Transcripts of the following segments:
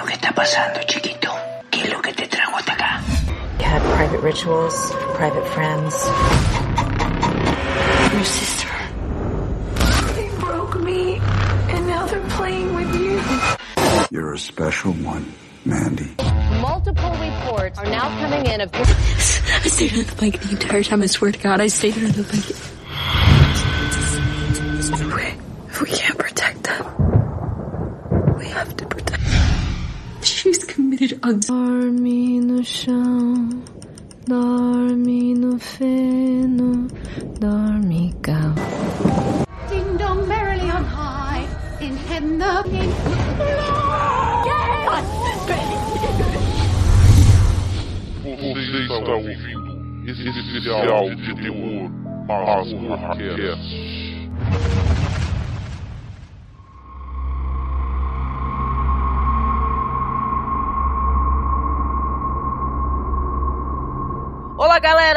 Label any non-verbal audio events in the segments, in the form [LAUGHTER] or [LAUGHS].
lo que está pasando, chiquito? ¿Qué es lo que te trajo hasta acá? You had private rituals, private friends. Your sister. They broke me, and now they're playing with you. You're a special one, Mandy. Multiple reports are now coming in of I stayed under the blanket the entire time. I swear to God, I stayed under the blanket. Dorme no chão, dorme no feno, dorme cal. Ding dong merrily on high, in heaven the king. Você está ouvindo esse especial de terror Masmorra Cast.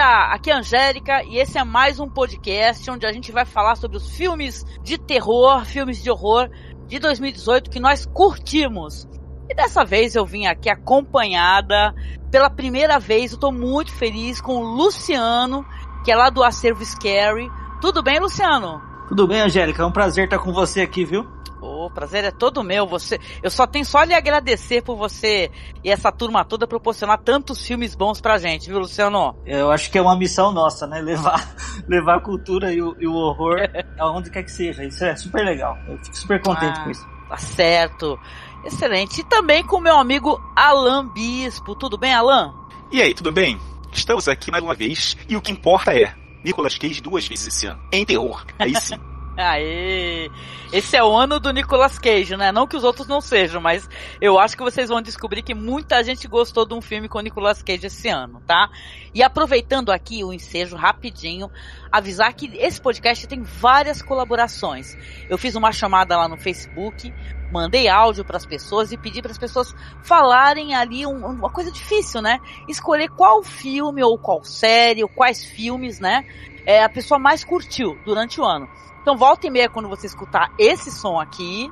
Galera, aqui é a Angélica e esse é mais um podcast onde a gente vai falar sobre os filmes de terror, filmes de horror de 2018 que nós curtimos. E dessa vez eu vim aqui acompanhada pela primeira vez, eu tô muito feliz com o Luciano, que é lá do Acervo Scary. Tudo bem, Luciano? Tudo bem, Angélica? É um prazer estar com você aqui, viu? O prazer é todo meu. Você, eu só tenho só lhe agradecer por você e essa turma toda proporcionar tantos filmes bons pra gente, viu, Luciano? Eu acho que é uma missão nossa, né? Levar, [LAUGHS] levar a cultura e o, e o horror [LAUGHS] aonde quer que seja. Isso é super legal. Eu fico super contente Ah. com isso. Tá certo. Excelente. E também com meu amigo Alan Bispo. Tudo bem, Alan? E aí, tudo bem? Estamos aqui mais uma vez e o que importa é Nicolas Cage duas vezes esse ano. Em terror. Aí sim. [LAUGHS] Aê! Esse é o ano do Nicolas Cage, né? Não que os outros não sejam, mas eu acho que vocês vão descobrir que muita gente gostou de um filme com o Nicolas Cage esse ano, tá? E aproveitando aqui o ensejo rapidinho, avisar que esse podcast tem várias colaborações. Eu fiz uma chamada lá no Facebook, mandei áudio para as pessoas e pedi para as pessoas falarem ali um- uma coisa difícil, né? Escolher qual filme ou qual série ou quais filmes, né? É, a pessoa mais curtiu durante o ano. Então volta e meia quando você escutar esse som aqui,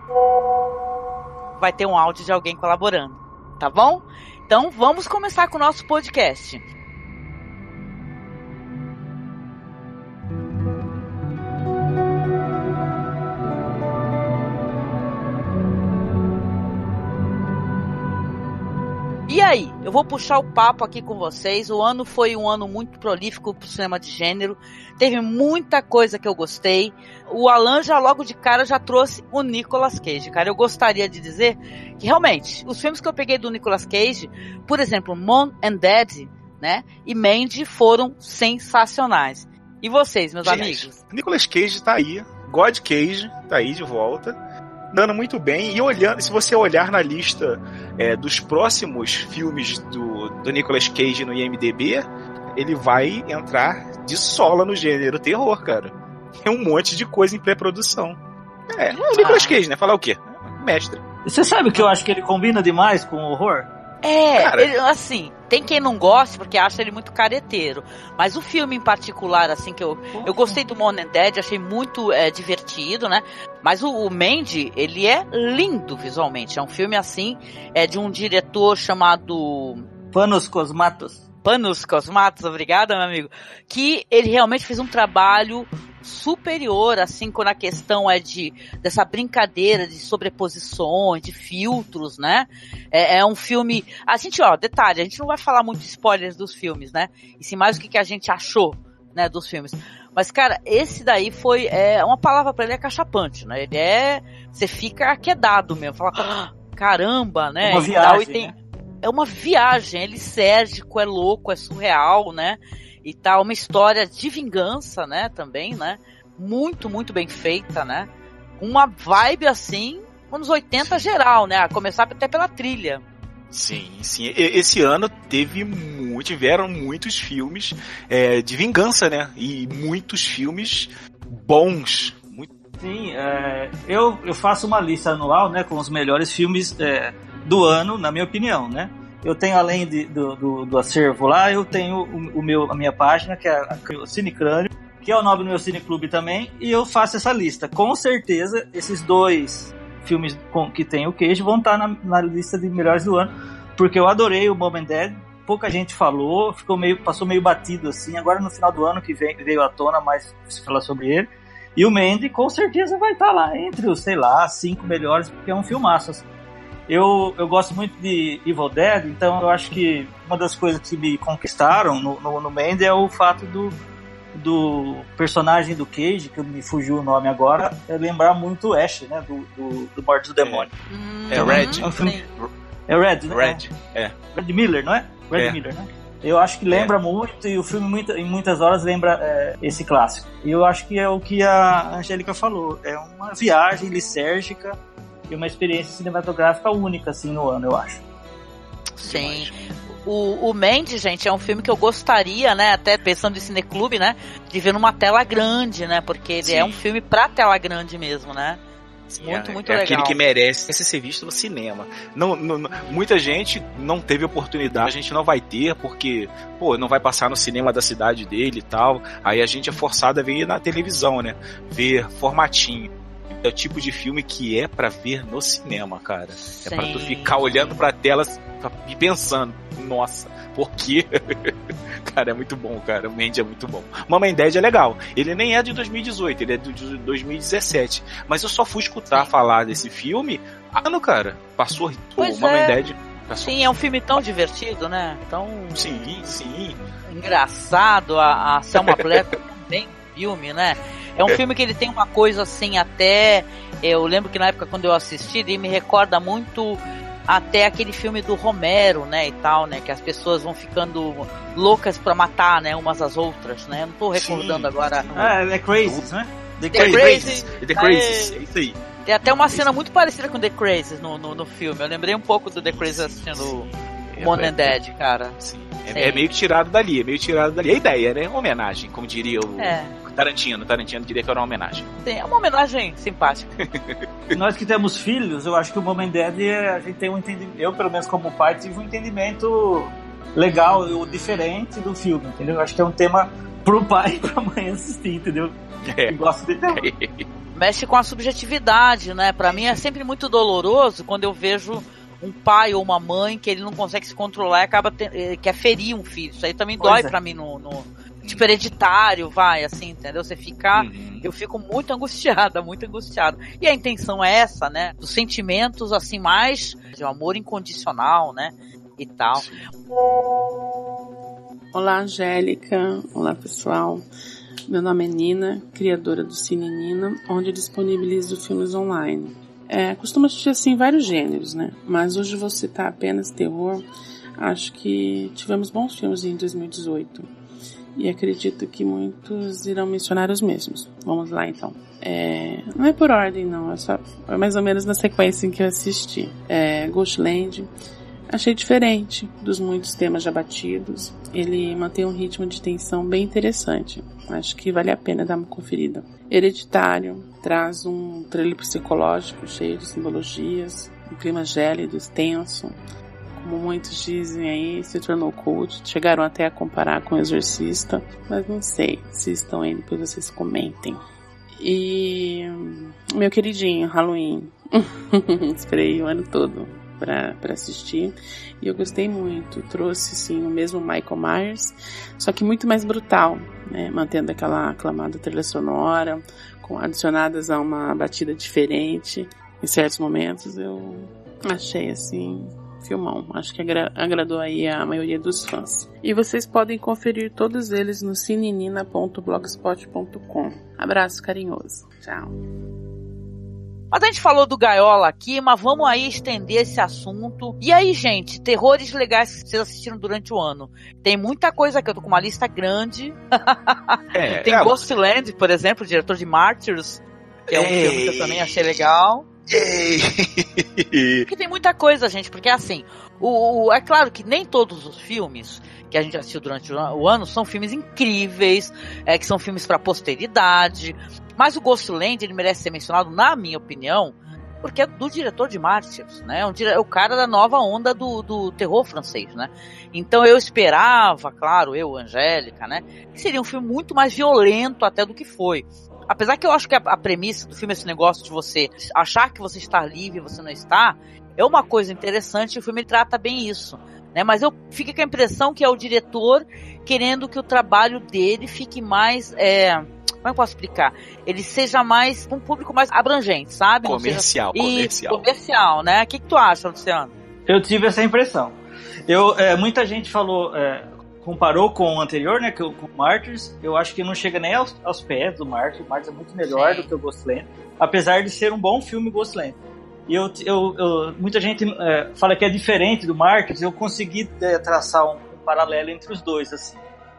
vai ter um áudio de alguém colaborando, tá bom? Então vamos começar com o nosso podcast. E aí, eu vou puxar o papo aqui com vocês. O ano foi um ano muito prolífico pro cinema de gênero. Teve muita coisa que eu gostei. O Alan já logo de cara já trouxe o Nicolas Cage. Cara, eu gostaria de dizer que realmente, os filmes que eu peguei do Nicolas Cage, por exemplo, Mom and Dad, né? E Mandy foram sensacionais. E vocês, meus Gente, amigos? Nicolas Cage tá aí. God Cage tá aí de volta. Dando muito bem. E olhando, se você olhar na lista é, dos próximos filmes do, do Nicolas Cage no IMDB, ele vai entrar de sola no gênero terror, cara. Tem um monte de coisa em pré-produção. É, é o Nicolas Ah. Cage, né? Falar o quê? Mestre. Você sabe que eu acho que ele combina demais com o horror? É, Cara. ele, assim, tem quem não goste porque acha ele muito careteiro. Mas o filme em particular, assim, que eu, eu gostei do Mom and Dad, achei muito é, divertido, né? Mas o, o Mandy, ele é lindo visualmente. É um filme, assim, é de um diretor chamado Panos Cosmatos. Panos Cosmatos, obrigada, meu amigo. Que ele realmente fez um trabalho superior, assim, quando a questão é de dessa brincadeira de sobreposições, de filtros, né? É, é um filme. A gente, ó, detalhe, a gente não vai falar muito de spoilers dos filmes, né? E sim mais o que, que a gente achou, né, dos filmes. Mas, cara, esse daí foi. É, uma palavra pra ele é cachapante, né? Ele é. Você fica aquedado mesmo. Fala, "Ah, caramba, né? É uma E tal, viagem, e tem- né? é uma viagem, ele sérgico, é louco, é surreal, né? E tal, uma história de vingança, né, também, né? Muito, muito bem feita, né? Uma vibe assim, anos 80 geral, né? A começar até pela trilha. Sim, sim. E- Esse ano teve muito, tiveram muitos filmes é, de vingança, né? E muitos filmes bons. Muito... Sim, é, eu, eu faço uma lista anual, né, com os melhores filmes é, do ano, na minha opinião, né? Eu tenho, além de- do, do, do acervo lá, eu tenho o, o meu, a minha página, que é a, o Cine Crânio, que é o nome do meu cineclube também, e eu faço essa lista. Com certeza, esses dois filmes com, que tem o Cage vão estar na, na lista de melhores do ano, porque eu adorei o Mom and Dad, pouca gente falou, ficou meio, passou meio batido assim. Agora no final do ano que vem, veio à tona mais se falar sobre ele. E o Mandy com certeza vai estar lá entre os, sei lá, cinco melhores, porque é um filmaço. Assim. Eu, eu gosto muito de Evil Dead, então eu acho que uma das coisas que me conquistaram no, no, no Mandy é o fato do, do personagem do Cage, que me fugiu o nome agora, é lembrar muito o Ash, né? Do, do, do Morte do Demônio. É, é Red. É, um filme, é Red, né? Red, é. Red Miller, não é? Red é. Miller, né? Eu acho que lembra é. muito, e o filme muito, em muitas horas lembra é, esse clássico. E eu acho que é o que a Angélica falou. É uma viagem lisérgica e uma experiência cinematográfica única, assim, no ano, eu acho. Sim. O, o Mandy, gente, é um filme que eu gostaria, né, até pensando em cineclube, né, de ver numa tela grande, né, porque ele Sim. é um filme pra tela grande mesmo, né. Muito, é, muito é legal. aquele que merece ser visto no cinema. Não, não, muita gente não teve oportunidade, a gente não vai ter, porque, pô, não vai passar no cinema da cidade dele e tal. Aí a gente é forçado a ver na televisão, né? Ver formatinho. É o tipo de filme que é para ver no cinema, cara. Sim. É para tu ficar olhando pra tela e pensando, nossa, por quê? [LAUGHS] cara, é muito bom, cara. O Mandy é muito bom. Mamãe Dead é legal. Ele nem é de 2018, ele é de 2017. Mas eu só fui escutar Sim. falar desse filme ano, cara. Passou. Pois Mamãe é. Dead. Passou. Sim, é um filme tão divertido, né? Tão. Sim, sim. Engraçado. A, a Selma [LAUGHS] Black também filme, né? É um filme que ele tem uma coisa assim, até. Eu lembro que na época quando eu assisti, ele me recorda muito até aquele filme do Romero, né, e tal, né, que as pessoas vão ficando loucas para matar, né, umas às outras, né? Eu não tô recordando Sim. agora. Ah, é Crazy, né? The, The Crazy. The Crazy, é isso aí. Tem até uma cena muito parecida com The Crazy no, no, no filme. Eu lembrei um pouco do The Crazy assistindo É, Mon é. and Dead, cara. Sim. Sim. É, é meio que tirado dali, é meio tirado dali. A ideia, né? Homenagem, como diria o É. Tarantino. Tarantino diria que era uma homenagem. Sim, é uma homenagem simpática. [LAUGHS] Nós que temos filhos, eu acho que o Mom and Dad, é- a gente tem um entendimento, eu pelo menos como pai, tive um entendimento legal, ou diferente do filme, entendeu? Eu acho que é um tema pro pai e pra mãe assistir, entendeu? É. Que gosta de [LAUGHS] Mexe com a subjetividade, né? Pra mim é sempre muito doloroso quando eu vejo um pai ou uma mãe que ele não consegue se controlar e acaba te- eh, quer ferir um filho. Isso aí também Pois dói é. pra mim no, no tipo hereditário, vai, assim, entendeu? Você fica, Uhum. eu fico muito [LAUGHS] angustiada, muito angustiada. E a intenção é essa, né? Dos sentimentos assim mais de um amor incondicional, né? E tal. Olá, Angélica. Olá, pessoal. Meu nome é Nina, criadora do Cine Nina, onde disponibilizo filmes online. É, costumo assistir assim vários gêneros, né? Mas hoje vou citar apenas terror. Acho que tivemos bons filmes em 2018 e acredito que muitos irão mencionar os mesmos. Vamos lá então. É, não é por ordem não, é só é mais ou menos na sequência em que eu assisti. É, Ghostland, Achei diferente dos muitos temas já batidos. Ele mantém um ritmo de tensão bem interessante. Acho que vale a pena dar uma conferida. Hereditário traz um trailer psicológico cheio de simbologias, um clima gélido, tenso. Como muitos dizem aí, se tornou cult. Chegaram até a comparar com o Exorcista, mas não sei se estão aí, depois vocês comentem. E meu queridinho, Halloween. [LAUGHS] Esperei o ano todo para assistir e eu gostei muito. Trouxe sim o mesmo Michael Myers, só que muito mais brutal, né? mantendo aquela aclamada trilha sonora, com adicionadas a uma batida diferente. Em certos momentos eu achei assim filmão. Acho que agra agradou aí a maioria dos fãs. E vocês podem conferir todos eles no cininina.blogspot.com. Abraço carinhoso. Tchau. Mas a gente falou do Gaiola aqui, mas vamos aí estender esse assunto. E aí, gente, terrores legais que vocês assistiram durante o ano. Tem muita coisa aqui, eu tô com uma lista grande. [LAUGHS] É, Tem é, Ghostland, por exemplo, diretor de Martyrs, que é um Ei. filme que eu também achei legal. Porque tem muita coisa, gente, porque assim, o, o- é claro que nem todos os filmes que a gente assistiu durante o an- o ano são filmes incríveis, é, que são filmes pra posteridade, mas o Ghostland, ele merece ser mencionado, na minha opinião, porque é do diretor de Martyrs, né? É é o cara da nova onda do, do terror francês, né? Então eu esperava, claro, eu, Angélica, né? Que seria um filme muito mais violento até do que foi. Apesar que eu acho que a, a premissa do filme, esse negócio de você achar que você está livre e você não está, é uma coisa interessante, o filme trata bem isso. Né? Mas eu fico com a impressão que é o diretor querendo que o trabalho dele fique mais. É, como eu posso explicar? Ele seja mais. um público mais abrangente, sabe? Comercial, seja, comercial. Isso, comercial, né? O que, que tu acha, Luciano? Eu tive essa impressão. Eu, é, muita gente falou, é, comparou com o anterior, né, que, o- com o Martyrs. Eu acho que não chega nem aos, aos pés do Martyrs. O Martyrs é muito melhor Sim. do que o Ghostland, apesar de ser um bom filme Ghostland. E eu, eu, eu- muita gente é, fala que é diferente do Martyrs. Eu consegui é, traçar um, um paralelo entre os dois, assim,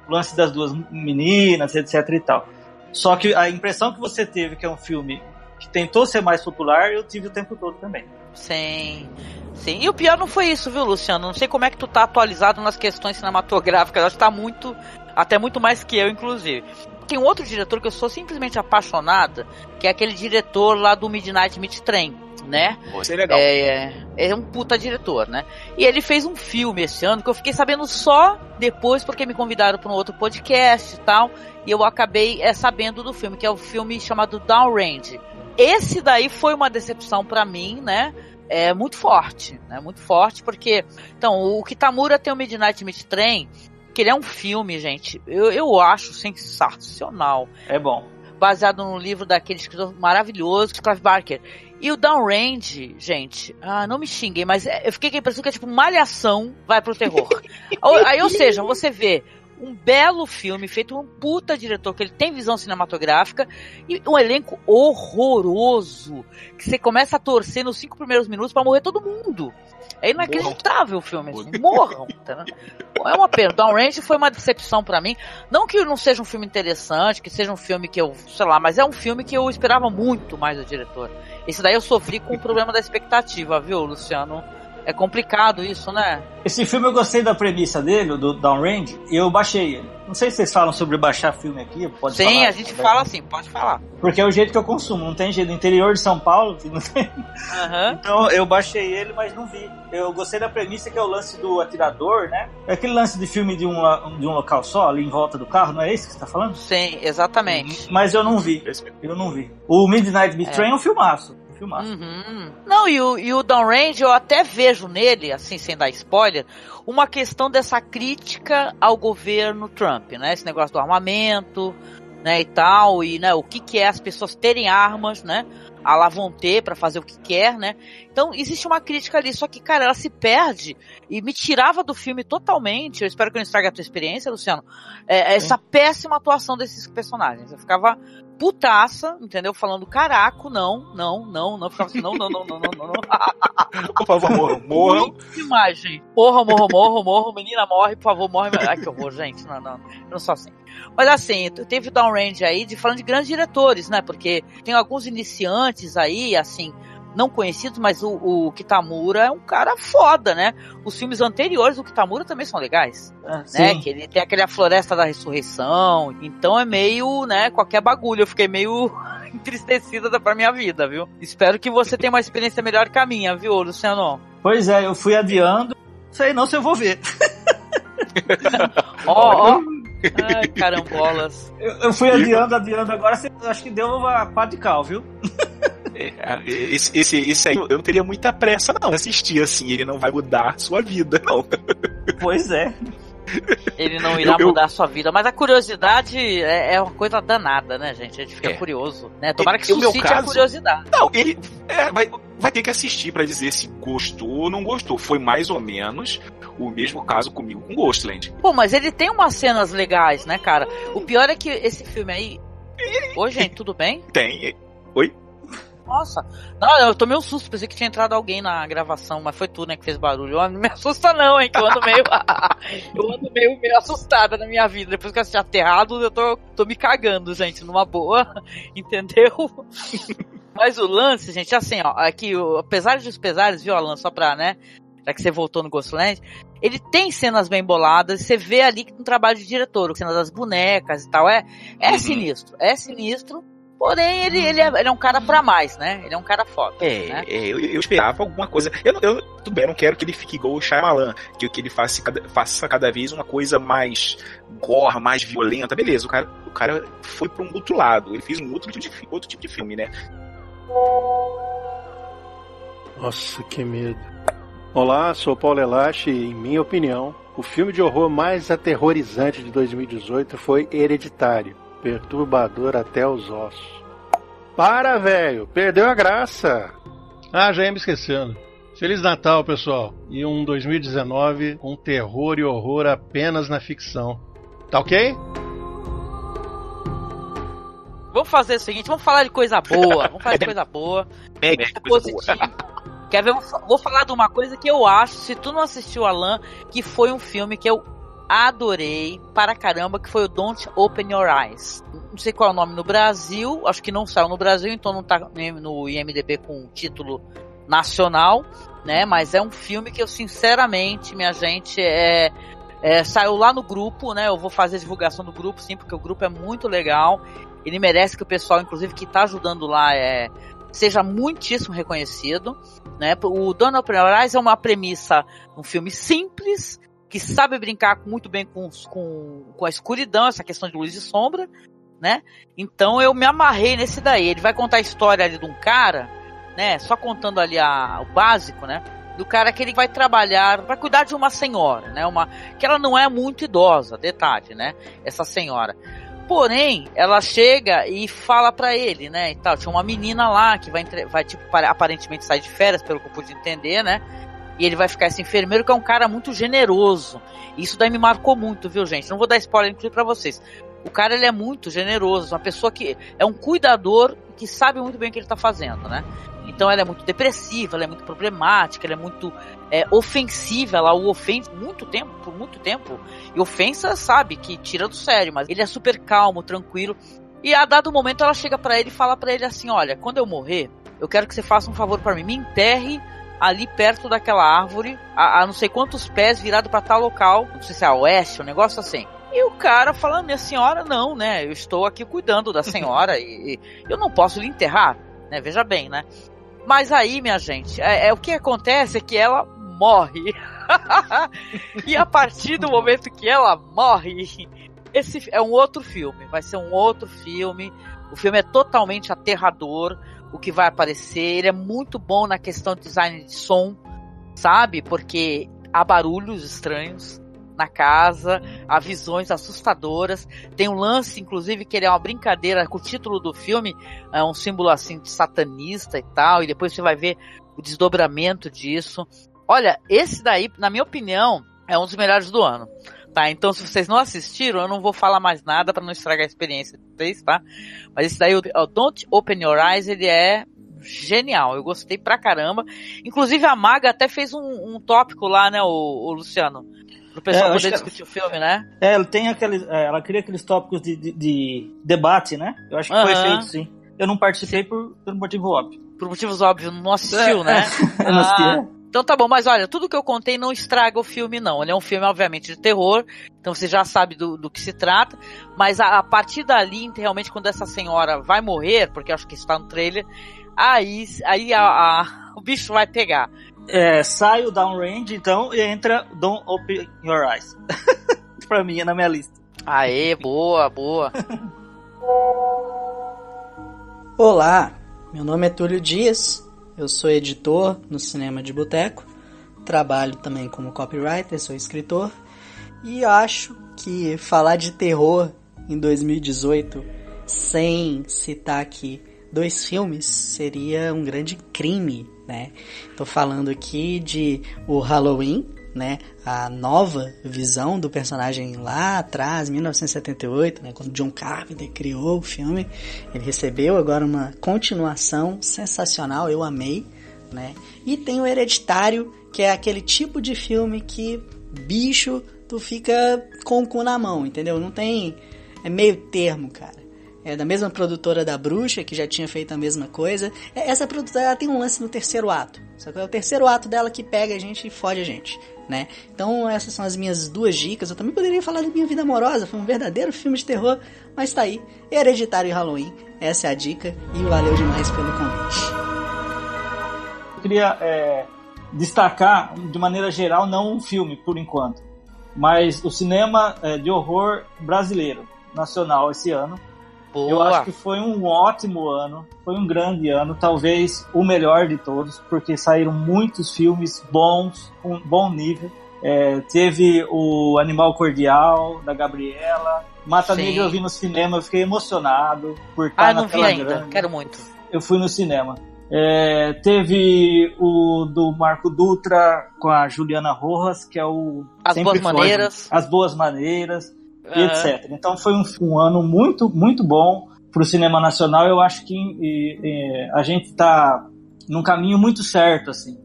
o lance das duas meninas, etc e tal. Só que a impressão que você teve que é um filme que tentou ser mais popular, eu tive o tempo todo também. Sim. Sim. E o pior não foi isso, viu, Luciano? Não sei como é que tu tá atualizado nas questões cinematográficas. Acho que tá muito. Até muito mais que eu, inclusive. Tem um outro diretor que eu sou simplesmente apaixonada, que é aquele diretor lá do Midnight Meat Train, né? Você é legal. É, é um puta diretor, né? E ele fez um filme esse ano que eu fiquei sabendo só depois, porque me convidaram para um outro podcast e tal. E eu acabei é, sabendo do filme, que é o filme chamado Downrange. Esse daí foi uma decepção para mim, né? É muito forte, né? Muito forte, porque. Então, o Kitamura tem o Midnight Meat Train, que ele é um filme, gente. Eu, eu acho sensacional É bom. baseado num livro daquele escritor maravilhoso, Clive Barker. E o Downrange, gente, ah, não me xinguem, mas é- eu fiquei com a impressão que é tipo malhação vai pro terror. [LAUGHS] Aí, ou seja, você vê um belo filme feito por um puta diretor que ele tem visão cinematográfica e um elenco horroroso que você começa a torcer nos cinco primeiros minutos pra morrer todo mundo. É inacreditável o filme, assim. morram. Pô, É uma pena. Downrange foi uma decepção pra mim. Não que não seja um filme interessante, que seja um filme que eu, sei lá, mas é um filme que eu esperava muito mais do diretor. Esse daí eu sofri com o problema da expectativa, viu, Luciano? É complicado isso, né? Esse filme eu gostei da premissa dele, do Downrange, e eu baixei ele. Não sei se vocês falam sobre baixar filme aqui, pode Sim, falar. a gente fala assim, pode falar. Porque é o jeito que eu consumo, não tem jeito. No interior de São Paulo, não tem. Aham. Então eu baixei ele, mas não vi. Eu gostei da premissa que é o lance do atirador, né? É aquele lance de filme de um, de um local só, ali em volta do carro, não é isso que você tá falando? Sim, exatamente. Mas eu não vi. Eu não vi. O Midnight Beat É. Train é um filmaço. Filmaço. Uhum. Não, e o, e o Downrange eu até vejo nele, assim, sem dar spoiler, uma questão dessa crítica ao governo Trump, né? Esse negócio do armamento, né, e tal, e né, o que, que é as pessoas terem armas, né? A lá vão ter pra fazer o que quer, né? Então existe uma crítica ali, só que, cara, ela se perde e me tirava do filme totalmente. Eu espero que eu não estrague a tua experiência, Luciano. É, essa péssima atuação desses personagens. Eu ficava putaça, entendeu? Falando, caraco, não, não, não, não. Eu ficava assim, não, não, não, não, não, não. não. [LAUGHS] Por favor, morram. [LAUGHS] Morram. Muito demais, gente. Morra, morra, morra, morra. Menina morre, por favor, morre. Ai, que horror, gente. Não, não. Eu não sou assim. Mas assim, teve downrange aí de falando de grandes diretores, né? Porque tem alguns iniciantes aí, assim, não conhecidos, mas o, o Kitamura é um cara foda, né? Os filmes anteriores do Kitamura também são legais, Ah, né? sim. Que ele tem aquele A Floresta da Ressurreição. Então é meio, né, qualquer bagulho. Eu fiquei meio [LAUGHS] entristecida da- pra minha vida, viu? Espero que você tenha uma experiência melhor que a minha, viu, Luciano? Pois é, eu fui adiando. Sei não se eu vou ver. [LAUGHS] Ó, ó. Ai, carambolas. Eu, eu fui adiando, adiando. Agora você- acho que deu uma pá de cal, viu? É, Esse, esse, esse aí, eu não teria muita pressa, não. Assistir assim, ele não vai mudar sua vida, não. Pois é. Ele não irá Eu- eu- mudar a sua vida, mas a curiosidade é, é uma coisa danada, né, gente? A gente fica É. curioso, né? Tomara que suscite a caso- curiosidade. Não, ele é, vai, vai ter que assistir pra dizer se gostou ou não gostou. Foi mais ou menos o mesmo caso comigo com Ghostland. Pô, mas ele tem umas cenas legais, né, cara? O pior é que esse filme aí. Oi, gente, tudo bem? Tem. Oi? Nossa, não, eu tomei um susto, pensei que tinha entrado alguém na gravação, mas foi tu, né, que fez barulho. Ó, Não me assusta não, hein, que eu ando meio, [LAUGHS] eu ando meio, meio assustada na minha vida. Depois que eu assisti Aterrado, eu tô, tô me cagando, gente, numa boa, [LAUGHS] entendeu? [LAUGHS] Mas o lance, gente, assim, ó, aqui, o- apesar dos pesares, viu, Alan, só pra, né, já que você voltou no Ghostland, ele tem cenas bem boladas, você vê ali que tem um trabalho de diretor, cena das bonecas e tal, é, é Uhum. sinistro, é sinistro, Porém, ele, ele, é, ele é um cara pra mais, né? Ele é um cara foda. É, né? é eu, eu esperava alguma coisa. Eu, eu, tudo bem, eu não quero que ele fique igual o Shyamalan, que, que ele faça cada, faça cada vez uma coisa mais gore, mais violenta. Beleza, o cara, o cara foi pra um outro lado. Ele fez um outro tipo de, outro tipo de filme, né? Nossa, que medo. Olá, sou Paulo Elache e, em minha opinião, o filme de horror mais aterrorizante de 2018 foi Hereditário perturbador até os ossos. Para, velho! Perdeu a graça! Ah, já ia me esquecendo. Feliz Natal, pessoal! E um 2019 com terror e horror apenas na ficção. Tá ok? Vamos fazer o seguinte, vamos falar de coisa boa. Vamos falar de coisa boa. [LAUGHS] Mega positivo. Quer ver? Vou falar de uma coisa que eu acho, se tu não assistiu Alan, que foi um filme que eu adorei para caramba, que foi o Don't Open Your Eyes. Não sei qual é o nome no Brasil, acho que não saiu no Brasil, então não tá no IMDB com título nacional, né? Mas é um filme que eu sinceramente, minha gente, é, é, saiu lá no grupo, né? Eu vou fazer a divulgação do grupo, sim, porque o grupo é muito legal. Ele merece que o pessoal, inclusive, que está ajudando lá, é, seja muitíssimo reconhecido. Né? O Don't Open Your Eyes é uma premissa, um filme simples, que sabe brincar muito bem com, com, com a escuridão, essa questão de luz e sombra, né? Então eu me amarrei nesse daí. Ele vai contar a história ali de um cara, né? Só contando ali a, o básico, né? Do cara que ele vai trabalhar para cuidar de uma senhora, né? Uma que ela não é muito idosa, detalhe, né? Essa senhora. Porém, ela chega e fala para ele, né? E tal. Tinha uma menina lá que vai, vai tipo, aparentemente sair de férias, pelo que eu pude entender, né? E ele vai ficar esse enfermeiro que é um cara muito generoso. Isso daí me marcou muito, viu, gente? Não vou dar spoiler inclusive para vocês. O cara ele é muito generoso, uma pessoa que é um cuidador que sabe muito bem o que ele tá fazendo, né? Então ela é muito depressiva, ela é muito problemática, ela é muito é, ofensiva, ela o ofende muito tempo, por muito tempo. E ofensa, sabe, que tira do sério, mas ele é super calmo, tranquilo. E a dado momento ela chega para ele e fala para ele assim: "Olha, quando eu morrer, eu quero que você faça um favor para mim, me enterre ali perto daquela árvore, a, a não sei quantos pés, virado para tal local, não sei se é a oeste, um negócio assim. E o cara falando, minha senhora, não, né? Eu estou aqui cuidando da senhora e, e eu não posso lhe enterrar, né? Veja bem, né? Mas aí, minha gente, é, é o que acontece é que ela morre. [LAUGHS] e a partir do momento que ela morre, esse é um outro filme, vai ser um outro filme. O filme é totalmente aterrador o que vai aparecer. Ele é muito bom na questão de design de som, sabe? Porque há barulhos estranhos na casa, há visões assustadoras. Tem um lance, inclusive, que ele é uma brincadeira com o título do filme, é um símbolo assim de satanista e tal, e depois você vai ver o desdobramento disso. Olha, esse daí, na minha opinião, é um dos melhores do ano. Tá, então se vocês não assistiram, eu não vou falar mais nada para não estragar a experiência de vocês, tá? Mas esse daí, o Don't Open Your Eyes, ele é genial. Eu gostei pra caramba. Inclusive a Maga até fez um, um tópico lá, né, o, o Luciano? Pro pessoal é, poder discutir o filme, né? É, ela tem aqueles. É, ela cria aqueles tópicos de, de, de, debate, né? Eu acho que uhum. foi feito, sim. Eu não participei por, por motivo óbvio. Por motivos óbvios, não assistiu, é, né? [LAUGHS] eu não assisti. Então tá bom, mas olha, tudo que eu contei não estraga o filme, não. Ele é um filme, obviamente, de terror, então você já sabe do, do que se trata, mas a, a, partir dali, realmente, quando essa senhora vai morrer, porque acho que está no trailer, aí, aí a, a, [LAUGHS] o bicho vai pegar. É, sai o Downrange, então, e entra Don't Open Your Eyes. [LAUGHS] pra mim, é na minha lista. Aê, boa, boa. [LAUGHS] Olá, meu nome é Túlio Dias eu sou editor no Cinema de Boteco, trabalho também como copywriter, sou escritor e acho que falar de terror em 2018 sem citar aqui dois filmes seria um grande crime, né? Tô falando aqui de o Halloween né, a nova visão do personagem lá atrás, 1978, né, quando John Carpenter criou o filme. Ele recebeu agora uma continuação sensacional, eu amei, né? E tem o Hereditário, que é aquele tipo de filme que bicho tu fica com o cu na mão, entendeu? Não tem é meio termo, cara. é da mesma produtora da Bruxa, que já tinha feito a mesma coisa. É, essa produtora ela tem um lance no terceiro ato. Só que é o terceiro ato dela que pega a gente e fode a gente, né? Então essas são as minhas duas dicas. Eu também poderia falar da minha vida amorosa, foi um verdadeiro filme de terror, mas tá aí. Hereditário e Halloween, essa é a dica e valeu demais pelo convite. Eu queria é, destacar, de maneira geral, não um filme, por enquanto, mas o cinema é, de horror brasileiro, nacional, esse ano. Boa. Eu acho que foi um ótimo ano, foi um grande ano, talvez o melhor de todos, porque saíram muitos filmes bons, com um bom nível. É, teve o Animal Cordial, da Gabriela. Mata Sim. Negra eu vi no cinema, eu fiquei emocionado por estar Ah, não vi ainda. grande. Quero muito. Eu fui no cinema. É, teve o do Marco Dutra com a Juliana Rojas, que é o. As Boas foi, Maneiras. As Boas Maneiras, e etc. Então foi um, um ano muito, muito bom para o cinema nacional. Eu acho que e, e, a gente está num caminho muito certo, assim.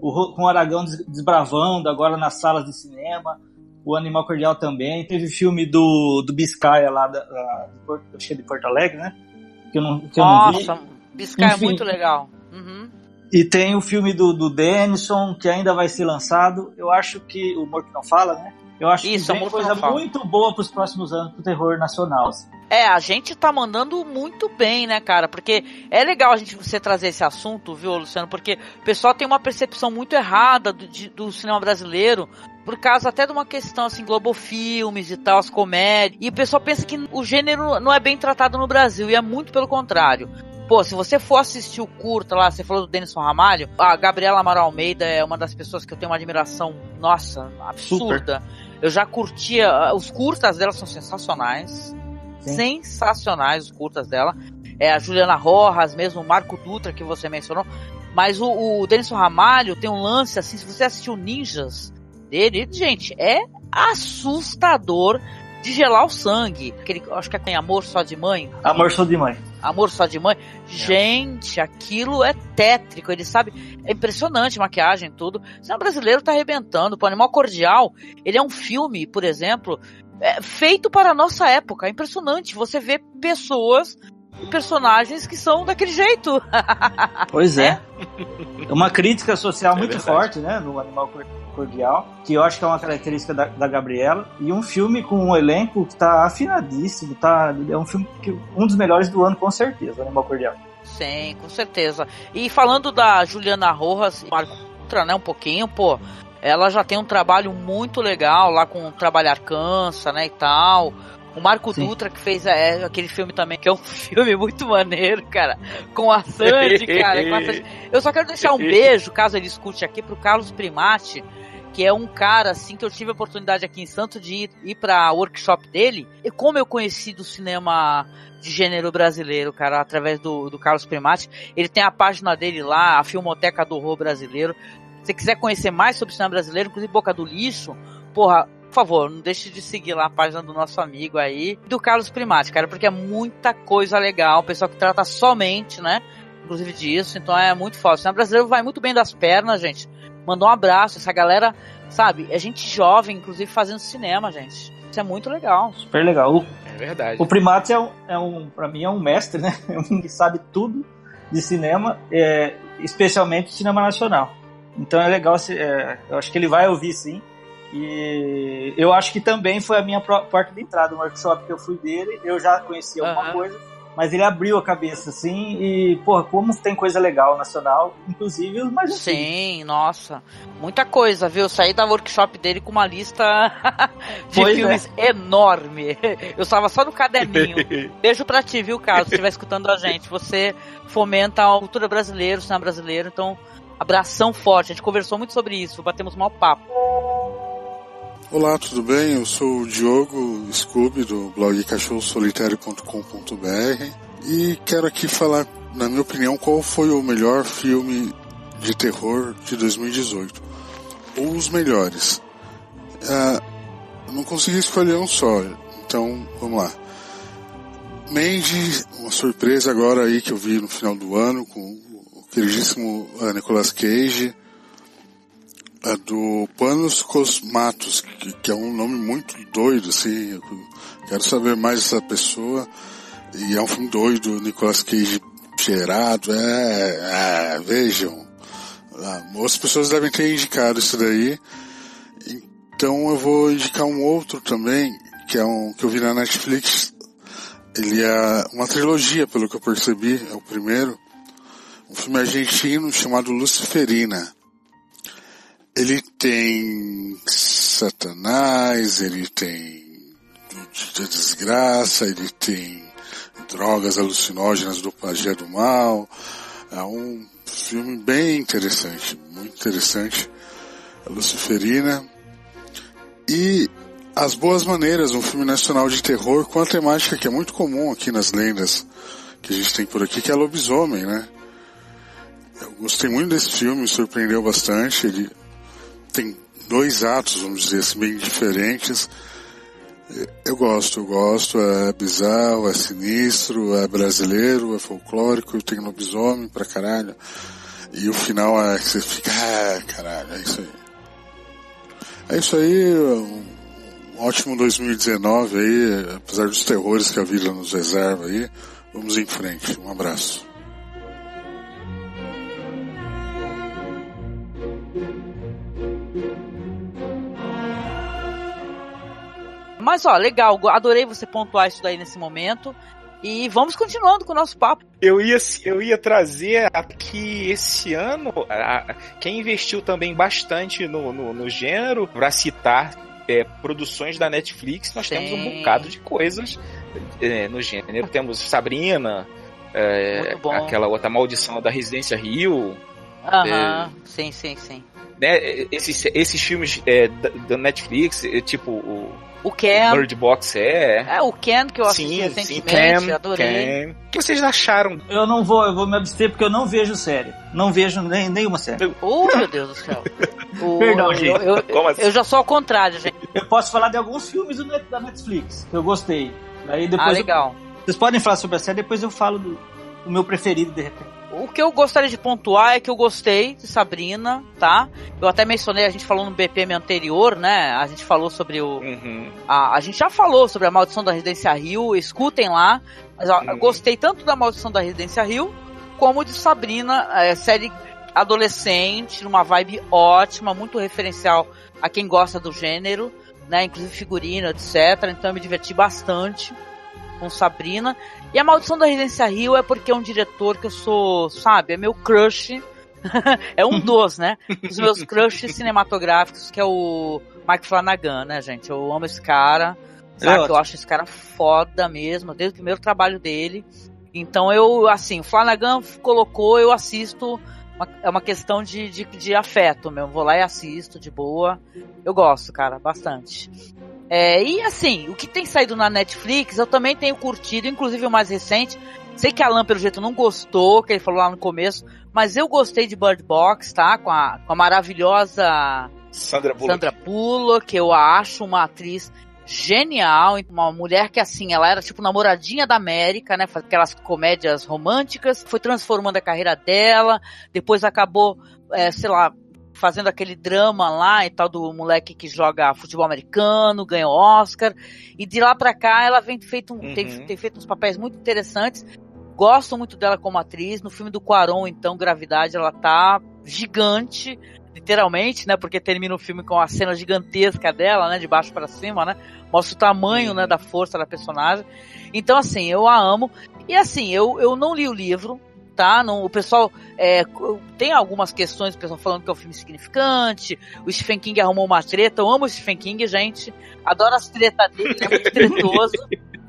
O, com o Aragão des- desbravando agora nas salas de cinema. O Animal Cordial também. Teve filme do, do Biscaia lá, da, da, é de Porto Alegre, né? Que eu não, que eu não vi. Nossa, Biscay é Enfim. muito legal. Uhum. E tem o filme do, do Denison, que ainda vai ser lançado. Eu acho que. O Morto Não Fala, né? Eu acho Isso, que vem Morto coisa Fala. muito boa pros próximos anos pro terror nacional. assim. É, a gente tá mandando muito bem, né, cara? Porque é legal a gente você trazer esse assunto, viu, Luciano? Porque o pessoal tem uma percepção muito errada do, de- do cinema brasileiro, por causa até de uma questão assim, Globo Filmes e tal, as comédias. E o pessoal pensa que o gênero não é bem tratado no Brasil, e é muito pelo contrário. Pô, se você for assistir o curta lá, você falou do Denison Ramalho, a Gabriela Amaral Almeida é uma das pessoas que eu tenho uma admiração, nossa, absurda. Eu já curtia, os curtas dela são sensacionais. Sensacionais os curtas dela. É a Juliana Rojas, mesmo o Marco Dutra que você mencionou. Mas o, o Denison Ramalho tem um lance assim, se você assistiu Ninjas dele, gente, é assustador de gelar o sangue. Aquele, acho que é tem Amor Só de Mãe. Amor Só de Mãe. Amor Só de Mãe. Gente, aquilo é tétrico. Ele sabe. É impressionante a maquiagem e tudo. O cinema brasileiro tá arrebentando. O Animal Cordial, ele é um filme, por exemplo, é, feito para a nossa época. É impressionante. Você vê pessoas e personagens que são daquele jeito. [LAUGHS] Pois é. É uma crítica social É muito verdade. forte, né? No Animal Cor- Cordial, que eu acho que é uma característica da, da Gabriela. E um filme com um elenco que tá afinadíssimo. Tá, é um filme que um dos melhores do ano, com certeza, o Animal Cordial. Sim, com certeza. E falando da Juliana Rojas, Marco Dutra, né, um pouquinho, pô, ela já tem um trabalho muito legal lá com Trabalhar Cansa, né, e tal. O Marco Sim. Dutra que fez é, aquele filme também, que é um [LAUGHS] filme muito maneiro, cara, com a Sandy, cara. com a Sandy. Eu só quero deixar um [LAUGHS] beijo, caso ele escute aqui, pro Carlos Primati, que é um cara, assim, que eu tive a oportunidade aqui em Santos de ir, ir pra workshop dele. E como eu conheci do cinema de gênero brasileiro, cara, através do, do Carlos Primati. Ele tem a página dele lá, a Filmoteca do Horror Brasileiro. Se quiser conhecer mais sobre cinema brasileiro, inclusive Boca do Lixo, porra, por favor, não deixe de seguir lá a página do nosso amigo aí, do Carlos Primati, cara, porque é muita coisa legal, o pessoal que trata somente, né, inclusive disso, então é muito foda. O cinema brasileiro vai muito bem das pernas, gente. Mandou um abraço, essa galera, sabe, é gente jovem, inclusive, fazendo cinema, gente. Isso é muito legal. Super legal. O, É verdade. o Primate é um, é um para mim, é um mestre, né? [LAUGHS] É um que sabe tudo de cinema, é, especialmente cinema nacional. Então é legal, se- é, eu acho que ele vai ouvir sim. E eu acho que também foi a minha porta de entrada no workshop que eu fui dele. Eu já conhecia alguma Aham. coisa, mas ele abriu a cabeça assim. E, porra, como tem coisa legal nacional, inclusive os mais. Sim, nossa. Muita coisa, viu? Saí da workshop dele com uma lista [LAUGHS] de Pois é. filmes enorme. Eu estava só no caderninho. [LAUGHS] Beijo pra ti, viu, Carlos, se [LAUGHS] estiver escutando a gente. Você fomenta a cultura brasileira, o cinema brasileiro, então abração forte. A gente conversou muito sobre isso, batemos mal papo. Olá, tudo bem? Eu sou o Diogo Scooby do blog cachorrosolitário.com.br e quero aqui falar, na minha opinião, qual foi o melhor filme de terror de 2018. Ou os melhores. Ah, não consegui escolher um só, então vamos lá. Mandy, uma surpresa agora aí que eu vi no final do ano com o queridíssimo ah, Nicolas Cage a do Panos Cosmatos, que, que é um nome muito doido, assim. Eu quero saber mais dessa pessoa. E é um filme doido, Nicolas Cage cheirado, é, é vejam. As pessoas devem ter indicado isso daí. Então eu vou indicar um outro também, que é um que eu vi na Netflix. Ele é uma trilogia, pelo que eu percebi, é o primeiro. Um filme argentino chamado Luciferina. Ele tem Satanás, ele tem de desgraça, ele tem drogas alucinógenas do pajé do mal. É um filme bem interessante, muito interessante. A Luciferina. E As Boas Maneiras, um filme nacional de terror com a temática que é muito comum aqui nas lendas que a gente tem por aqui, que é lobisomem, né? Eu gostei muito desse filme, me surpreendeu bastante. Ele tem dois atos, vamos dizer assim, bem diferentes. Eu gosto, eu gosto, é bizarro, é sinistro, é brasileiro, é folclórico, tem lobisomem pra caralho. E o final é que você fica, ah, caralho, é isso aí. É isso aí, um ótimo 2019 aí, apesar dos terrores que a vida nos reserva aí. Vamos em frente, um abraço. Mas ó, legal, adorei você pontuar isso daí nesse momento. E vamos continuando com o nosso papo. Eu ia, eu ia trazer aqui esse ano, a, quem investiu também bastante no, no, no gênero, para citar é, produções da Netflix, nós Sim. temos um bocado de coisas é, no gênero. Temos Sabrina, é, aquela outra maldição da Residência Rio. Aham, sim, sim, sim. Né, esses, esses filmes é, da, da, Netflix, é, tipo o o Ken. Bird Box é. É, o Ken que eu assisti sim, recentemente, sim, Ken, adorei. Ken. O que vocês acharam? Eu não vou, eu vou me abster porque eu não vejo série. Não vejo nem, nenhuma série. Oh, meu Deus do céu. [LAUGHS] o, Perdão, gente. Eu, eu, assim? eu, já sou ao contrário, gente. Eu posso falar de alguns filmes da Netflix que eu gostei. Daí depois ah, legal. Eu, vocês podem falar sobre a série, depois eu falo do, do meu preferido de repente. O que eu gostaria de pontuar é que eu gostei de Sabrina, tá? Eu até mencionei, a gente falou no BPM anterior, né? A gente falou sobre o. Uhum. A, a gente já falou sobre a Maldição da Residência Rio, escutem lá. Mas ó, uhum. eu gostei tanto da Maldição da Residência Rio, como de Sabrina, é, série adolescente, numa vibe ótima, muito referencial a quem gosta do gênero, né? Inclusive figurino, etc. Então eu me diverti bastante com Sabrina. E a Maldição da Residência Rio é porque é um diretor que eu sou, sabe, é meu crush. [LAUGHS] é um dos, né? Os meus crushes cinematográficos, que é o Mike Flanagan, né, gente? Eu amo esse cara. Sabe? É eu acho esse cara foda mesmo, desde o primeiro trabalho dele. Então eu, assim, o Flanagan colocou, eu assisto. Uma, é uma questão de, de, de afeto mesmo. Vou lá e assisto de boa. Eu gosto, cara, bastante. É, e assim, o que tem saído na Netflix, eu também tenho curtido, inclusive o mais recente. Sei que a Alan, pelo jeito, não gostou, que ele falou lá no começo, mas eu gostei de Bird Box, tá? Com a, com a maravilhosa Sandra Bullock. Sandra Bullock, que eu acho uma atriz genial, uma mulher que assim, ela era tipo namoradinha da América, né, aquelas comédias românticas, foi transformando a carreira dela, depois acabou, é, sei lá, fazendo aquele drama lá e tal do moleque que joga futebol americano, ganhou Oscar. E de lá pra cá ela vem feito, uhum. tem, tem feito uns papéis muito interessantes. Gosto muito dela como atriz. No filme do Quaron, então, Gravidade, ela tá gigante, literalmente, né? Porque termina o filme com a cena gigantesca dela, né? De baixo para cima, né? Mostra o tamanho, uhum. né? Da força da personagem. Então, assim, eu a amo. E assim, eu, eu não li o livro, tá? Não, o pessoal é, tem algumas questões, o pessoal falando que é um filme significante. O Stephen King arrumou uma treta. Eu amo o Stephen King, gente. Adoro as tretas dele, ele é muito [LAUGHS] tretoso.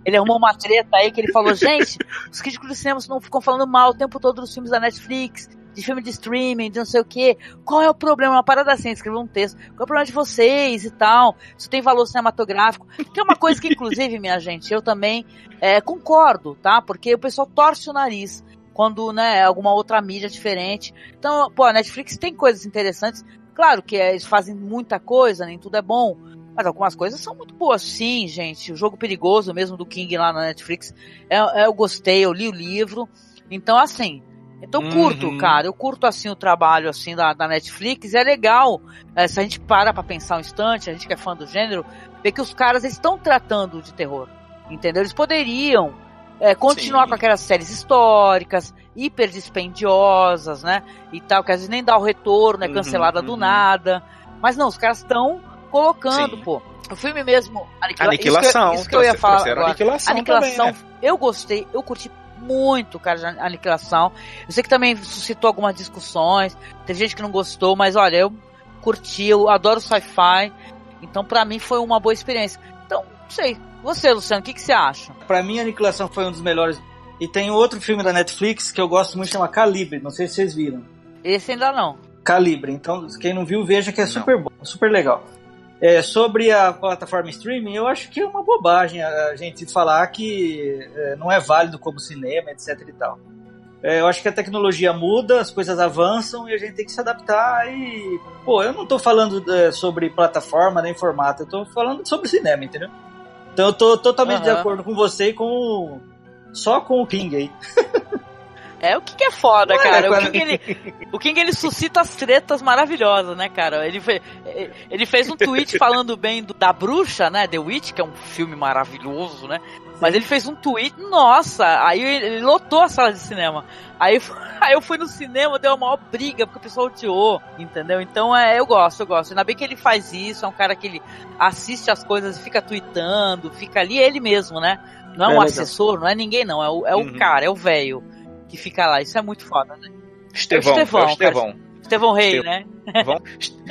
Ele arrumou uma treta aí que ele falou, gente, os críticos de cinema não ficam falando mal o tempo todo dos filmes da Netflix, de filme de streaming, de não sei o que. Qual é o problema? Uma parada assim, escreveu um texto. Qual é o problema de vocês e tal? Isso tem valor cinematográfico. Que é uma coisa que, inclusive, minha gente, eu também é, concordo, tá? Porque o pessoal torce o nariz quando, né, é alguma outra mídia diferente. Então, pô, a Netflix tem coisas interessantes. Claro que eles fazem muita coisa, nem tudo é bom. Mas algumas coisas são muito boas, sim, gente. O jogo perigoso mesmo do King lá na Netflix, é, é eu gostei, eu li o livro. Então, assim, então eu curto, uhum. cara. Eu curto assim o trabalho assim da, da Netflix. É legal. É, se a gente para pra pensar um instante, a gente que é fã do gênero, ver que os caras estão tratando de terror. Entendeu? Eles poderiam é, continuar Sim. com aquelas séries históricas, hiper dispendiosas, né? E tal, que às vezes nem dá o retorno, é uhum, cancelada uhum, do uhum. nada. Mas não, os caras estão colocando, Sim. pô. O filme mesmo, Aniquila Aniquilação. Isso que, eu, isso que eu ia falar agora. Aniquilação, Aniquilação também, né? eu gostei, eu curti muito, cara, de Aniquilação. Eu sei que também suscitou algumas discussões, teve gente que não gostou, mas olha, eu curti, eu adoro sci-fi, então para mim foi uma boa experiência. Então, não sei, você, Luciano, o que, que você acha? Para mim, Aniquilação foi um dos melhores. E tem outro filme da Netflix que eu gosto muito, chama Calibre, não sei se vocês viram. Esse ainda não. Calibre, então quem não viu, veja que é não. super bom, super legal. É, sobre a plataforma streaming, eu acho que é uma bobagem a gente falar que é, não é válido como cinema, etc e tal. É, eu acho que a tecnologia muda, as coisas avançam e a gente tem que se adaptar e... Pô, eu não tô falando é, sobre plataforma nem formato, eu tô falando sobre cinema, entendeu? Então eu tô totalmente uhum. de acordo com você e com... Só com o King aí. [LAUGHS] É, o que, é foda, Ué, cara. O King, ele, o King ele suscita as tretas maravilhosas, né, cara? Ele, foi, ele fez um tweet [LAUGHS] falando bem do, da bruxa, né? The Witch, que é um filme maravilhoso, né? Mas ele fez um tweet, nossa, aí ele lotou a sala de cinema. Aí, [LAUGHS] aí eu fui no cinema, deu uma maior briga, porque o pessoal odiou, entendeu? Então é, eu gosto, eu gosto. Ainda bem que ele faz isso, é um cara que ele assiste as coisas e fica tweetando, fica ali ele mesmo, né? Não é um é, assessor, não é ninguém não, é o, é o uhum. cara, é o velho que fica lá. Isso é muito foda, né? Estevão, é Estevão, é o Estevão. Estevão Rei, né?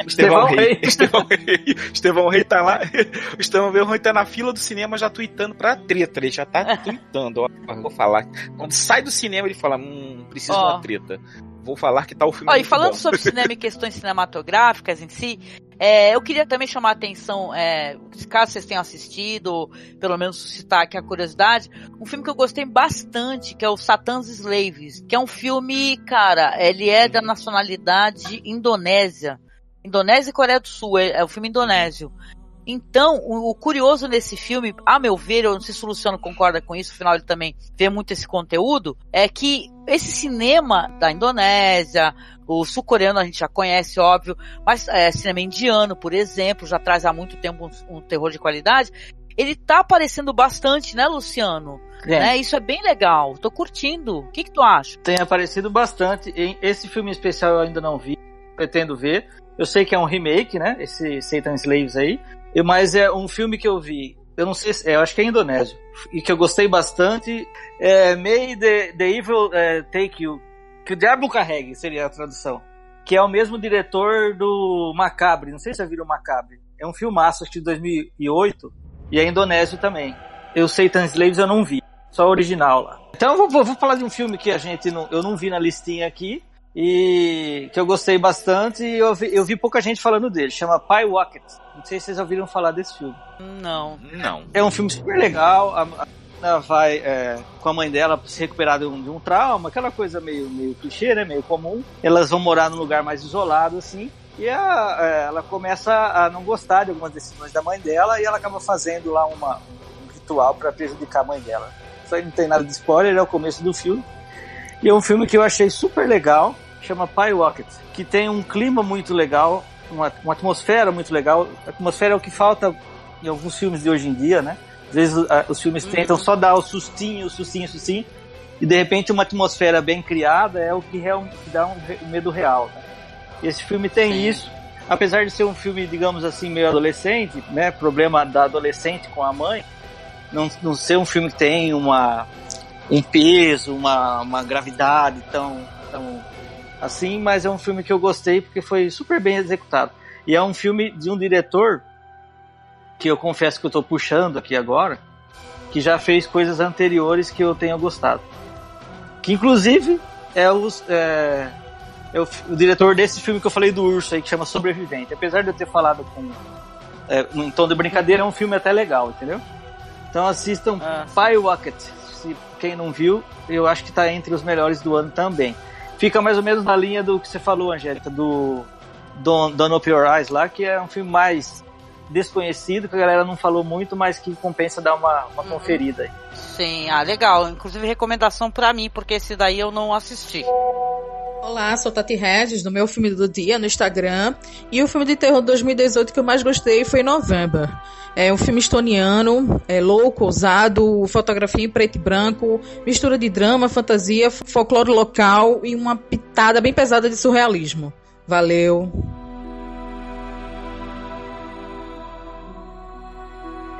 Estevão [LAUGHS] Rei. Estevão Rei. Estevão Rei tá lá. [LAUGHS] O Estevão Rei tá na fila do cinema já tweetando pra treta. Ele já tá tweetando. Ó, vou falar. Quando sai do cinema, ele fala: Hum, preciso de uma treta. Vou falar que tá o filme. Ó, e falando bom. sobre cinema e questões cinematográficas em si, é, eu queria também chamar a atenção, é, caso vocês tenham assistido, pelo menos suscitar aqui a curiosidade, um filme que eu gostei bastante, que é o Satan's Slaves, que é um filme, cara, ele é da nacionalidade indonésia. Indonésia e Coreia do Sul, é, é o filme indonésio. Então, o, o, curioso nesse filme, a meu ver, eu não sei se o Luciano concorda com isso, afinal ele também vê muito esse conteúdo, é que esse cinema da Indonésia, o sul-coreano a gente já conhece, óbvio, mas é, cinema indiano, por exemplo, já traz há muito tempo um, um terror de qualidade. Ele tá aparecendo bastante, né, Luciano? É. Né? Isso é bem legal. Tô curtindo. O que, que tu acha? Tem aparecido bastante. Esse filme especial eu ainda não vi. Pretendo ver. Eu sei que é um remake, né? Esse Satan Slaves aí. Mas é um filme que eu vi. Eu não sei se. É, eu acho que é indonésio. E que eu gostei bastante. É May the, the Evil uh, Take You que o Diabo Carregue seria a tradução. Que é o mesmo diretor do Macabre. Não sei se já viram Macabre. É um filmaço, acho que de 2008. E é indonésio também. Eu sei Slaves eu não vi. Só o original lá. Então eu vou, vou, falar de um filme que a gente não, eu não vi na listinha aqui. E que eu gostei bastante e eu vi, eu vi pouca gente falando dele. Chama Pie Rocket. Não sei se vocês ouviram falar desse filme. Não. Não. É um filme super legal. A, a vai é, com a mãe dela se recuperar de um, de um, trauma, aquela coisa meio, meio clichê, né? Meio comum. Elas vão morar num lugar mais isolado, assim. E a, é, ela começa a não gostar de algumas decisões da mãe dela e ela acaba fazendo lá uma, um ritual para prejudicar a mãe dela. Isso aí não tem nada de spoiler, é o começo do filme. E é um filme que eu achei super legal, chama Pie Rocket, que tem um clima muito legal, uma, uma atmosfera muito legal. A atmosfera é o que falta em alguns filmes de hoje em dia, né? Às vezes uh, os filmes tentam só dar o sustinho, o sustinho, o sustinho, e de repente uma atmosfera bem criada é o que, real, que dá um, um, medo real. Né? Esse filme tem Sim. isso, apesar de ser um filme, digamos assim, meio adolescente, né? Problema da adolescente com a mãe, não, não ser um filme que tem uma, um peso, uma, uma gravidade tão, tão assim, mas é um filme que eu gostei porque foi super bem executado. E é um filme de um diretor que eu confesso que eu tô puxando aqui agora, que já fez coisas anteriores que eu tenho gostado. Que inclusive é, os, é, é o, o, diretor desse filme que eu falei do urso aí, que chama Sobrevivente. Apesar de eu ter falado com. É, em tom de brincadeira, é um filme até legal, entendeu? Então assistam ah. Rocket. Se quem não viu, eu acho que está entre os melhores do ano também. Fica mais ou menos na linha do que você falou, Angélica, do Don't, Open Your Eyes lá, que é um filme mais desconhecido, que a galera não falou muito, mas que compensa dar uma, uma uhum. conferida aí. Sim, ah, legal. Inclusive recomendação para mim, porque esse daí eu não assisti. Olá, sou Tati Regis, do meu filme do dia no Instagram. E o filme de terror de 2018 que eu mais gostei foi November. É um filme estoniano, é louco, ousado, fotografia em preto e branco, mistura de drama, fantasia, folclore local e uma pitada bem pesada de surrealismo. Valeu!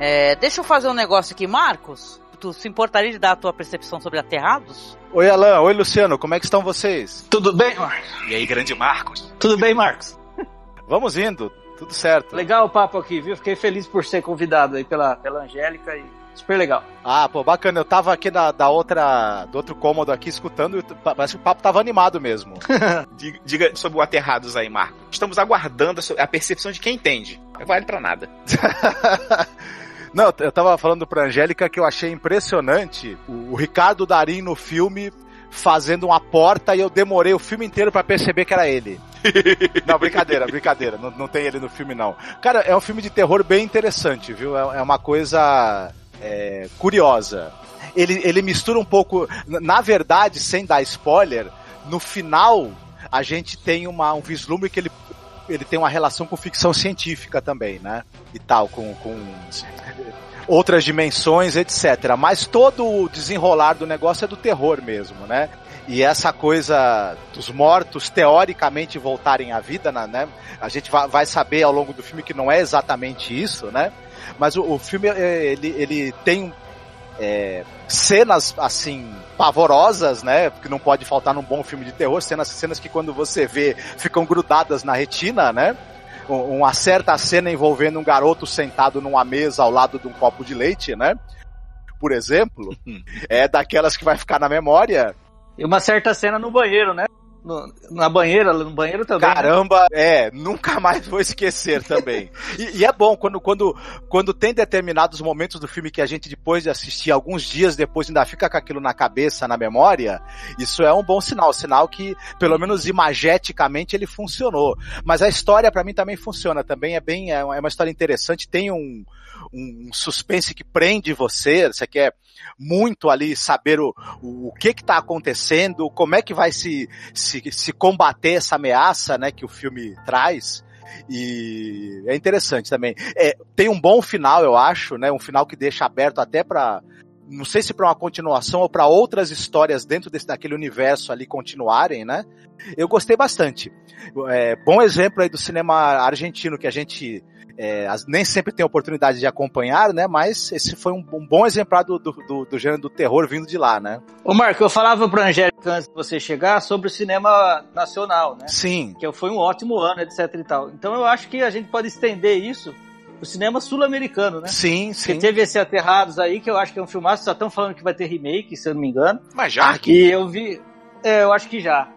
É, deixa eu fazer um negócio aqui, Marcos. Tu se importaria de dar a tua percepção sobre aterrados? Oi, Alan. Oi, Luciano. Como é que estão vocês? Tudo bem, Marcos? E aí, grande Marcos? Tudo bem, Marcos? [LAUGHS] Vamos indo. Tudo certo. Legal o papo aqui, viu? Fiquei feliz por ser convidado aí pela, pela Angélica e super legal. Ah, pô, bacana. Eu tava aqui da, da outra, do outro cômodo aqui escutando e parece que o papo tava animado mesmo. [LAUGHS] diga, sobre o Aterrados aí, Marco. Estamos aguardando a percepção de quem entende. Não vale pra nada. [LAUGHS] Não, eu tava falando pra Angélica que eu achei impressionante o, o Ricardo Darim no filme fazendo uma porta e eu demorei o filme inteiro para perceber que era ele. [LAUGHS] não, brincadeira, brincadeira. Não, não tem ele no filme, não. Cara, é um filme de terror bem interessante, viu? É, é uma coisa é, curiosa. Ele, ele mistura um pouco. Na verdade, sem dar spoiler, no final a gente tem uma, um vislumbre que ele ele tem uma relação com ficção científica também, né? E tal, com, com outras dimensões, etc. Mas todo o desenrolar do negócio é do terror mesmo, né? E essa coisa dos mortos teoricamente voltarem à vida, né? A gente vai saber ao longo do filme que não é exatamente isso, né? Mas o, filme é, ele, ele tem é, cenas assim pavorosas, né? Porque não pode faltar num bom filme de terror, cenas, cenas que quando você vê ficam grudadas na retina, né? Uma certa cena envolvendo um garoto sentado numa mesa ao lado de um copo de leite, né? Por exemplo, [LAUGHS] é daquelas que vai ficar na memória. E uma certa cena no banheiro, né? No, na banheira, no banheiro também. Né? Caramba, é, nunca mais vou esquecer também. [LAUGHS] e, e, é bom quando, quando, quando tem determinados momentos do filme que a gente, depois de assistir, alguns dias depois, ainda fica com aquilo na cabeça, na memória, isso é um bom sinal, sinal que, pelo menos imageticamente, ele funcionou. Mas a história, para mim, também funciona, também é bem, é uma história interessante, tem um, um suspense que prende você, você quer muito ali saber o, o, o que está acontecendo, como é que vai se, se, se combater essa ameaça né, que o filme traz. E é interessante também. É, tem um bom final, eu acho, né? Um final que deixa aberto até para não sei se para uma continuação ou para outras histórias dentro desse daquele universo ali continuarem, né? Eu gostei bastante. É, bom exemplo aí do cinema argentino que a gente é, nem sempre tem oportunidade de acompanhar, né? Mas esse foi um, um bom exemplar do, do, do, do, gênero do terror vindo de lá, né? Ô Marco, eu falava pra Angélica antes de você chegar sobre o cinema nacional, né? Sim. Que foi um ótimo ano, etc e tal. Então eu acho que a gente pode estender isso o cinema sul-americano, né? Sim, sim. Porque teve esse Aterrados aí, que eu acho que é um filmaço, só estão falando que vai ter remake, se eu não me engano. Mas já? E eu vi. É, eu acho que já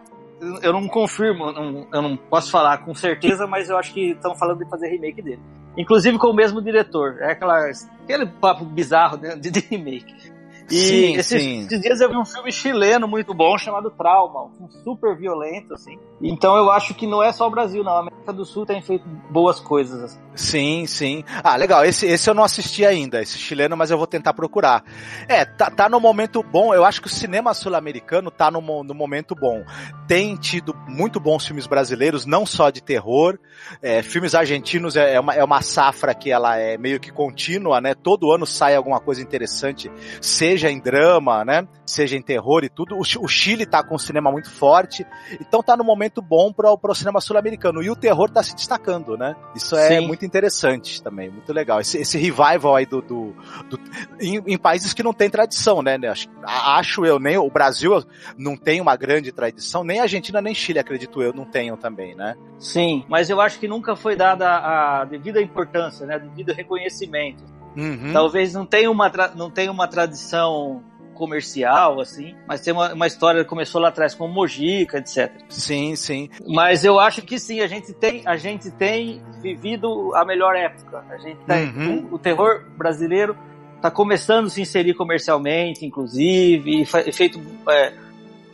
eu não confirmo, não, eu não posso falar com certeza, mas eu acho que estão falando de fazer remake dele. Inclusive com o mesmo diretor. É aquela, aquele papo bizarro de, de remake. E sim, esses, sim. esses, dias eu vi um filme chileno muito bom chamado Trauma, um filme super violento, assim. Então eu acho que não é só o Brasil, não. A América do Sul tem feito boas coisas. Assim. Sim, sim. Ah, legal. Esse, esse eu não assisti ainda, esse chileno, mas eu vou tentar procurar. É, tá, tá no momento bom. Eu acho que o cinema sul-americano tá no, no momento bom. Tem tido muito bons filmes brasileiros, não só de terror. É, filmes argentinos é, é, uma, é uma safra que ela é meio que contínua, né? Todo ano sai alguma coisa interessante, seja seja em drama, né? Seja em terror e tudo. O, Chile tá com um cinema muito forte, então tá no momento bom para o cinema sul-americano. E o terror tá se destacando, né? Isso é Sim. muito interessante também, muito legal. Esse, esse revival aí do. do, do em, em, países que não tem tradição, né? Acho, acho eu, nem o Brasil não tem uma grande tradição, nem a Argentina nem Chile, acredito eu, não tenham também, né? Sim, mas eu acho que nunca foi dada a devida importância, né? Devido reconhecimento. Uhum. Talvez não tenha uma, não tenha uma tradição comercial, assim, mas tem uma, uma história que começou lá atrás com Mojica, etc. Sim, sim. Mas eu acho que sim, a gente tem, a gente tem vivido a melhor época. A gente tá, uhum. o, o, terror brasileiro está começando a se inserir comercialmente, inclusive, e, e feito é,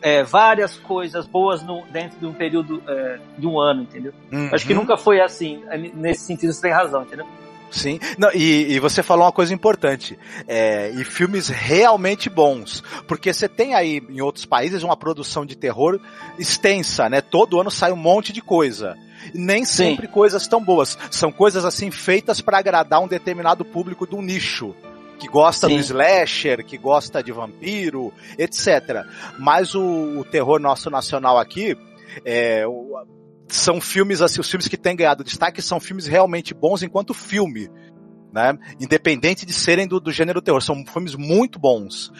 é, várias coisas boas no, dentro de um período é, de um ano, entendeu? Uhum. Acho que nunca foi assim. Nesse sentido, você tem razão, entendeu? Sim, Não, e, e, você falou uma coisa importante, é, e filmes realmente bons, porque você tem aí em outros países uma produção de terror extensa, né? Todo ano sai um monte de coisa. Nem sempre Sim. coisas tão boas, são coisas assim feitas para agradar um determinado público do nicho que gosta Sim. do slasher, que gosta de vampiro, etc. Mas o, o terror nosso nacional aqui, é, o, são filmes assim, os filmes que têm ganhado destaque são filmes realmente bons enquanto filme. Né? Independente de serem do, do gênero terror, são filmes muito bons,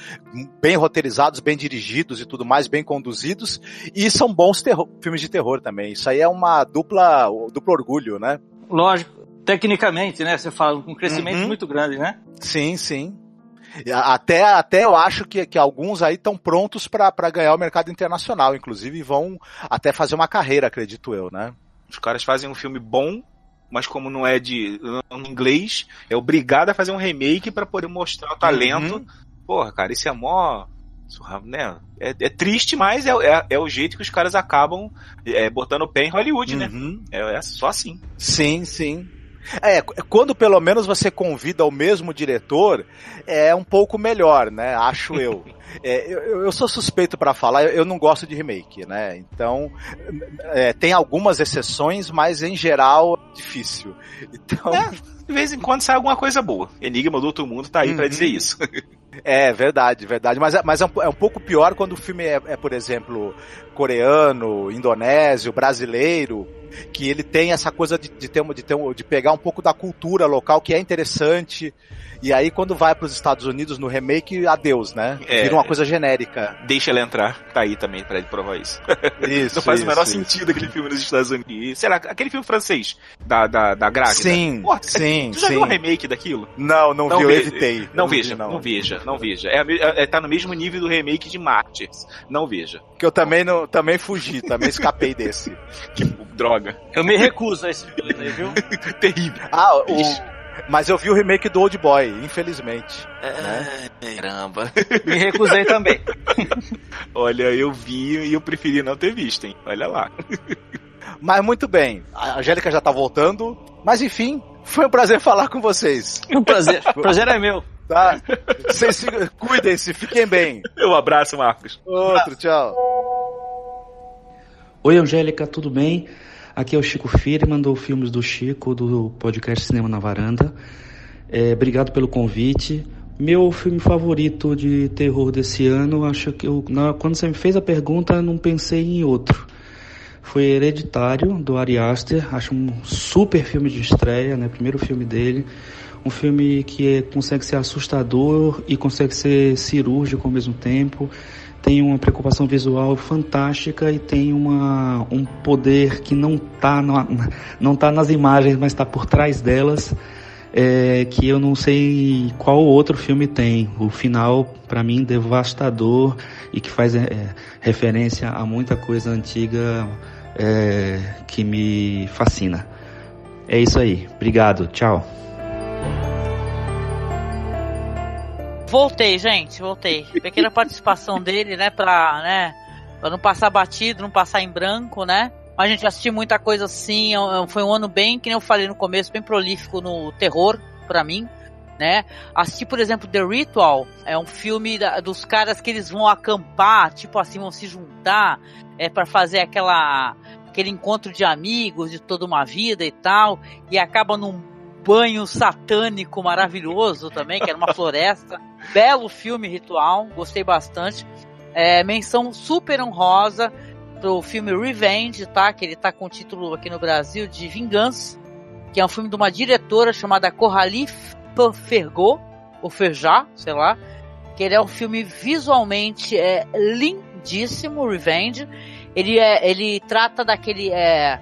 bem roteirizados, bem dirigidos e tudo mais, bem conduzidos, e são bons terror, filmes de terror também. Isso aí é uma dupla, duplo orgulho, né? Lógico, tecnicamente, né? Você fala, com um crescimento uhum. muito grande, né? Sim, sim. Até, até eu acho que, que alguns aí estão prontos para ganhar o mercado internacional, inclusive vão até fazer uma carreira, acredito eu, né? Os caras fazem um filme bom, mas como não é de em inglês, é obrigado a fazer um remake para poder mostrar o talento. Uhum. Porra, cara, isso é mó. Né? É, é triste, mas é, é, é, o jeito que os caras acabam é, botando o pé em Hollywood, né? uhum. né? É, é só assim. Sim, sim. É, quando pelo menos você convida o mesmo diretor, é um pouco melhor, né? Acho eu. [LAUGHS] É, eu, eu, sou suspeito para falar, eu não gosto de remake, né? Então, é, tem algumas exceções, mas em geral é difícil. Então... É, de vez em quando sai alguma coisa boa. Enigma do Outro Mundo tá aí uhum. para dizer isso. [LAUGHS] É, verdade, verdade. Mas, é, mas é, um, é um pouco pior quando o filme é, é, por exemplo, coreano, indonésio, brasileiro, que ele tem essa coisa de, de, ter, de, ter, de pegar um pouco da cultura local que é interessante e aí, quando vai para os Estados Unidos no remake, adeus, né? É, Vira uma coisa genérica. Deixa ela entrar. Tá aí também para ele provar isso. Isso. [LAUGHS] Não faz isso, o menor isso. sentido aquele filme nos Estados Unidos. Será aquele filme francês da, da, da grávida? Sim. Porra, sim. Você já sim. viu o remake daquilo? Não, não, não vi, eu evitei. Não, veja, não. não. veja, não veja. É, é, tá no mesmo nível do remake de Martyrs. Não veja. Que eu também não, também fugi, também escapei desse. Que droga. Eu me recuso a esse filme, viu? [LAUGHS] Terrível. Ah, o mas eu vi o remake do Old Boy, infelizmente. É, né? Caramba. Me recusei também. [LAUGHS] Olha, eu vi e eu preferi não ter visto, hein? Olha lá. Mas muito bem, a Angélica já tá voltando. Mas enfim, foi um prazer falar com vocês. Um prazer. O prazer é meu. Tá? Vocês se... cuidem-se, fiquem bem. Um abraço, Marcos. Outro, tchau. Oi, Angélica, tudo bem? Aqui é o Chico Firman, do Filmes do Chico, do podcast Cinema na Varanda. É, obrigado pelo convite. Meu filme favorito de terror desse ano, acho que eu, na, quando você me fez a pergunta, não pensei em outro. Foi Hereditário, do Ari Aster. Acho um super filme de estreia, né? Primeiro filme dele. Um filme que é, consegue ser assustador e consegue ser cirúrgico ao mesmo tempo tem uma preocupação visual fantástica e tem uma, um poder que não está não tá nas imagens, mas está por trás delas, é, que eu não sei qual outro filme tem. O final, para mim, devastador e que faz é, referência a muita coisa antiga é, que me fascina. É isso aí. Obrigado. Tchau. Voltei, gente, voltei. Pequena participação dele, né, pra, né, pra não passar batido, não passar em branco, né. A gente assistiu muita coisa assim, foi um ano bem, que nem eu falei no começo, bem prolífico no terror, pra mim, né. Assisti, por exemplo, The Ritual, é um filme da, dos caras que eles vão acampar, tipo assim, vão se juntar, é para fazer aquela aquele encontro de amigos de toda uma vida e tal, e acaba num banho satânico maravilhoso também, que era uma [LAUGHS] floresta. Belo filme ritual, gostei bastante. É, menção super honrosa pro filme Revenge, tá? Que ele tá com o título aqui no Brasil de Vingança, que é um filme de uma diretora chamada Coralie Fergot, ou Ferjá, sei lá. Que ele é um filme visualmente é, lindíssimo, Revenge. Ele, é, ele trata daquele. É,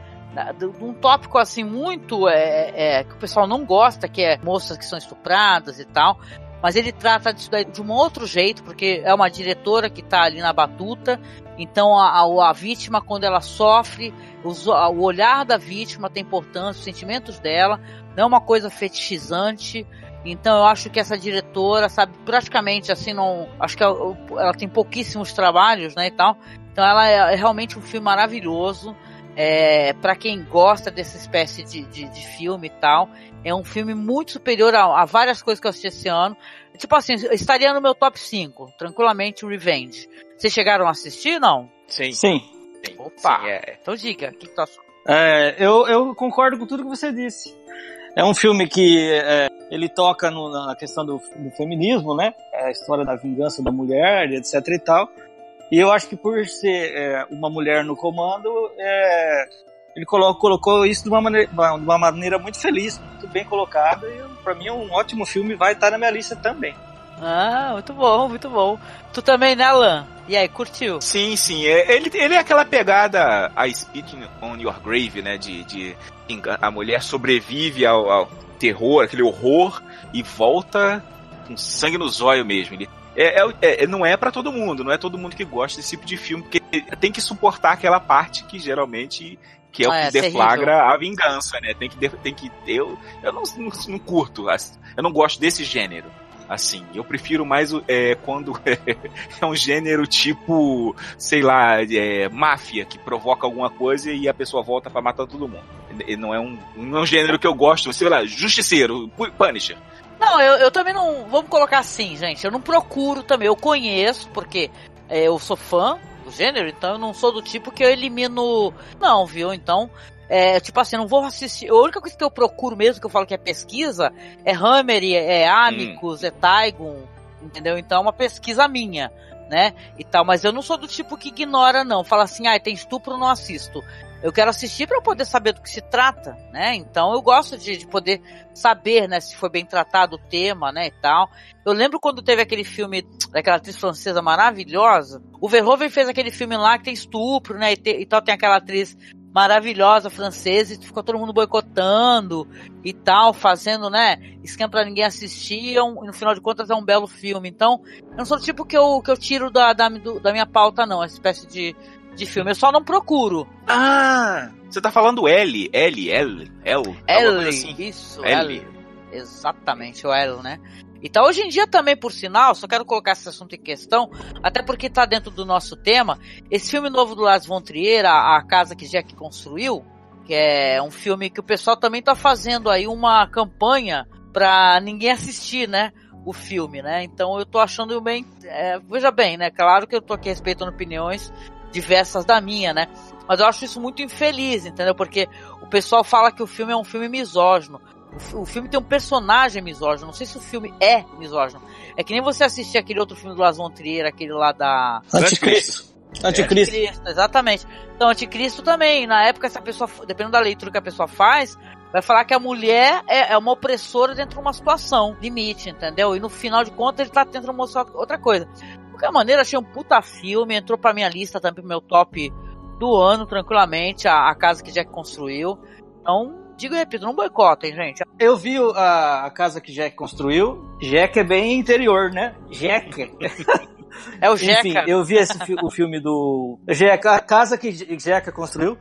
um tópico assim muito é, é, que o pessoal não gosta, que é moças que são estupradas e tal. Mas ele trata disso daí de um outro jeito, porque é uma diretora que está ali na batuta. Então a, a, a vítima, quando ela sofre, os, o olhar da vítima tem importância, os sentimentos dela, não é uma coisa fetichizante. Então eu acho que essa diretora, sabe, praticamente assim, não. Acho que ela, ela tem pouquíssimos trabalhos, né, e tal. Então ela é, é realmente um filme maravilhoso É, para quem gosta dessa espécie de, de, de, filme e tal, é um filme muito superior a, a, várias coisas que eu assisti esse ano. Tipo assim, estaria no meu top 5, tranquilamente, Revenge. Vocês chegaram a assistir, não? Sim. Sim. Opa! Sim, é. Então diga, o que, que tu achou? É, eu, eu concordo com tudo que você disse. É um filme que é, ele toca no, na questão do, do, feminismo, né? É a história da vingança da mulher, etc e tal. E eu acho que por ser é, uma mulher no comando, é, ele colocou, colocou isso de uma, maneira, de uma maneira muito feliz, muito bem colocada. E para mim é um ótimo filme, vai estar na minha lista também. Ah, muito bom, muito bom. Tu também, né, Alan? E aí, curtiu? Sim, sim. É, ele, ele é aquela pegada a Speaking on Your Grave, né? De, de a mulher sobrevive ao, ao terror, aquele horror, e volta com sangue nos olhos mesmo. Ele é, é, é, não é para todo mundo, não é todo mundo que gosta desse tipo de filme, porque tem que suportar aquela parte que geralmente que é o ah, que é, deflagra terrível. a vingança, né? Tem que tem que eu eu não, não, não curto, eu não gosto desse gênero. Assim, eu prefiro mais é, quando [LAUGHS] é um gênero tipo, sei lá, é, máfia, que provoca alguma coisa e a pessoa volta para matar todo mundo. E não é um, não é um gênero que eu gosto, sei lá, Justiceiro, Punisher. Não, eu, eu também não. Vamos colocar assim, gente. Eu não procuro também. Eu conheço, porque é, eu sou fã do gênero, então eu não sou do tipo que eu elimino. Não, viu? Então. É, tipo assim, não vou assistir. A única coisa que eu procuro mesmo, que eu falo que é pesquisa, é Hammer, é, é Amicus, hum. é Taigun, entendeu? Então é uma pesquisa minha, né? E tal, mas eu não sou do tipo que ignora, não. Fala assim, ah, tem estupro, não assisto eu quero assistir para poder saber do que se trata, né? Então eu gosto de, de, poder saber, né, se foi bem tratado o tema, né, e tal. Eu lembro quando teve aquele filme daquela atriz francesa maravilhosa. O Verhoeven fez aquele filme lá que tem estupro, né, e, te, e tal, tem aquela atriz maravilhosa francesa e ficou todo mundo boicotando e tal, fazendo, né, esquema pra ninguém assistir, e no final de contas é um belo filme. Então, eu não sou do tipo que eu, que eu tiro da, da, da minha pauta, não, essa espécie de, de filme. Eu só não procuro. Ah, você tá falando L, L, L, L. L, assim. isso, L. L. Exatamente, o L, né? Então, hoje em dia também, por sinal, só quero colocar esse assunto em questão, até porque tá dentro do nosso tema, esse filme novo do Lars von Trier, a, a Casa que Jack Construiu, que é um filme que o pessoal também tá fazendo aí uma campanha pra ninguém assistir, né? O filme, né? Então eu tô achando bem. É, veja bem, né? Claro que eu tô aqui respeitando opiniões diversas da minha, né? Mas eu acho isso muito infeliz, entendeu? Porque o pessoal fala que o filme é um filme misógino. O, filme tem um personagem misógino. Não sei se o filme é misógino. É que nem você assistir aquele outro filme do Las von Trier, aquele lá da... Anticristo. Anticristo. Anticristo, exatamente. Então, Anticristo também. Na época, essa pessoa, dependendo da leitura que a pessoa faz, vai falar que a mulher é, é, uma opressora dentro de uma situação limite, entendeu? E no final de contas ele tá tentando mostrar outra coisa qualquer maneira, achei um puta filme, entrou pra minha lista também pro meu top do ano, tranquilamente, a, a casa que Jack construiu. Então, digo e repito, não boicotem, gente. Eu vi a, a, casa que Jack construiu. Jack é bem interior, né? Jack. [LAUGHS] é o Jack. Enfim, eu vi esse, o filme do Jack, a casa que Jack construiu.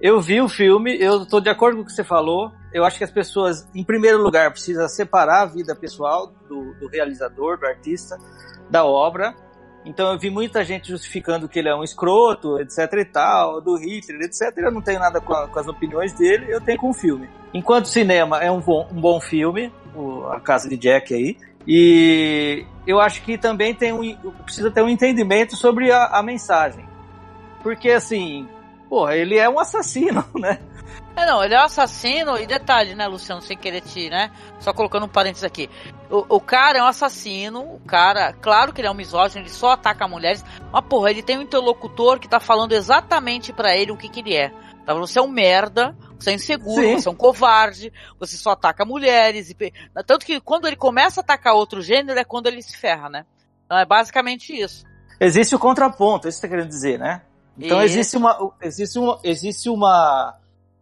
Eu vi o filme, eu tô de acordo com o que você falou. Eu acho que as pessoas, em primeiro lugar, precisam separar a vida pessoal do, do realizador, do artista da obra. Então eu vi muita gente justificando que ele é um escroto, etc e tal, do Hitler, etc. Eu não tenho nada com, a, com as opiniões dele, eu tenho com o filme. Enquanto cinema é um bom, um bom filme, o, A Casa de Jack aí, e eu acho que também tem um, precisa ter um entendimento sobre a, a mensagem. Porque assim, porra, ele é um assassino, [LAUGHS] né? É, não, ele é um assassino, e detalhe, né, Luciano, sem querer te, né, só colocando um parênteses aqui. O, o cara é um assassino, o cara, claro que ele é um misógino, ele só ataca mulheres, mas porra, ele tem um interlocutor que tá falando exatamente para ele o que que ele é. Tá você é um merda, você é inseguro, Sim. você é um covarde, você só ataca mulheres. E... Tanto que quando ele começa a atacar outro gênero é quando ele se ferra, né? Então é basicamente isso. Existe o contraponto, é isso que você tá querendo dizer, né? Então existe uma, existe uma, existe uma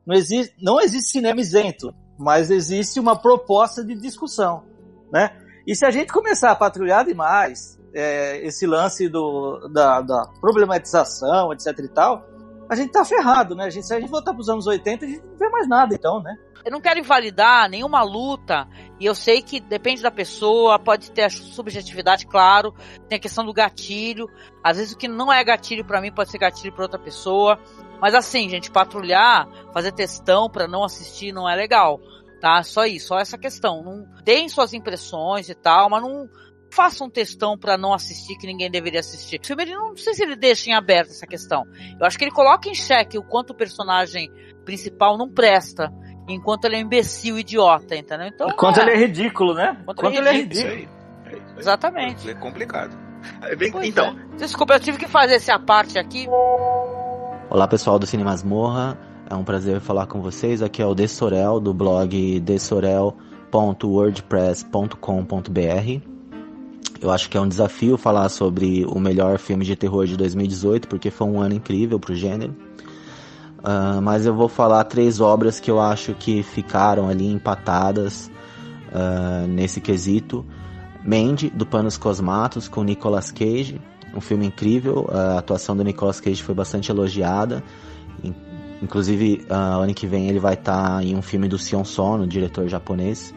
não existe, não existe cinema isento, mas existe uma proposta de discussão, né? E se a gente começar a patrulhar demais é, esse lance do, da, da, problematização, etc e tal, a gente tá ferrado, né? A gente, se a gente voltar para os anos 80, a gente não vê mais nada, então, né? Eu não quero invalidar nenhuma luta, e eu sei que depende da pessoa, pode ter a subjetividade, claro, tem a questão do gatilho. Às vezes o que não é gatilho para mim pode ser gatilho para outra pessoa. Mas assim, gente, patrulhar, fazer testão pra não assistir não é legal, tá? Só isso, só essa questão. Não deem suas impressões e tal, mas não façam um testão pra não assistir que ninguém deveria assistir. O filme ele não, não sei se ele deixa em aberto essa questão. Eu acho que ele coloca em xeque o quanto o personagem principal não presta, enquanto ele é um imbecil idiota, entendeu? Então, Enquanto ele é ridículo, né? Enquanto Enquanto ele é ridículo. Isso aí. Exatamente. É complicado. É [LAUGHS] bem- então, é. Desculpa, eu tive que fazer essa parte aqui. Olá pessoal do Cine Masmorra, é um prazer falar com vocês. Aqui é o Dessorel do blog dessorel.wordpress.com.br. Eu acho que é um desafio falar sobre o melhor filme de terror de 2018, porque foi um ano incrível pro gênero. Ah, mas eu vou falar três obras que eu acho que ficaram ali empatadas ah, nesse quesito. Mandy, do Panos Cosmatos, com Nicolas Cage. Um filme incrível. A atuação do Nicolas Cage foi bastante elogiada. In- Inclusive, ah, ano que vem ele vai estar em um filme do Sion Sono, diretor japonês.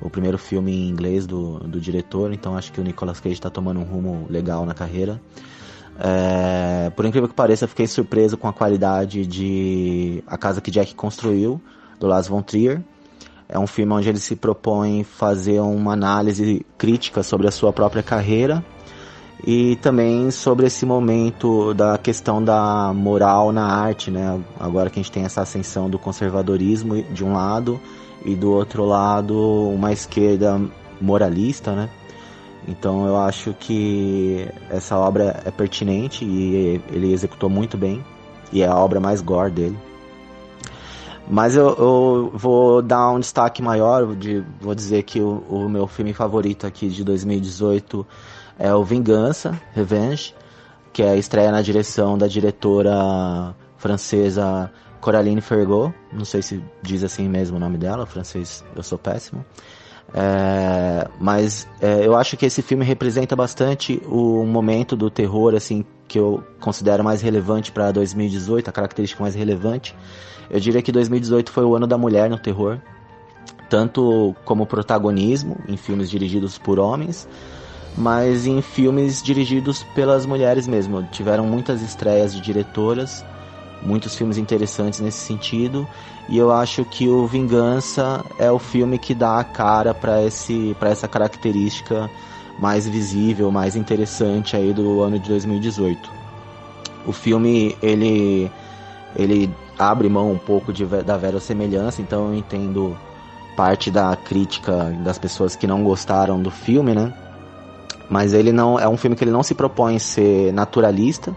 O primeiro filme em inglês do, do diretor. Então acho que o Nicolas Cage está tomando um rumo legal na carreira. É, por incrível que pareça, fiquei surpreso com a qualidade de A Casa que Jack Construiu, do Lars von Trier. É um filme onde ele se propõe fazer uma análise crítica sobre a sua própria carreira e também sobre esse momento da questão da moral na arte, né? Agora que a gente tem essa ascensão do conservadorismo de um lado e do outro lado uma esquerda moralista, né? Então eu acho que essa obra é pertinente e ele executou muito bem e é a obra mais gore dele. Mas eu, eu vou dar um destaque maior, de, vou dizer que o, o meu filme favorito aqui de 2018 é o Vingança, Revenge, que é a estreia na direção da diretora francesa Coraline Fergot, não sei se diz assim mesmo o nome dela, francês eu sou péssimo. É, mas é, eu acho que esse filme representa bastante o momento do terror assim que eu considero mais relevante para 2018, a característica mais relevante. Eu diria que 2018 foi o ano da mulher no terror, tanto como protagonismo em filmes dirigidos por homens, mas em filmes dirigidos pelas mulheres mesmo. Tiveram muitas estreias de diretoras, muitos filmes interessantes nesse sentido, e eu acho que o Vingança é o filme que dá a cara para esse para essa característica mais visível, mais interessante aí do ano de 2018. O filme ele ele abre mão um pouco de, da verossemelhança, então eu entendo parte da crítica das pessoas que não gostaram do filme, né? Mas ele não é um filme que ele não se propõe ser naturalista.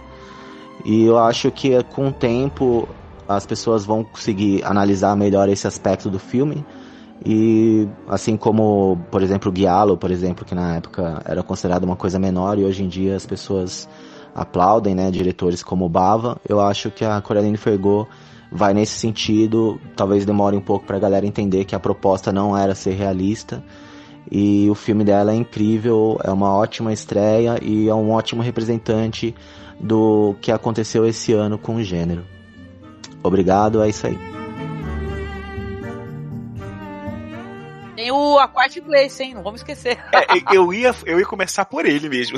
E eu acho que com o tempo as pessoas vão conseguir analisar melhor esse aspecto do filme. E assim como, por exemplo, o Guialo, por exemplo, que na época era considerado uma coisa menor e hoje em dia as pessoas aplaudem, né, diretores como Bava, eu acho que a Coraline Fergot vai nesse sentido, talvez demore um pouco pra galera entender que a proposta não era ser realista. E o filme dela é incrível, é uma ótima estreia e é um ótimo representante do que aconteceu esse ano com o gênero. Obrigado, é isso aí. Tem o A Quiet Place, hein? Não vamos esquecer. é, eu, ia, eu ia começar por ele mesmo.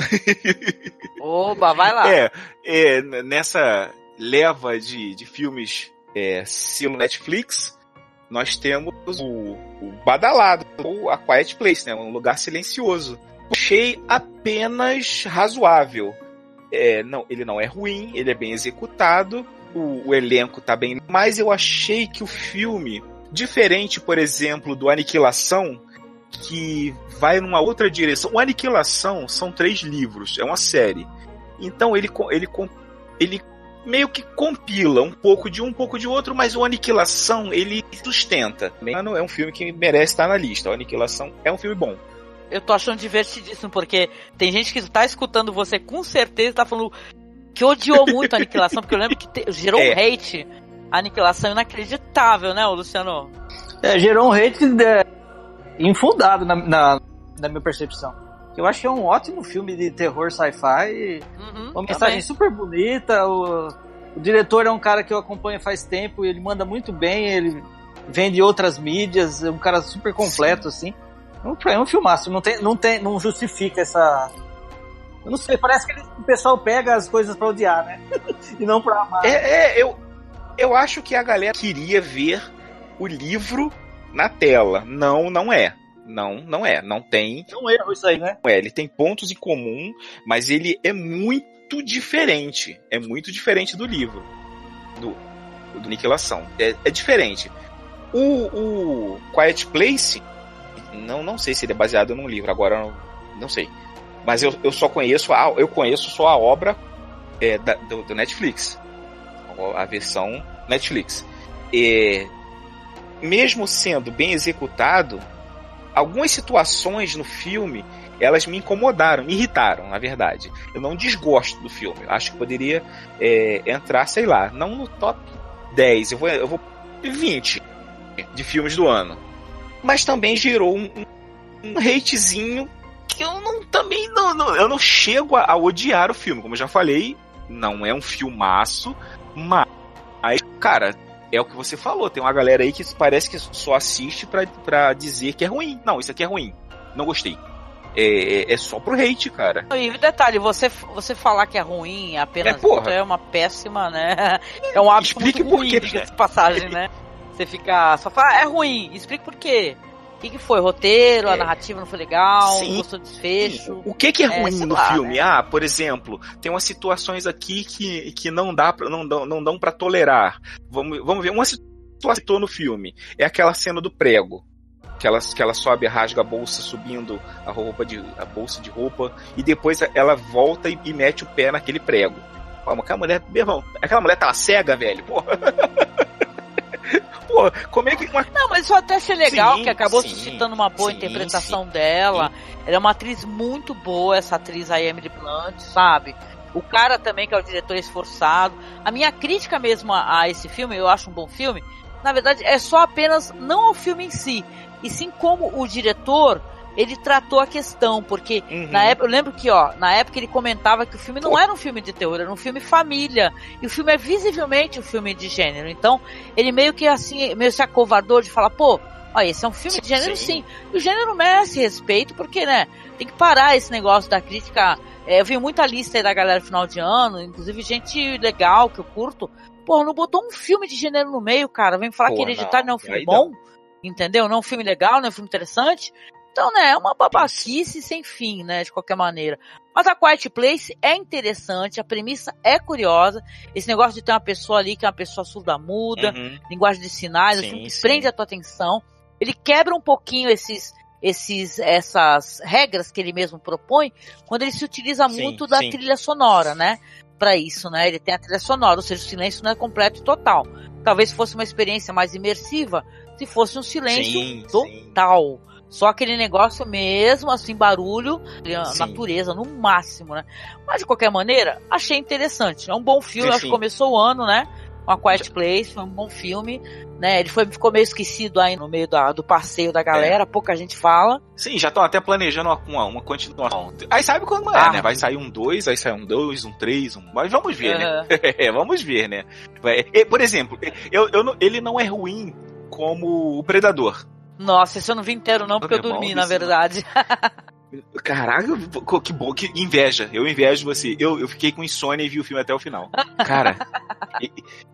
[LAUGHS] Oba, vai lá. É, é, nessa leva de, de filmes é, selo Netflix, nós temos o, o badalado, o A Quiet Place, né? Um lugar silencioso. Achei apenas razoável. É, não, ele não é ruim, ele é bem executado, o, o elenco tá bem. Mas eu achei que o filme, diferente, por exemplo, do Aniquilação, que vai numa outra direção. O Aniquilação são três livros, é uma série. Então ele, ele, ele meio que compila um pouco de um, um pouco de outro, mas o Aniquilação ele sustenta. Mano, É um filme que merece estar na lista. O Aniquilação é um filme bom. Eu tô achando divertidíssimo, porque tem gente que tá escutando você com certeza tá falando que odiou muito a aniquilação, porque eu lembro que te- gerou É. um hate. A aniquilação inacreditável, né, Luciano? É, gerou um hate é, infundado na, na, na minha percepção. Eu acho que é um ótimo filme de terror sci-fi. uma mensagem também. super bonita. O, o diretor é um cara que eu acompanho faz tempo e ele manda muito bem. Ele vende outras mídias. É um cara super completo, assim. É um- É um filmaço. Não, tem, não, tem, não justifica essa. Eu não sei, parece que ele- o pessoal pega as coisas pra odiar, né? [LAUGHS] e não pra amar. É, é, eu, Eu acho que a galera queria ver o livro na tela. Não, não é. Não, não é. Não tem. É um erro isso aí, né? É, ele tem pontos em comum, mas ele é muito diferente. É muito diferente do livro. Do, do Aniquilação. É, é diferente. O, o Quiet Place, não, não sei se ele é baseado num livro, agora não, não sei. Mas eu, eu só conheço a, eu conheço só a obra é, da, do, do, Netflix. A versão Netflix. E, mesmo sendo bem executado, algumas situações no filme elas me incomodaram, me irritaram, na verdade. Eu não desgosto do filme. Acho que poderia é, entrar, sei lá, não no top 10, eu vou, eu vou 20 de filmes do ano. Mas também gerou um, um hatezinho que eu não também não, não eu não chego a, a, odiar o filme, como eu já falei, não é um filmaço, mas cara, é o que você falou, tem uma galera aí que parece que só assiste pra, pra dizer que é ruim. Não, isso aqui é ruim. Não gostei. É, é, é só pro hate, cara. E detalhe, você, você falar que é ruim apenas é, porra. é uma péssima, né? [LAUGHS] É um hábito Explique muito por ruim, quê, diga de passagem, né? [LAUGHS] Você fica só fala, ah, é ruim, explique por quê. O que, que foi? Roteiro, a narrativa não foi legal, Sim. gostou do desfecho? O que, que é É, ruim sei no lá, filme? né? Ah, por exemplo, tem umas situações aqui que, que não dá pra, não, dão, não dão para tolerar. Vamos, vamos ver uma situação no filme. É aquela cena do prego. Que ela, que ela sobe, rasga a bolsa subindo a roupa de a bolsa de roupa e depois ela volta e, e mete o pé naquele prego. Pô, aquela mulher, meu irmão, aquela mulher tava cega, velho. Porra. [LAUGHS] Pô, como é que uma Não, mas isso até ser legal, Sim, que acabou sim, suscitando uma boa sim, interpretação dela. Ela é uma atriz muito boa, essa atriz aí, Emily Blunt, sabe? O cara também, que é o diretor esforçado. A minha crítica mesmo a, a esse filme, eu acho um bom filme, na verdade, é só apenas, não ao filme em si, e sim como o diretor ele tratou a questão, porque Uhum. na época, eu lembro que, ó, na época ele comentava que o filme não era um filme de terror, era um filme família, e o filme é visivelmente um filme de gênero, então ele meio que assim, meio se acovardou de falar, pô, ó, esse é um filme de gênero sim, e o gênero merece respeito, porque, né, tem que parar esse negócio da crítica, é, eu vi muita lista aí da galera final de ano, inclusive gente legal, que eu curto, pô, não botou um filme de gênero no meio, cara, vem falar Pô, que Hereditário não é um não, filme bom, entendeu? Não é um filme legal, não é um filme interessante, então, né, é uma babaquice sem fim, né, de qualquer maneira. Mas a Quiet Place é interessante, a premissa é curiosa. Esse negócio de ter uma pessoa ali que é uma pessoa surda-muda, Uhum. linguagem de sinais, Sim, assim, que sim. prende a tua atenção. Ele quebra um pouquinho esses, esses, essas regras que ele mesmo propõe quando ele se utiliza Sim, muito da sim. trilha sonora, né? Pra isso, né? Ele tem a trilha sonora, ou seja, o silêncio não é completo e total. Talvez fosse uma experiência mais imersiva se fosse um silêncio Sim, total. Só aquele negócio mesmo, assim, barulho, a Sim. natureza no máximo, né? Mas de qualquer maneira, achei interessante. É um bom filme, acho que começou o ano, né? Com a Quiet Place, foi um bom filme, né? Ele foi, ficou meio esquecido aí no meio da- do passeio da galera, pouca gente fala. Sim, já estão até planejando uma, uma, uma continuação. Aí sabe quando é, Ah. né? Vai sair um 2, aí sai um 2, um 3, um. Mas vamos ver, Aham. né? [LAUGHS] É, vamos ver, né? Por exemplo, eu, eu ele não é ruim como o Predador. Nossa, esse eu não vi inteiro não, porque eu dormi, na verdade. [LAUGHS] Caraca, que bom, que inveja. Eu invejo você. Eu, eu fiquei com insônia e vi o filme até o final. Cara, [LAUGHS] é,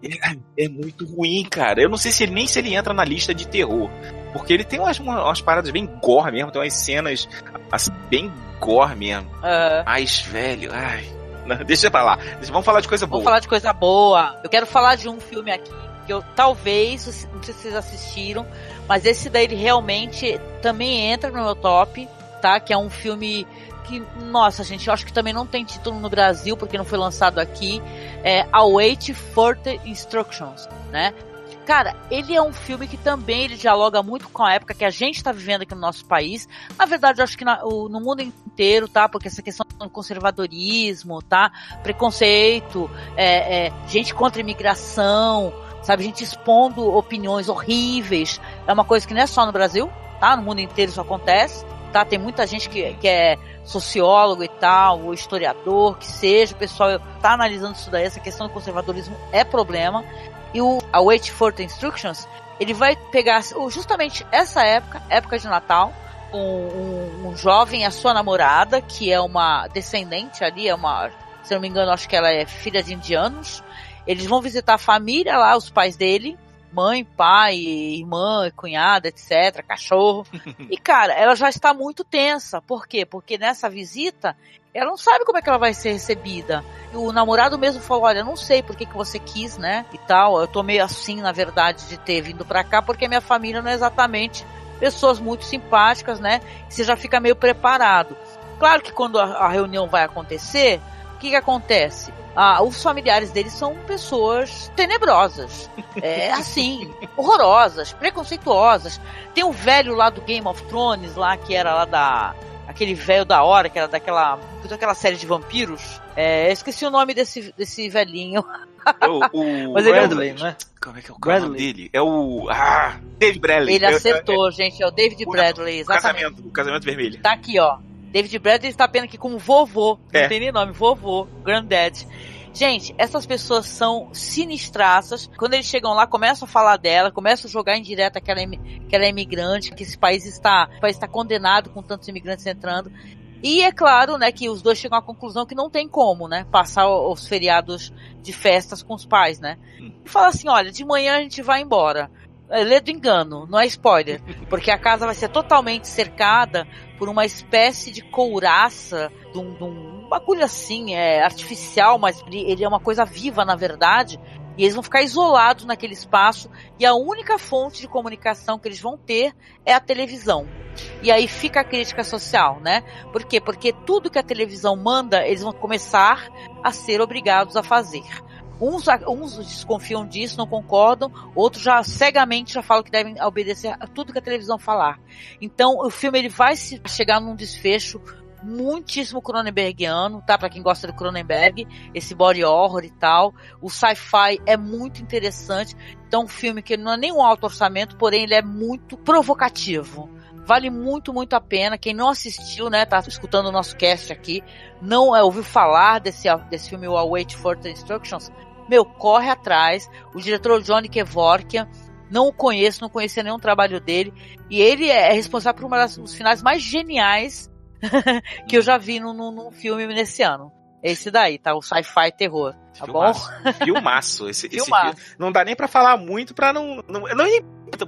é- é muito ruim, cara. Eu não sei se ele nem se ele entra na lista de terror. Porque ele tem umas, umas, paradas bem gore mesmo, tem umas cenas assim, bem gore mesmo. Aham. Mas, velho, ai. Não, [LAUGHS] deixa pra lá. Vamos falar de coisa boa. Vamos falar de coisa boa. Eu quero falar de um filme aqui que eu talvez, não sei se vocês assistiram, mas esse daí ele realmente também entra no meu top, tá? Que é um filme que, nossa, gente, eu acho que também não tem título no Brasil porque não foi lançado aqui. É Await Further Instructions, né? Cara, ele é um filme que também ele dialoga muito com a época que a gente está vivendo aqui no nosso país. Na verdade, eu acho que na- o- no mundo inteiro, tá? Porque essa questão do conservadorismo, tá? Preconceito, é, é, gente contra imigração, sabe? Gente expondo opiniões horríveis. É uma coisa que não é só no Brasil, tá? No mundo inteiro isso acontece, tá? Tem muita gente que, que é sociólogo e tal, ou historiador, que seja, o pessoal tá analisando isso daí, essa questão do conservadorismo é problema. E o Await Further Instructions, ele vai pegar justamente essa época, época de Natal, um, um, um jovem a sua namorada, que é uma descendente ali, é uma, se não me engano, acho que ela é filha de indianos. Eles vão visitar a família lá, os pais dele, mãe, pai, irmã, cunhada, etc, cachorro. [LAUGHS] E cara, ela já está muito tensa. Por quê? Porque nessa visita, ela não sabe como é que ela vai ser recebida. E o namorado mesmo falou: "Olha, não sei por que, que você quis, né? E tal. Eu tô meio assim, na verdade, de ter vindo para cá, porque minha família não é exatamente pessoas muito simpáticas, né? Você já fica meio preparado. Claro que quando a, a reunião vai acontecer, o que que acontece? Ah, os familiares deles são pessoas tenebrosas. É [LAUGHS] assim, horrorosas, preconceituosas. Tem o velho lá do Game of Thrones, lá que era lá da. Aquele velho da hora, que era daquela. daquela série de vampiros. É, esqueci o nome desse, desse velhinho. É o, o [LAUGHS] Mas ele é um- Bradley, não é? Como é que é o nome dele? É o. Ah, David Bradley. Ele É- acertou, gente. É o David Bradley, é- o exatamente. casamento, o casamento vermelho. Tá aqui, ó. David Bradley está apenas aqui como vovô. Não É. tem nem nome, vovô, granddad. Gente, essas pessoas são sinistraças. Quando eles chegam lá, começam a falar dela, começam a jogar em direto que ela é, que ela é imigrante, que esse país está, país está condenado com tantos imigrantes entrando. E é claro, né, que os dois chegam à conclusão que não tem como, né, passar os feriados de festas com os pais, né. E fala assim, olha, de manhã a gente vai embora. É, lê do engano, não é spoiler. Porque a casa vai ser totalmente cercada por uma espécie de couraça, de um, de um bagulho assim, é artificial, mas ele é uma coisa viva na verdade. E eles vão ficar isolados naquele espaço e a única fonte de comunicação que eles vão ter é a televisão. E aí fica a crítica social, né? Por quê? Porque tudo que a televisão manda, eles vão começar a ser obrigados a fazer. Uns, uns desconfiam disso, não concordam, outros já cegamente já falam que devem obedecer a tudo que a televisão falar. Então o filme ele vai se chegar num desfecho muitíssimo Cronenbergiano, tá? Para quem gosta do Cronenberg, esse body horror e tal. O sci-fi é muito interessante. Então um filme que não é nem um alto orçamento, porém ele é muito provocativo. Vale muito, muito a pena. Quem não assistiu, né, tá escutando o nosso cast aqui, não é, ouviu falar desse, desse filme o Await Further Instructions, meu, corre atrás. O diretor Johnny Kevorkian, não o conheço, não conhecia nenhum trabalho dele. E ele é responsável por um dos finais mais geniais [LAUGHS] que eu já vi num filme nesse ano. Esse daí, tá? O sci-fi terror. Tá Filmaço. bom? Filmaço. [LAUGHS] Esse, esse Filmaço. filme. Não dá nem pra falar muito pra não. não, não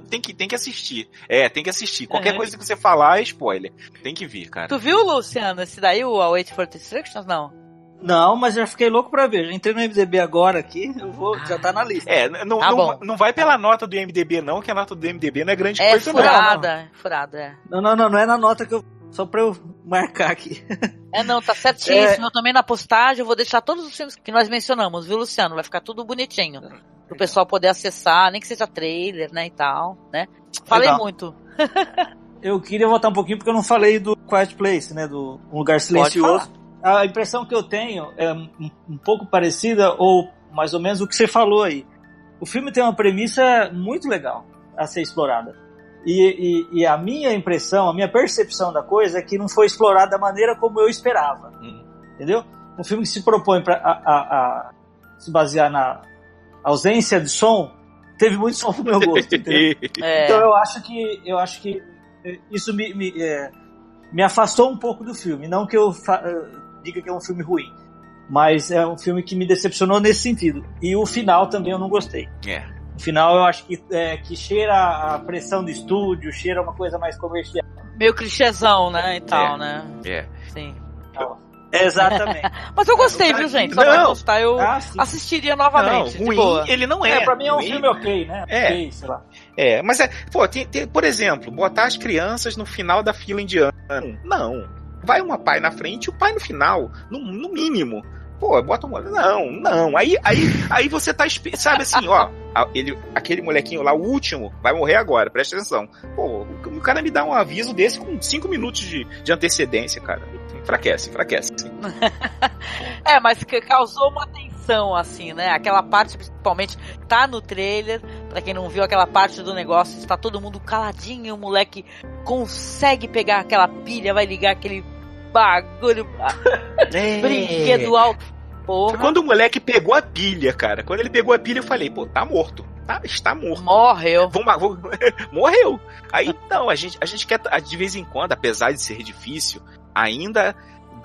tem, que, tem que assistir. É, tem que assistir. Qualquer Uhum. coisa que você falar é spoiler. Tem que vir, cara. Tu viu, Luciano, esse daí, o Await for Instructions? Não. Não, mas já fiquei louco pra ver. Já entrei no MDB agora aqui, eu vou, já tá na lista. É, não, Tá não, bom. não vai pela nota do MDB, não, que a nota do MDB não é grande É coisa, não. furada, furada, é. Não, não, não, não é na nota que eu. Só pra eu marcar aqui. [LAUGHS] É, não, tá certíssimo. Eu também na postagem eu vou deixar todos os filmes que nós mencionamos, viu, Luciano? Vai ficar tudo bonitinho. Pro pessoal poder acessar, nem que seja trailer, né, e tal, né? Falei Legal. muito. [LAUGHS] Eu queria voltar um pouquinho porque eu não falei do Quiet Place, né? Do Um Lugar Silencioso. A impressão que eu tenho é um pouco parecida, ou mais ou menos o que você falou aí. O filme tem uma premissa muito legal a ser explorada. E, e- e a minha impressão, a minha percepção da coisa é que não foi explorada da maneira como eu esperava. Entendeu? Um filme que se propõe para a, a- a se basear na ausência de som, teve muito som pro meu gosto. entendeu? [LAUGHS] É. Então eu acho que eu acho que eh, isso me, me, eh, me afastou um pouco do filme. Não que eu fa- eh, diga que é um filme ruim, mas é um filme que me decepcionou nesse sentido. E o final também eu não gostei. É. Final eu acho que, eh, que cheira a pressão do estúdio, cheira uma coisa mais comercial. Meio clichêzão, né, e tal, É. né? É. Sim. Exatamente. [LAUGHS] Mas eu gostei, viu, gente? Só pra Não. constar, eu Ah, assistiria novamente. Não, ruim boa. ele não é. É, pra mim é um Ruim. filme ok, né? É. Ok, sei lá. É, mas é, pô, tem, tem- por exemplo, botar as crianças no final da fila indiana. Não. Vai uma pai na frente e o pai no final, no, no mínimo. Pô, bota um. Não, não. Aí, aí, aí você tá. Sabe assim, ó. Ele, aquele molequinho lá, o último, vai morrer agora, presta atenção. Pô, o, cara me dá um aviso desse com cinco minutos de, de antecedência, cara. Enfraquece, enfraquece. [LAUGHS] É, mas que causou uma tensão, assim, né? Aquela parte, principalmente, tá no trailer. Pra quem não viu aquela parte do negócio, está todo mundo caladinho. O moleque consegue pegar aquela pilha, vai ligar aquele bagulho. É. Brinquedo alto. Porra. Quando o moleque pegou a pilha, cara, quando ele pegou a pilha, eu falei, pô, tá morto. Tá, está morto. Morreu. Vamos, vamos- [LAUGHS] morreu. Aí, não, a gente, a gente quer, de vez em quando, apesar de ser difícil, ainda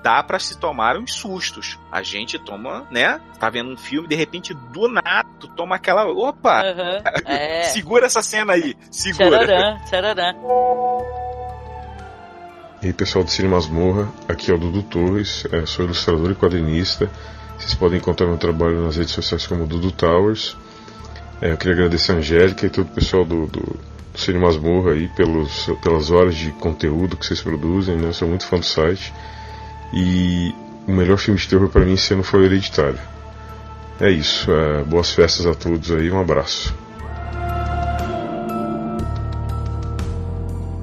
dá pra se tomar uns sustos. A gente toma, né? Tá vendo um filme, de repente, do nada, toma aquela. Opa! Uhum, é. [LAUGHS] Segura essa cena aí. Segura. Tchararã, tchararã. E aí, pessoal do Cine Masmorra, aqui é o Dudu Torres, é, sou ilustrador e quadrinista. Vocês podem encontrar meu trabalho nas redes sociais como Dudu Towers. É, eu queria agradecer a Angélica e todo o pessoal do, do, do Cine Masmorra aí pelos, pelas horas de conteúdo que vocês produzem, né? Eu sou muito fã do site. E o melhor filme de terror para mim esse ano foi o Hereditário. É isso, é, boas festas a todos aí, um abraço.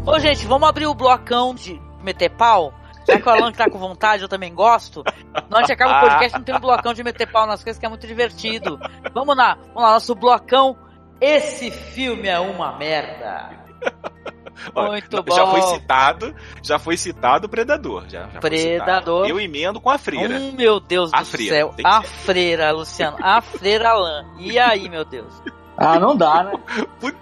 Ô, gente, vamos abrir o blocão de meter pau? Já que o Alan tá com vontade, eu também gosto. Não, a gente acaba o podcast, não tem um blocão de meter pau nas coisas que é muito divertido. Vamos lá, vamos lá, nosso blocão. Esse filme é uma merda. [LAUGHS] Muito bom. Já foi citado, já foi citado o Predador. Já, já Predador. Eu emendo com a freira. Hum, meu Deus a do freira, céu. A freira, Luciano. A freira Alan. E aí, meu Deus? Ah, não dá, né?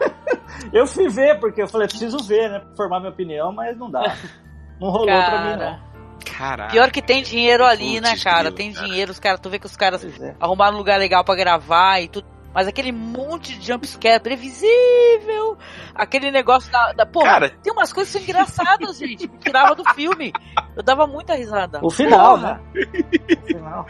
[LAUGHS] eu fui ver, porque eu falei, preciso ver, né? Pra formar minha opinião, mas não dá. [LAUGHS] Não rolou Cara. pra mim, não. Caraca. Pior que tem dinheiro ali, né, cara? grilo, Tem cara. dinheiro, os caras, tu vê que os caras é. arrumaram um lugar legal pra gravar e tudo. Mas aquele monte de jumpscare previsível, aquele negócio da. da porra, Cara. tem umas coisas que são engraçadas, [LAUGHS] gente. Me tirava do filme. Eu dava muita risada. O final, Porra. né? O final.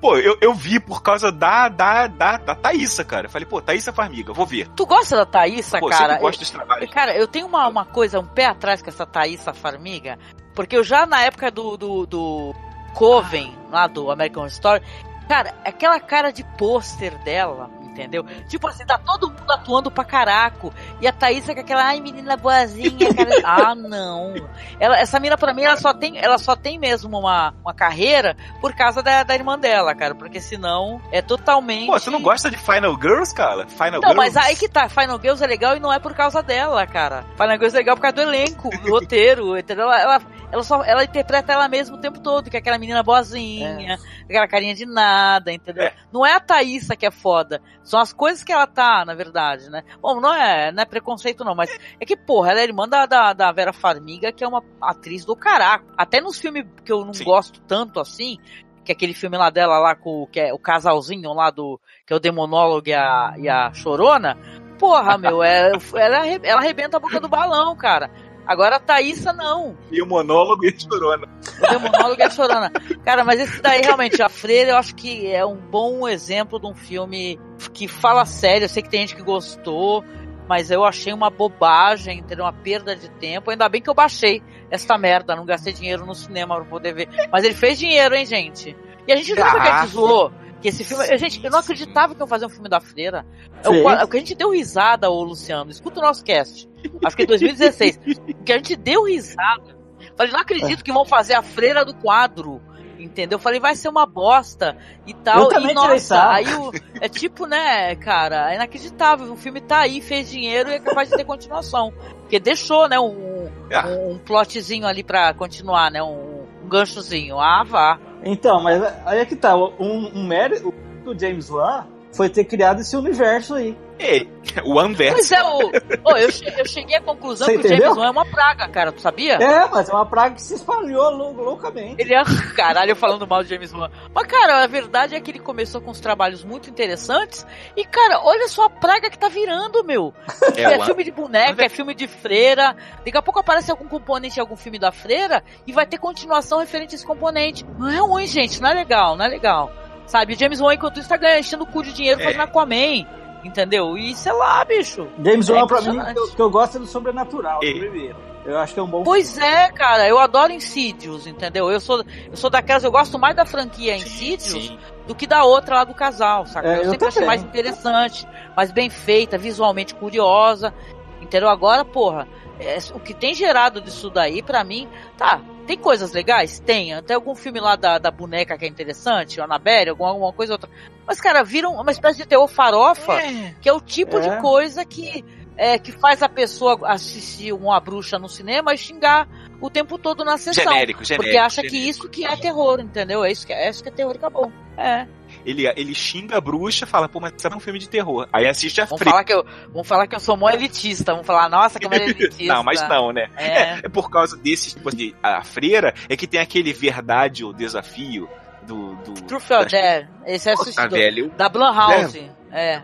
Pô, eu, eu vi por causa da, da, da, da Thaísa, cara. Eu falei, pô, Thaísa Farmiga, vou ver. Tu gosta da Thaísa, Pô, eu cara? sempre gosto desse trabalho. Cara, eu tenho uma, uma coisa, um pé atrás com essa Thaísa Farmiga, porque eu já na época do, do, do Coven, lá do American Horror Story, cara, aquela cara de pôster dela, entendeu? Tipo assim, tá todo mundo atuando pra caraco, e a Thaísa com aquela, ai menina boazinha, cara, [LAUGHS] ah não. Ela, essa mina pra mim, ela só tem, ela só tem mesmo uma, uma carreira por causa da, da irmã dela, cara, porque senão é totalmente... Pô, você não gosta de Final Girls, cara? Final Não, Girls? mas aí que tá, Final Girls é legal e não é por causa dela, cara. Final Girls é legal por causa do elenco, do [LAUGHS] roteiro, entendeu? Ela, ela, ela só ela interpreta ela mesma o tempo todo, que é aquela menina boazinha, aquela carinha de nada, entendeu? Não é a Thaísa que é foda, são as coisas que ela tá, na verdade, né? Bom, não é, não é preconceito não, mas é que, porra, ela é irmã da, da, da Vera Farmiga, que é uma atriz do caraca. Até nos filmes que eu não gosto tanto assim, que é aquele filme lá dela lá com que é o casalzinho lá do que é o demonólogo e a, e a chorona. Porra, meu, é, ela, arre- ela arrebenta a boca do balão, cara. Agora a Thaísa não. E o monólogo e a chorona. O demonólogo e a chorona. Cara, mas esse daí realmente, a Freira, eu acho que é um bom exemplo de um filme que fala sério. Eu sei que tem gente que gostou, mas eu achei uma bobagem, entendeu? Uma perda de tempo. Ainda bem que eu baixei essa merda, não gastei dinheiro no cinema pra poder ver. Mas ele fez dinheiro, hein, gente? E a gente a Ah. gente zoou que esse filme. Gente, eu não acreditava que eu fazer um filme da Freira. É qua- o que a gente deu risada, ô Luciano. Escuta o nosso cast. Acho que em 2016. O que a gente deu risada. Falei, não acredito que vão fazer a freira do quadro. Entendeu? Falei, vai ser uma bosta e tal. Eu também e nossa, aí o, é tipo, né, cara, é inacreditável. O filme tá aí, fez dinheiro e é capaz de ter continuação. Porque deixou, né, um, Ah. um, um plotzinho ali pra continuar, né? Um, um ganchozinho. Ah, vá. Então, mas aí é que tá. Um, um mérito do James Wan foi ter criado esse universo aí. Ei, o Anverso. Pois é, o, ô, eu, che- eu cheguei à conclusão Você que o entendeu? James Wan é uma praga, cara. Tu sabia? É, mas é uma praga que se espalhou lou- loucamente. Ele é. Caralho, eu falando mal do James Wan. Mas, cara, a verdade é que ele começou com uns trabalhos muito interessantes. E, cara, olha só a praga que tá virando, meu. [LAUGHS] É, É, o filme de boneca, é filme de freira. Daqui a pouco aparece algum componente em algum filme da freira e vai ter continuação referente a esse componente. Não é ruim, gente. Não é legal, não é legal. Sabe, o James Wan, enquanto isso, tá ganhando, enchendo o cu de dinheiro É. fazendo Aquaman. Entendeu? E sei lá, bicho. James É Wan, pra mim, impressionante. o que eu gosto é do sobrenatural, do E- primeiro. Eu acho que é um bom Pois é, cara, eu adoro Insidious, entendeu? Eu sou, eu sou daquelas, eu gosto mais da franquia Insidious Sim. do que da outra lá do casal, saca? É, eu eu sempre achei mais interessante, mais bem feita, visualmente curiosa, entendeu? Agora, porra, é, o que tem gerado disso daí, pra mim, tá, tem coisas legais? Tem. Tem algum filme lá da, da boneca que é interessante, o Annabelle, alguma, alguma coisa outra. Mas, cara, viram uma espécie de terror farofa, que é o tipo É. de coisa que, é, que faz a pessoa assistir uma bruxa no cinema e xingar o tempo todo na sessão. Genérico, genérico, Porque acha que genérico. isso que é terror, entendeu? É isso que é, é isso que é terror e acabou. É. Ele, ele xinga a bruxa, fala, pô, mas isso é um filme de terror. Aí assiste a Vamos falar, que eu, vamos falar que eu sou mó elitista. Vamos falar, nossa, como ele é [LAUGHS] elitista. Não, mas não, né? É. É, [LAUGHS] é por causa desse tipo de. A freira é que tem aquele verdade ou desafio do. do Truth or Dare. Esse é assistido. velho. Da Blumhouse. É.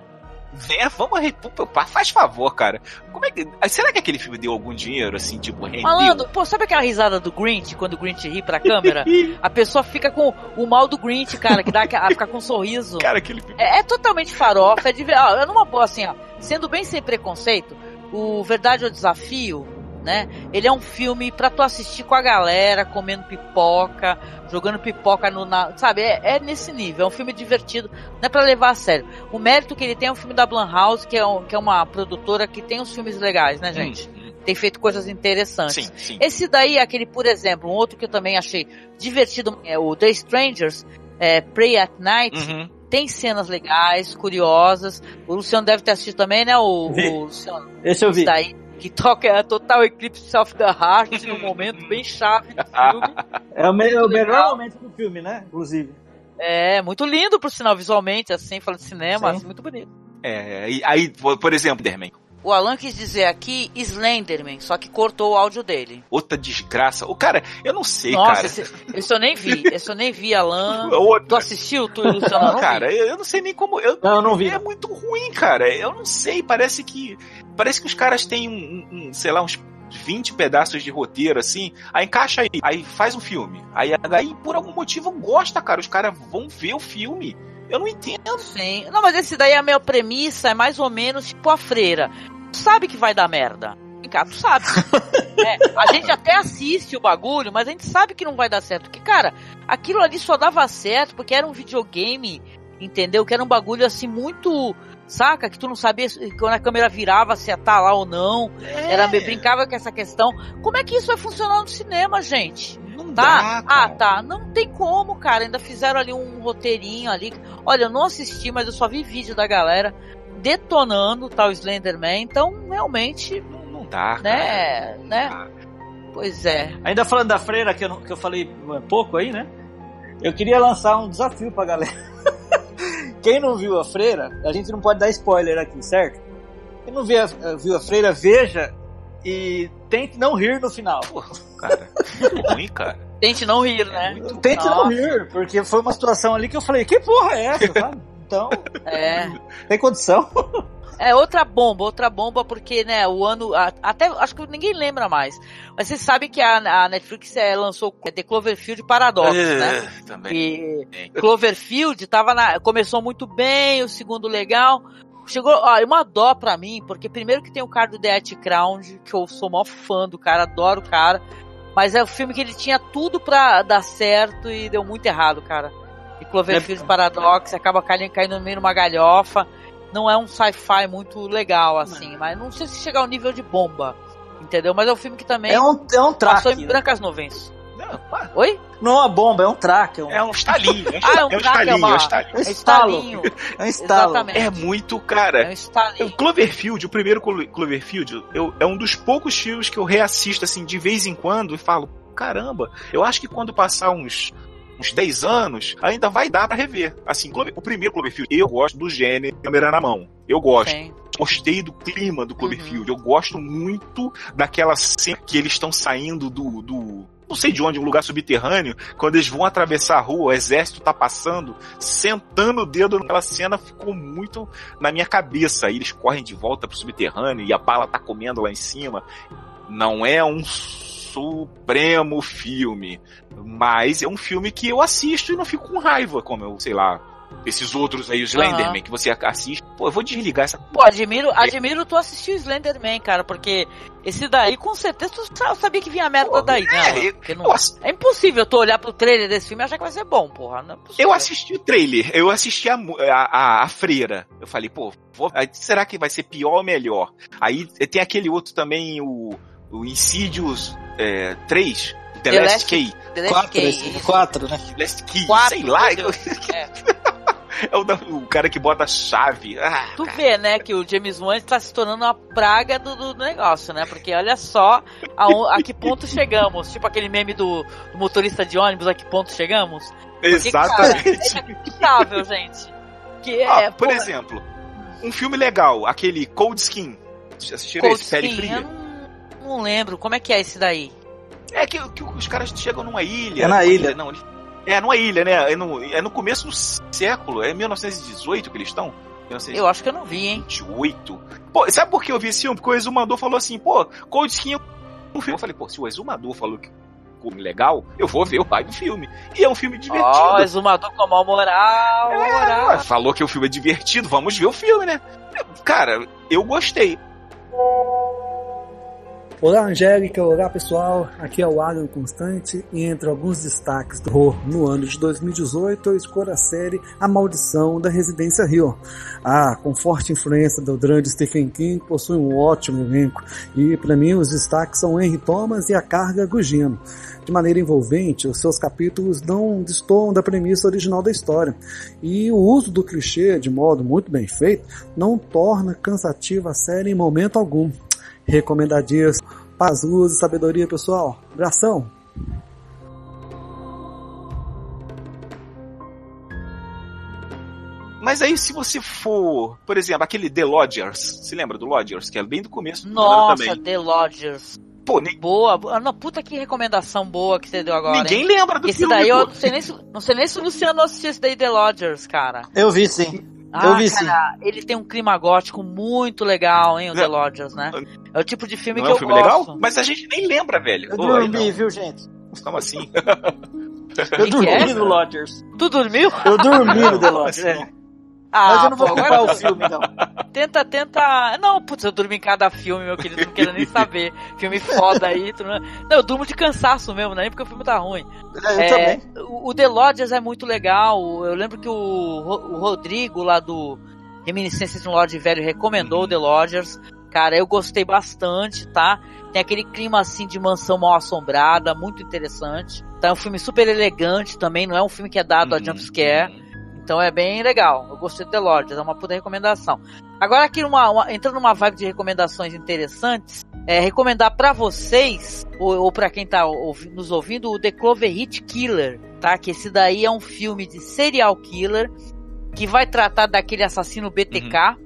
Vé, vamos. re- pô, pá, Faz favor, cara. Como é que. Será que aquele filme deu algum dinheiro, assim, tipo, rendeu? Malandro, pô, sabe aquela risada do Grinch, quando o Grinch ri pra câmera? [LAUGHS] A pessoa fica com o mal do Grinch, cara, que dá a ficar com um sorriso. [LAUGHS] Cara, aquele filme. É, é totalmente farofa, é de ver. Ó, é numa boa, assim, ó. Sendo bem sem preconceito, o Verdade ou Desafio, né? Ele é um filme pra tu assistir com a galera, comendo pipoca, jogando pipoca no. Na, sabe? É, é nesse nível. É um filme divertido, não é pra levar a sério. O mérito que ele tem é um filme da Blumhouse, que é, um- que é uma produtora que tem uns filmes legais, né, gente? Tem feito coisas interessantes. Sim, sim. Esse daí, é aquele, por exemplo, um outro que eu também achei divertido, é o The Strangers, é, Pray at Night. Uhum. Tem cenas legais, curiosas. O Luciano deve ter assistido também, né? O, o Luciano. Esse eu vi. Esse daí, [LAUGHS] que toca é total Eclipse of the Heart num [LAUGHS] momento bem chave do filme. É o, me- é o melhor momento do filme, né? Inclusive. É, muito lindo, por sinal, visualmente, assim, falando de cinema, Sim. assim, muito bonito. É, e- aí, por exemplo, Derman, O Alan quis dizer aqui Slenderman, só que cortou o áudio dele. outra desgraça. O cara, eu não sei, Nossa, cara. esse, esse eu nem vi, [LAUGHS] esse eu nem vi, Alan. Outra. Tu assistiu, tu, Luciano? Não, cara, vi. eu, eu não sei nem como. Eu, Não, eu não vi. É muito ruim, cara. Eu não sei. Parece que. Parece que os caras têm um, um- sei lá, uns 20 pedaços de roteiro, assim. Aí encaixa aí. Aí faz um filme. Aí, aí por algum motivo gosta, cara. Os caras vão ver o filme. Eu não entendo. Sim. Não, mas esse daí é a minha premissa, é mais ou menos tipo a freira. Tu sabe que vai dar merda. Vem cá, tu sabe. [LAUGHS] É, a gente até assiste o bagulho, mas a gente sabe que não vai dar certo. Porque, cara, aquilo ali só dava certo porque era um videogame, entendeu? Que era um bagulho assim muito. Saca? Que tu não sabia quando a câmera virava se ia estar lá ou não. Era, brincava com essa questão. Como é que isso vai funcionar no cinema, gente? Não Tá? dá, ah, tá. Não tem como, cara. Ainda fizeram ali um roteirinho ali. Olha, eu não assisti, mas eu só vi vídeo da galera detonando o tal Slenderman. Então, realmente, Não dá, cara. né? né? Pois é. Ainda falando da freira, que eu, não- que eu falei é, pouco aí, né? Eu queria lançar um desafio pra galera. [LAUGHS] Quem não viu a freira, a gente não pode dar spoiler aqui, certo? Quem não viu a, viu a freira, veja e tente não rir no final. Cara, ruim, cara. [LAUGHS] Tente não rir, né? Tente não Nossa. rir, porque foi uma situação ali que eu falei, que porra é essa, sabe? [LAUGHS] Então, É. tem condição. [LAUGHS] É outra bomba, outra bomba, porque, né, o ano. a- Até acho que ninguém lembra mais. Mas vocês sabem que a, a Netflix é, lançou The Cloverfield Paradox, né? É, também. E Cloverfield tava na, começou muito bem, o segundo legal. Chegou, ó, uma dó pra mim, porque primeiro que tem o cara do The At Crown, que eu sou maior fã do cara, adoro o cara. Mas é o filme que ele tinha tudo pra dar certo e deu muito errado, cara. E Cloverfield Paradox acaba caindo, caindo no meio de uma galhofa. Não é um sci-fi muito legal, assim, mas não sei se chega ao nível de bomba. Entendeu? Mas é um filme que também É um, é um passou traque. em né? brancas nuvens. Oi? Não é uma bomba, é um traque. É um, É um estalinho. É um, Ah, é um é um traque, é estalinho. uma- É um estalinho. um É estalo. estalinho. É um estalo. Exatamente. É muito, cara. É um estalinho. O Cloverfield, o primeiro Clo- Cloverfield, eu, é um dos poucos filmes que eu reassisto assim de vez em quando e falo, caramba, eu acho que quando passar uns uns 10 anos, ainda vai dar pra rever. Assim, o primeiro Cloverfield, eu gosto do gênero câmera na mão. Eu gosto. Sim. Gostei do clima do Uhum. Cloverfield. Eu gosto muito daquela cena que eles estão saindo do, do não sei de onde, um lugar subterrâneo, quando eles vão atravessar a rua, o exército tá passando, sentando o dedo naquela cena, ficou muito na minha cabeça. Aí eles correm de volta pro subterrâneo e a bala tá comendo lá em cima. Não é um supremo filme, mas é um filme que eu assisto e não fico com raiva, como eu, sei lá, esses outros aí, Aham. Slenderman, que você assiste. Pô, eu vou desligar essa Pô, admiro, admiro tu assistir o Slenderman, cara, porque esse daí, com certeza, tu sa- sabia que vinha a merda daí, né? Porque não- eu ass- É impossível tu olhar pro trailer desse filme e achar que vai ser bom, porra. É. Eu assisti o trailer, eu assisti a, a, a, a freira. Eu falei, pô, vou- será que vai ser pior ou melhor? Aí tem aquele outro também, o, o Insidious é, 3, The, The Last Key. The Last Quatro, Key, esse- isso. quatro, né? Last Key, Quatro, sei lá. [LAUGHS] É. é o, o cara que bota a chave. Ah, Tu vê, né, que o James Wan está se tornando uma praga do, do negócio, né? Porque olha só a, a que ponto [LAUGHS] chegamos. Tipo aquele meme do, do motorista de ônibus, a que ponto chegamos. Porque, Exatamente. Cara, é inacreditável, gente. Que Ah, é, por porra, exemplo, um filme legal, aquele Cold Skin. Assistiram Cold esse? Pele Skin, Fria? Não, lembro. Como é que é esse daí? É que, que os caras chegam numa ilha. É na numa ilha. Não, eles- é numa ilha, né? É no, é no começo do século. É 1918 que eles estão? 1918. Eu acho que eu não vi, hein? Pô, sabe por que eu vi esse filme? Porque o Exumador falou assim, pô, Cold Skin é um filme. Eu falei, pô, se o Exumador falou que filme legal, eu vou ver o pai do filme. E é um filme divertido. Ó, exumador com mal moral, mal moral. É, falou que o filme é divertido, vamos ver o filme, né? Cara, eu gostei. Olá, Angélica. Olá, pessoal. Aqui é o Alan Constante e entre alguns destaques do horror no ano de 2018, eu escolho a série A Maldição da Residência Rio. Ah, com forte influência do grande Stephen King, possui um ótimo elenco e, para mim, os destaques são Henry Thomas e a Carga Gugino. De maneira envolvente, os seus capítulos não destoam da premissa original da história e o uso do clichê de modo muito bem feito não torna cansativa a série em momento algum recomendadíssimo. Paz, luz e sabedoria, pessoal. Abração! Mas aí, se você for, por exemplo, aquele The Lodgers, se lembra do Lodgers, que é bem do começo do Nossa, também. The Lodgers. Pô, nem... Boa, boa. Não, puta que recomendação boa que você deu agora. Ninguém hein? lembra do esse filme, daí eu pô. não sei, nem se, não sei nem se o Luciano assistiu esse daí The Lodgers, cara. Eu vi sim. Ah, eu vi sim. cara, ele tem um clima gótico muito legal, hein, o. The Lodgers, né? É o tipo de filme Não que é um eu filme gosto. legal? Mas a gente nem lembra, velho. Eu Pô, dormi, não. viu, gente? Como assim? [LAUGHS] Eu que dormi é? no Lodgers. Tu dormiu? Eu dormi no The Lodgers. é. Ah, Mas eu não vou pô, culpar o filme, não. [LAUGHS] Tenta, tenta. Não, putz, eu durmo em cada filme, meu querido, não quero nem [LAUGHS] saber. Filme foda aí. Tu não... não, eu durmo de cansaço mesmo, é nem porque o filme tá ruim. É, eu também. O, o The Lodgers é muito legal. Eu lembro que o, o Rodrigo lá do Reminiscências de um Lorde Velho recomendou o The Lodgers. Cara, eu gostei bastante, tá? Tem aquele clima assim de mansão mal assombrada, muito interessante. Tá, é um filme super elegante também, não é um filme que é dado a jumpscare. Então é bem legal. Eu gostei do The Lodgers, é uma puta recomendação. Agora aqui numa, uma- entrando numa vibe de recomendações interessantes, é recomendar pra vocês ou, ou para quem tá ouvi- nos ouvindo o The Cloverhead Killer, tá? Que esse daí é um filme de serial killer que vai tratar daquele assassino BTK,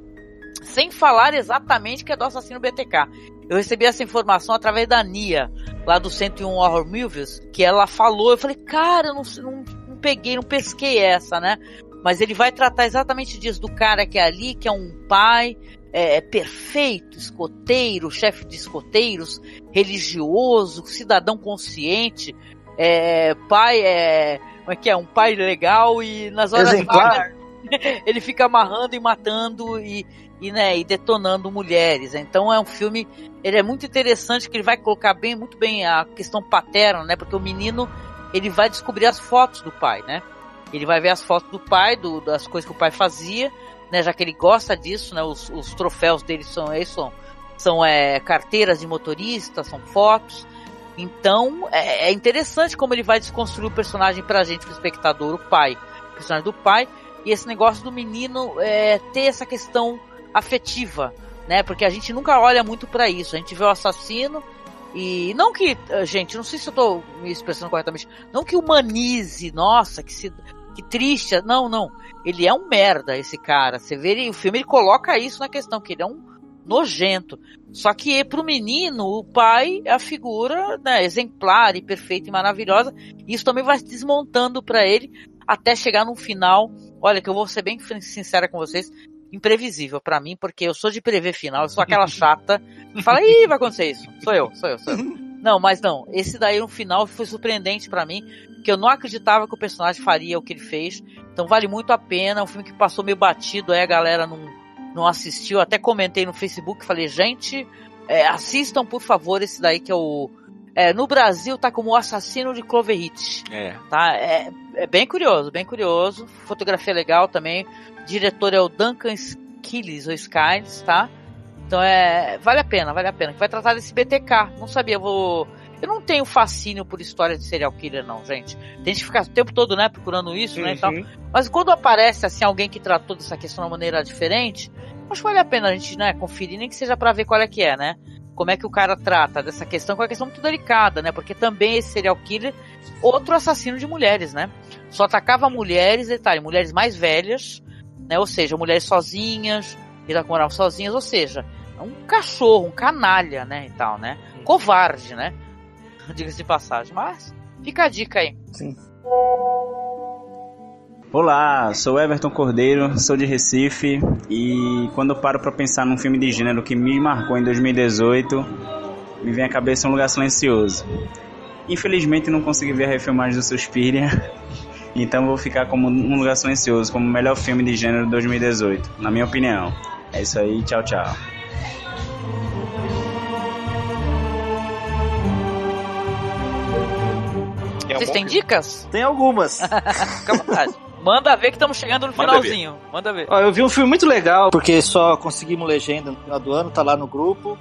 sem falar exatamente que é do assassino BTK. Eu recebi essa informação através da Nia, lá do 101 Horror Movies, que ela falou, eu falei, cara, eu não, não, não peguei, não pesquei essa, né? Mas ele vai tratar exatamente disso, do cara que é ali, que é um pai é, perfeito, escoteiro, chefe de escoteiros, religioso, cidadão consciente, é, pai é. Como é que é? Um pai legal e nas horas vagas [LAUGHS] ele fica amarrando e matando e, e, né, e detonando mulheres. Então é um filme, ele é muito interessante que ele vai colocar bem, muito bem a questão paterna, né? Porque o menino ele vai descobrir as fotos do pai, né? Ele vai ver as fotos do pai, do, das coisas que o pai fazia, né? Já que ele gosta disso, né? Os, os troféus dele são esses, são, são é, carteiras de motorista, são fotos. Então é, é interessante como ele vai desconstruir o personagem pra gente, pro espectador, o pai, o personagem do pai, e esse negócio do menino é, ter essa questão afetiva, né? Porque a gente nunca olha muito pra isso. A gente vê o assassino e não que, eh, gente, não sei se eu tô me expressando corretamente, não que humanize, nossa, que se que triste, não, não. Ele é um merda esse cara. Você vê ele, o filme ele coloca isso na questão que ele é um nojento. Só que pro menino, o pai é a figura né, exemplar e perfeita e maravilhosa. Isso também vai se desmontando pra ele até chegar no final. Olha, que eu vou ser bem sincera com vocês, imprevisível pra mim, porque eu sou de prever final, eu sou aquela [LAUGHS] chata que fala, ih, vai acontecer isso. Sou eu, sou eu, sou eu. [LAUGHS] Não, mas não, esse daí no final foi surpreendente pra mim, que eu não acreditava que o personagem faria o que ele fez. Então vale muito a pena, um filme que passou meio batido, aí a galera não, não assistiu, até comentei no Facebook, falei, gente, é, assistam por favor esse daí que é o é, no Brasil tá como o assassino de Cloverhead. É. Tá? É, é bem curioso, bem curioso. Fotografia legal também. O diretor é o Duncan Skills ou Skiles, tá? Então é. Vale a pena, vale a pena. Que vai tratar desse BTK. Não sabia, vou. Eu não tenho fascínio por história de serial killer, não, gente. Tem que ficar o tempo todo, né, procurando isso, né, e tal. Uhum. Mas quando aparece, assim, alguém que tratou dessa questão de uma maneira diferente, acho que vale a pena a gente, né, conferir, nem que seja pra ver qual é que é, né? Como é que o cara trata dessa questão, que é uma questão muito delicada, né? Porque também esse serial killer, outro assassino de mulheres, né? Só atacava mulheres, detalhe, mulheres mais velhas, né? Ou seja, mulheres sozinhas, que moravam sozinhas, ou seja, um cachorro, um canalha, né? E tal, né? Covarde, né? [LAUGHS] Diga-se de passagem. Mas fica a dica aí. Sim. Olá, sou Everton Cordeiro, sou de Recife e quando eu paro para pensar num filme de gênero que me marcou em 2018, me vem à cabeça Um Lugar Silencioso. Infelizmente não consegui ver a refilmagem do Suspiria, [LAUGHS] então vou ficar como Um Lugar Silencioso, como o melhor filme de gênero de 2018, na minha opinião. É isso aí, tchau, tchau. Vocês têm dicas? Tem algumas. [LAUGHS] Fica à vontade. Manda ver que estamos chegando no Manda finalzinho. Manda ver. Ó, eu vi um filme muito legal, porque só conseguimos legenda no final do ano, tá lá no grupo.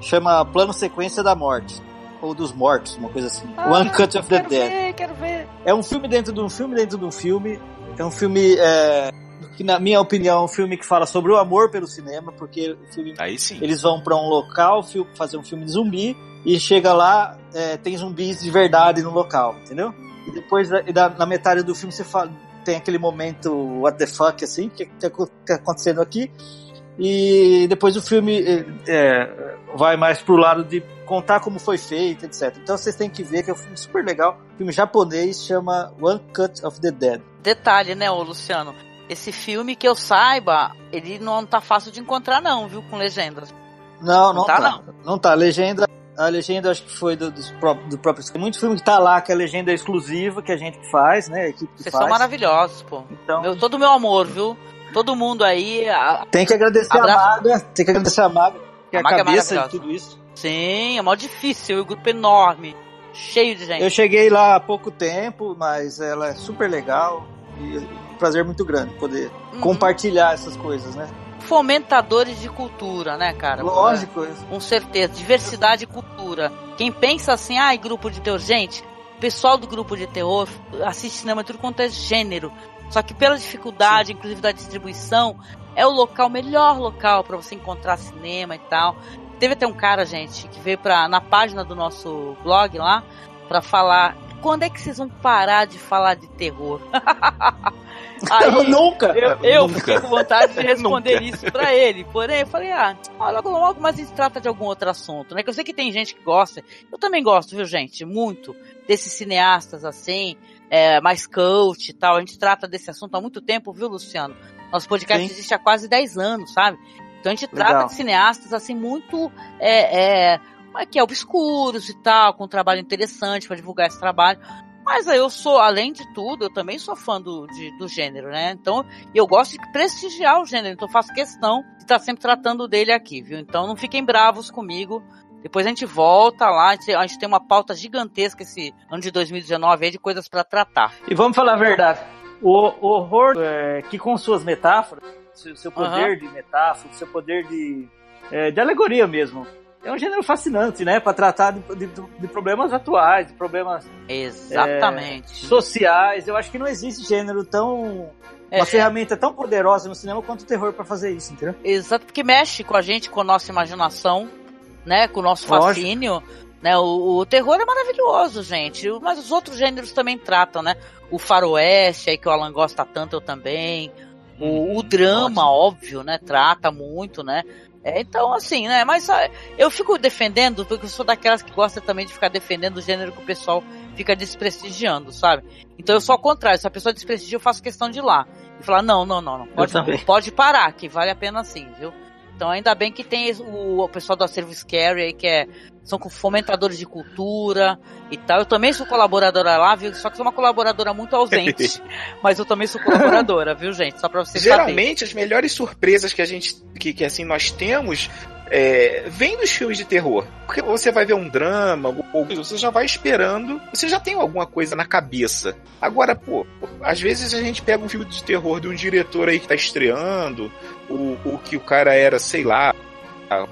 Chama Plano Sequência da Morte. Ou dos Mortos, uma coisa assim. Ah, One Cut of the quero Dead. ver, quero ver. É um filme dentro de um filme dentro de um filme. É um filme, é, que na minha opinião, é um filme que fala sobre o amor pelo cinema, porque o filme, Aí sim. eles vão pra um local fazer um filme de zumbi e chega lá, é, tem zumbis de verdade no local, entendeu? E depois, da- da- na metade do filme, você fala, tem aquele momento what the fuck, assim, que que tá acontecendo aqui. E depois o filme é, é, vai mais pro lado de contar como foi feito, etc. Então vocês têm que ver que é um filme super legal. Um filme japonês chama One Cut of the Dead. Detalhe, né, ô Luciano? Esse filme que eu saiba, ele não tá fácil de encontrar, não, viu? Com legendas. Não, Não não, tá, tá. Não tá. A legenda, a legenda acho que foi do, dos do próprio. Tem muito filme que tá lá que a legenda é exclusiva que a gente faz, né? A equipe que Vocês faz. são maravilhosos, pô. Então- Meu, todo o meu amor, viu? Todo mundo aí. A, Tem que agradecer Abraço. a Maga, tem que agradecer a Maga, que é A a, Maga é cabeça de maravilhosa. tudo isso. Sim, é mó difícil, o grupo é enorme, cheio de gente. Eu cheguei lá há pouco tempo, mas ela é super legal e é um prazer muito grande poder Uhum. compartilhar essas coisas, né? Fomentadores de cultura, né, cara? Lógico. Com certeza. Diversidade e cultura. Quem pensa assim, ai, grupo de terror. Gente, o pessoal do grupo de terror assiste cinema tudo quanto é gênero. Só que pela dificuldade, inclusive da distribuição, é o local, melhor local para você encontrar cinema e tal. Teve até um cara, gente, que veio pra, na página do nosso blog lá pra falar quando é que vocês vão parar de falar de terror? [LAUGHS] Aí, Nunca! Eu, eu Nunca. fiquei com vontade de [LAUGHS] responder isso pra ele. Porém, eu falei, ah, logo logo mais a gente trata de algum outro assunto, né? Que eu sei que tem gente que gosta. Eu também gosto, viu, gente? Muito desses cineastas assim, é, mais coach e tal. A gente trata desse assunto há muito tempo, viu, Luciano? Nosso podcast Sim. existe há quase 10 anos, sabe? Então a gente trata Legal. de cineastas assim muito é, é, é que é, obscuros e tal, com um trabalho interessante pra divulgar esse trabalho. Mas aí eu sou, além de tudo, eu também sou fã do, de- do gênero, né? Então eu gosto de prestigiar o gênero, então eu faço questão de estar sempre tratando dele aqui, viu? Então não fiquem bravos comigo. Depois a gente volta lá, a gente, a gente tem uma pauta gigantesca esse ano de 2019 aí de coisas pra tratar. E vamos falar a verdade. O, o horror é, que com suas metáforas, seu, seu poder Aham. de metáfora, seu poder de, é, de alegoria mesmo, é um gênero fascinante, né? Para tratar de, de- de problemas atuais, de problemas Exatamente. é, sociais. Eu acho que não existe gênero tão. É. Uma ferramenta tão poderosa no cinema quanto o terror para fazer isso, entendeu? Exato, porque mexe com a gente, com a nossa imaginação, né? Com o nosso Lógico. fascínio. Né? O, o terror é maravilhoso, gente. Mas os outros gêneros também tratam, né? O faroeste, aí que o Alan gosta tanto, eu também. O, o drama, óbvio, né? Trata muito, né? É, então, assim, né? Mas eu fico defendendo, porque eu sou daquelas que gosta também de ficar defendendo o gênero que o pessoal fica desprestigiando, sabe? Então eu sou ao contrário, se a pessoa desprestigia, eu faço questão de ir lá. E falar, não, não, não, não. Pode, pode parar, que vale a pena sim, viu? Então ainda bem que tem o, o pessoal do acervo Scary aí, que é, são fomentadores de cultura e tal. Eu também sou colaboradora lá, viu? Só que sou uma colaboradora muito ausente. [LAUGHS] mas eu também sou colaboradora, viu, gente? Só pra vocês saberem. Geralmente, as melhores surpresas que a gente, que, que assim, nós temos, é, vem dos filmes de terror. Porque você vai ver um drama, ou ou você já vai esperando, você já tem alguma coisa na cabeça. Agora, pô, às vezes a gente pega um filme de terror de um diretor aí que tá estreando, o, o que o cara era, sei lá,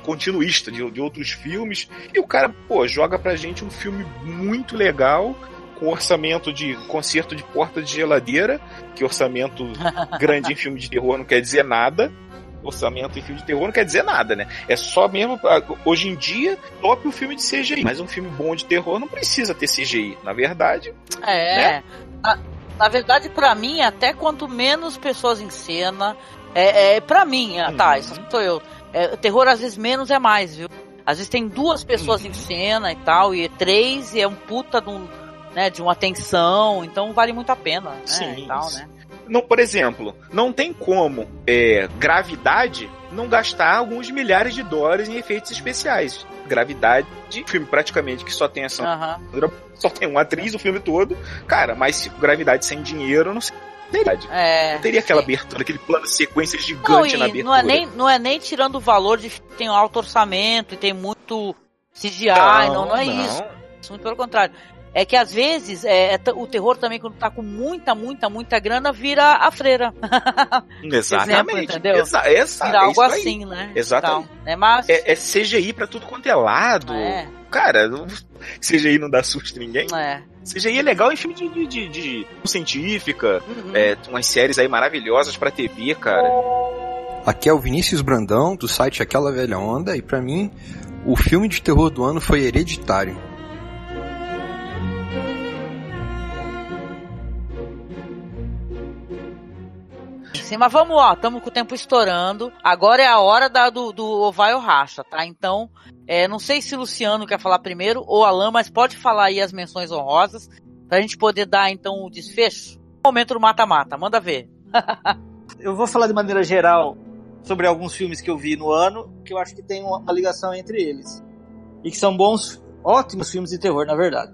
continuista de, de outros filmes. E o cara, pô, joga pra gente um filme muito legal, com orçamento de concerto de porta de geladeira, que orçamento [LAUGHS] grande em filme de terror não quer dizer nada. Orçamento em filme de terror não quer dizer nada, né? É só mesmo. pra- Hoje em dia, top o filme de CGI. Mas um filme bom de terror não precisa ter CGI. Na verdade, É. Né? Na, na verdade, pra mim, até quanto menos pessoas em cena, é, é para mim, ah, tá, isso sou eu. É, terror às vezes menos é mais, viu? Às vezes tem duas pessoas em cena e tal, e três e é um puta de, um, né, de uma tensão, então vale muito a pena, né? Sim, e tal, né? Não, por exemplo, não tem como é, gravidade não gastar alguns milhares de dólares em efeitos especiais. Gravidade, filme praticamente que só tem essa Aham. só tem uma atriz o filme todo. Cara, mas gravidade sem dinheiro, não sei. É, não teria aquela abertura, aquele plano de sequência Não, gigante e na abertura. não é, nem, não é nem tirando o valor de que tem um alto orçamento e tem muito CGI, não, Não, não, é não. Isso muito pelo contrário. É que às vezes é, é o terror também, quando tá com muita, muita, muita grana, vira a freira. [LAUGHS] Exatamente. Exemplo, entendeu? Exa essa, Vira é algo isso aí. assim, né? Exatamente. Né? Mas É, é CGI pra tudo quanto é lado. É. Cara, CGI não dá susto em ninguém. É. CGI é legal em filme de, de, de, de científica, Uhum. é, umas séries aí maravilhosas pra TV, cara. Aqui é o Vinícius Brandão, do site Aquela Velha Onda, e pra mim, o filme de terror do ano foi Hereditário. Sim, mas vamos lá, estamos com o tempo estourando. Agora é a hora da, do, do ou racha, tá? Então, é, não sei se o Luciano quer falar primeiro ou Alan, mas pode falar aí as menções honrosas pra gente poder dar então o desfecho. Momento do mata-mata, manda ver. [LAUGHS] Eu vou falar de maneira geral sobre alguns filmes que eu vi no ano, que eu acho que tem uma ligação entre eles. E que são bons, ótimos filmes de terror, na verdade.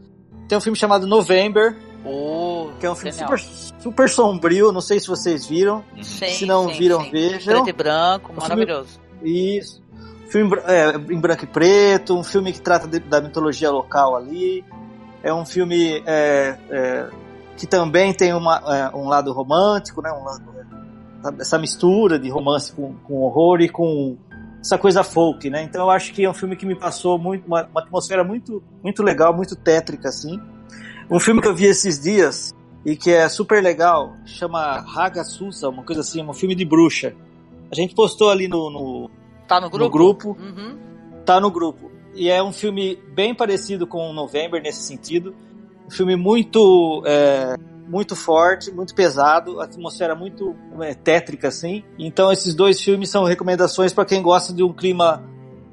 Tem um filme chamado November, Oh, que é um filme genial. super, super sombrio, não sei se vocês viram. Sim, se não sim, viram, sim. vejam. Preto e branco, Um filme- maravilhoso. Isso. Filme é, em branco e preto, um filme que trata de- da mitologia local ali. É um filme é, é, que também tem uma, é, um lado romântico, né? Um lado, é, essa mistura de romance com, com horror e com essa coisa folk, né? Então eu acho que é um filme que me passou muito uma, uma atmosfera muito muito legal, muito tétrica assim. Um filme que eu vi esses dias e que é super legal, chama Raga Susa, uma coisa assim, um filme de bruxa. A gente postou ali no, no Tá no grupo? no grupo. Uhum. Tá no grupo. E é um filme bem parecido com o November nesse sentido. Um filme muito é, muito forte, muito pesado, atmosfera muito é, tétrica assim. Então esses dois filmes são recomendações para quem gosta de um clima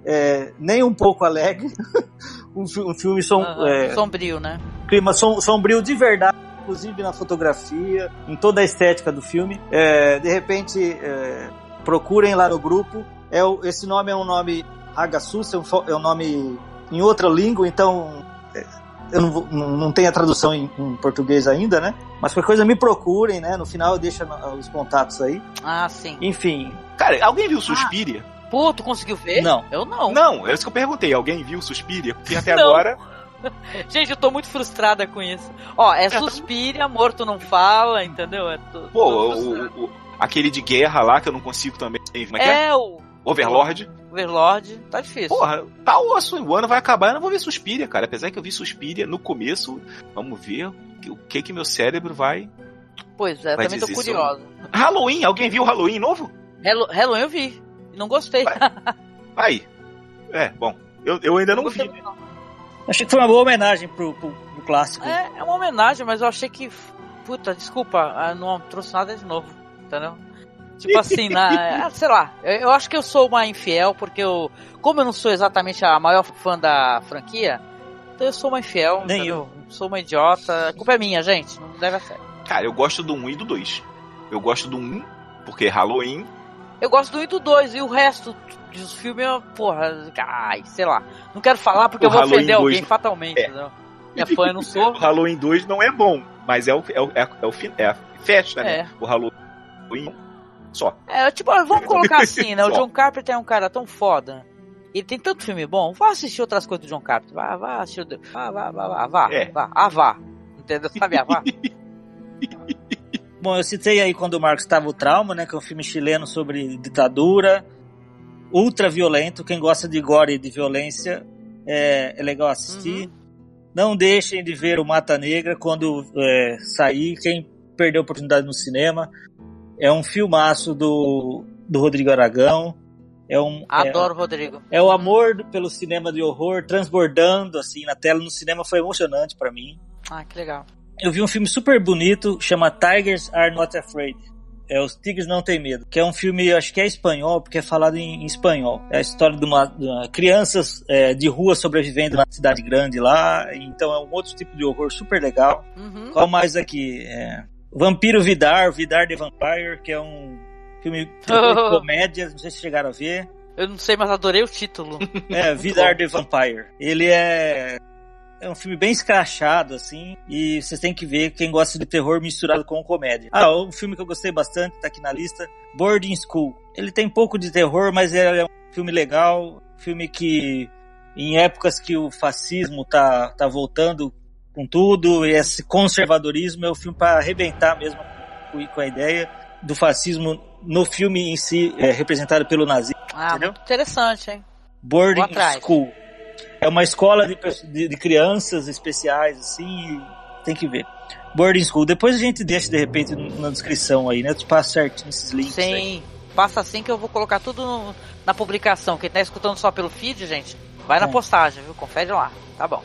é, nem um pouco alegre. [LAUGHS] um, fi- um filme som, Aham, é, Sombrio, né? clima som- sombrio de verdade, inclusive na fotografia, em toda a estética do filme. É, de repente, é, procurem lá no grupo. É, o- esse nome é um nome Hagasus, é um, é um nome em outra língua, então é, eu não, vou- não, não tenho a tradução em, em português ainda, né? Mas qualquer coisa me procurem, né? No final eu deixo os contatos aí. Ah, sim. Enfim. Cara, alguém viu Suspiria? Pô, tu conseguiu ver? Não. Eu não. Não, é isso que eu perguntei. Alguém viu Suspiria? Porque até Não. agora. [LAUGHS] Gente, eu tô muito frustrada com isso. Ó, é Suspiria, Morto Não Fala, entendeu? É tu- Pô, tô o, o- aquele de guerra lá que eu não consigo também. Como é que é? É o Overlord. Overlord, tá difícil. Porra, tá osso, o ano vai acabar, eu não vou ver Suspiria, cara. Apesar que eu vi Suspiria no começo, vamos ver o que que meu cérebro vai. Pois é, vai também tô curiosa. sobre- Halloween, alguém viu Halloween novo? Hello- Halloween eu vi. Não gostei. Aí. É, bom. Eu, eu ainda não gostei vi. Achei que foi uma boa homenagem pro, pro, pro clássico. É, é uma homenagem, mas eu achei que. Puta, desculpa, ah, não trouxe nada de novo, entendeu? Tipo assim, na, ah, [LAUGHS] sei lá, eu, eu acho que eu sou uma infiel, porque eu. Como eu não sou exatamente a maior fã da franquia, então eu sou uma infiel. Nem entendeu? Sou uma idiota. A culpa é minha, gente. Não leva a sério. Cara, eu gosto do 1 e do 2. Eu gosto do 1, porque é Halloween. Eu gosto do 1 e do 2, e o resto dos filmes, eu, porra, ai, sei lá. Não quero falar porque O eu vou Halloween ofender alguém 2 fatalmente, é. entendeu? Minha fã eu não sou. [LAUGHS] O Halloween 2 não é bom, mas é o, é o, é, é o é a festa, É. né? O Halloween só. É, tipo, vamos [LAUGHS] colocar assim, né? O. John Carpenter é um cara tão foda. Ele tem tanto filme bom. Vá assistir outras coisas do John Carpenter. Vá, vá assistir. o- Vá, vá, vá, vá, vá. É. vá. Ah, vá. Entendeu? Sabe, ah, vá. [LAUGHS] Bom, eu citei aí quando o Marcos estava o Trauma, né? Que é um filme chileno sobre ditadura. ultra violento. Quem gosta de gore e de violência é, é legal assistir. Não deixem de ver o Mata Negra quando é, sair. Quem perdeu a oportunidade no cinema. É um filmaço do, do Rodrigo Aragão. É um, Adoro é, Rodrigo. É o amor pelo cinema de horror transbordando assim na tela. No cinema foi emocionante para mim. Ah, que legal. Eu vi um filme super bonito, chama Tigers Are Not Afraid. É Os Tigres Não Tem Medo, que é um filme, acho que é espanhol, porque é falado em, em espanhol. É a história de uma, de uma crianças é, de rua sobrevivendo na cidade grande lá. Então é um outro tipo de horror super legal. Uhum. Qual mais aqui? É, Vampiro Vidar, Vidar the Vampire, que é um filme de [LAUGHS] comédia, não sei se chegaram a ver. Eu não sei, mas adorei o título. É, [LAUGHS] Vidar the Vampire. Ele é é um filme bem escrachado, assim, e vocês têm que ver quem gosta de terror misturado com comédia. Ah, um filme que eu gostei bastante, tá aqui na lista, Boarding School. Ele tem pouco de terror, mas é um filme legal, filme que em épocas que o fascismo tá, tá voltando com tudo, e esse conservadorismo é um filme para arrebentar mesmo com a ideia do fascismo no filme em si, é, representado pelo nazismo. Ah, entendeu? muito interessante, hein? Boarding. School. É uma escola de, de- de crianças especiais, assim, e tem que ver. Boarding School. Depois a gente deixa, de repente, na descrição aí, né? Tu passa certinho esses links aí. Sim. Passa assim que eu vou colocar tudo no- na publicação. Quem tá escutando só pelo feed, gente, vai na É. postagem, viu? Confere lá. Tá bom.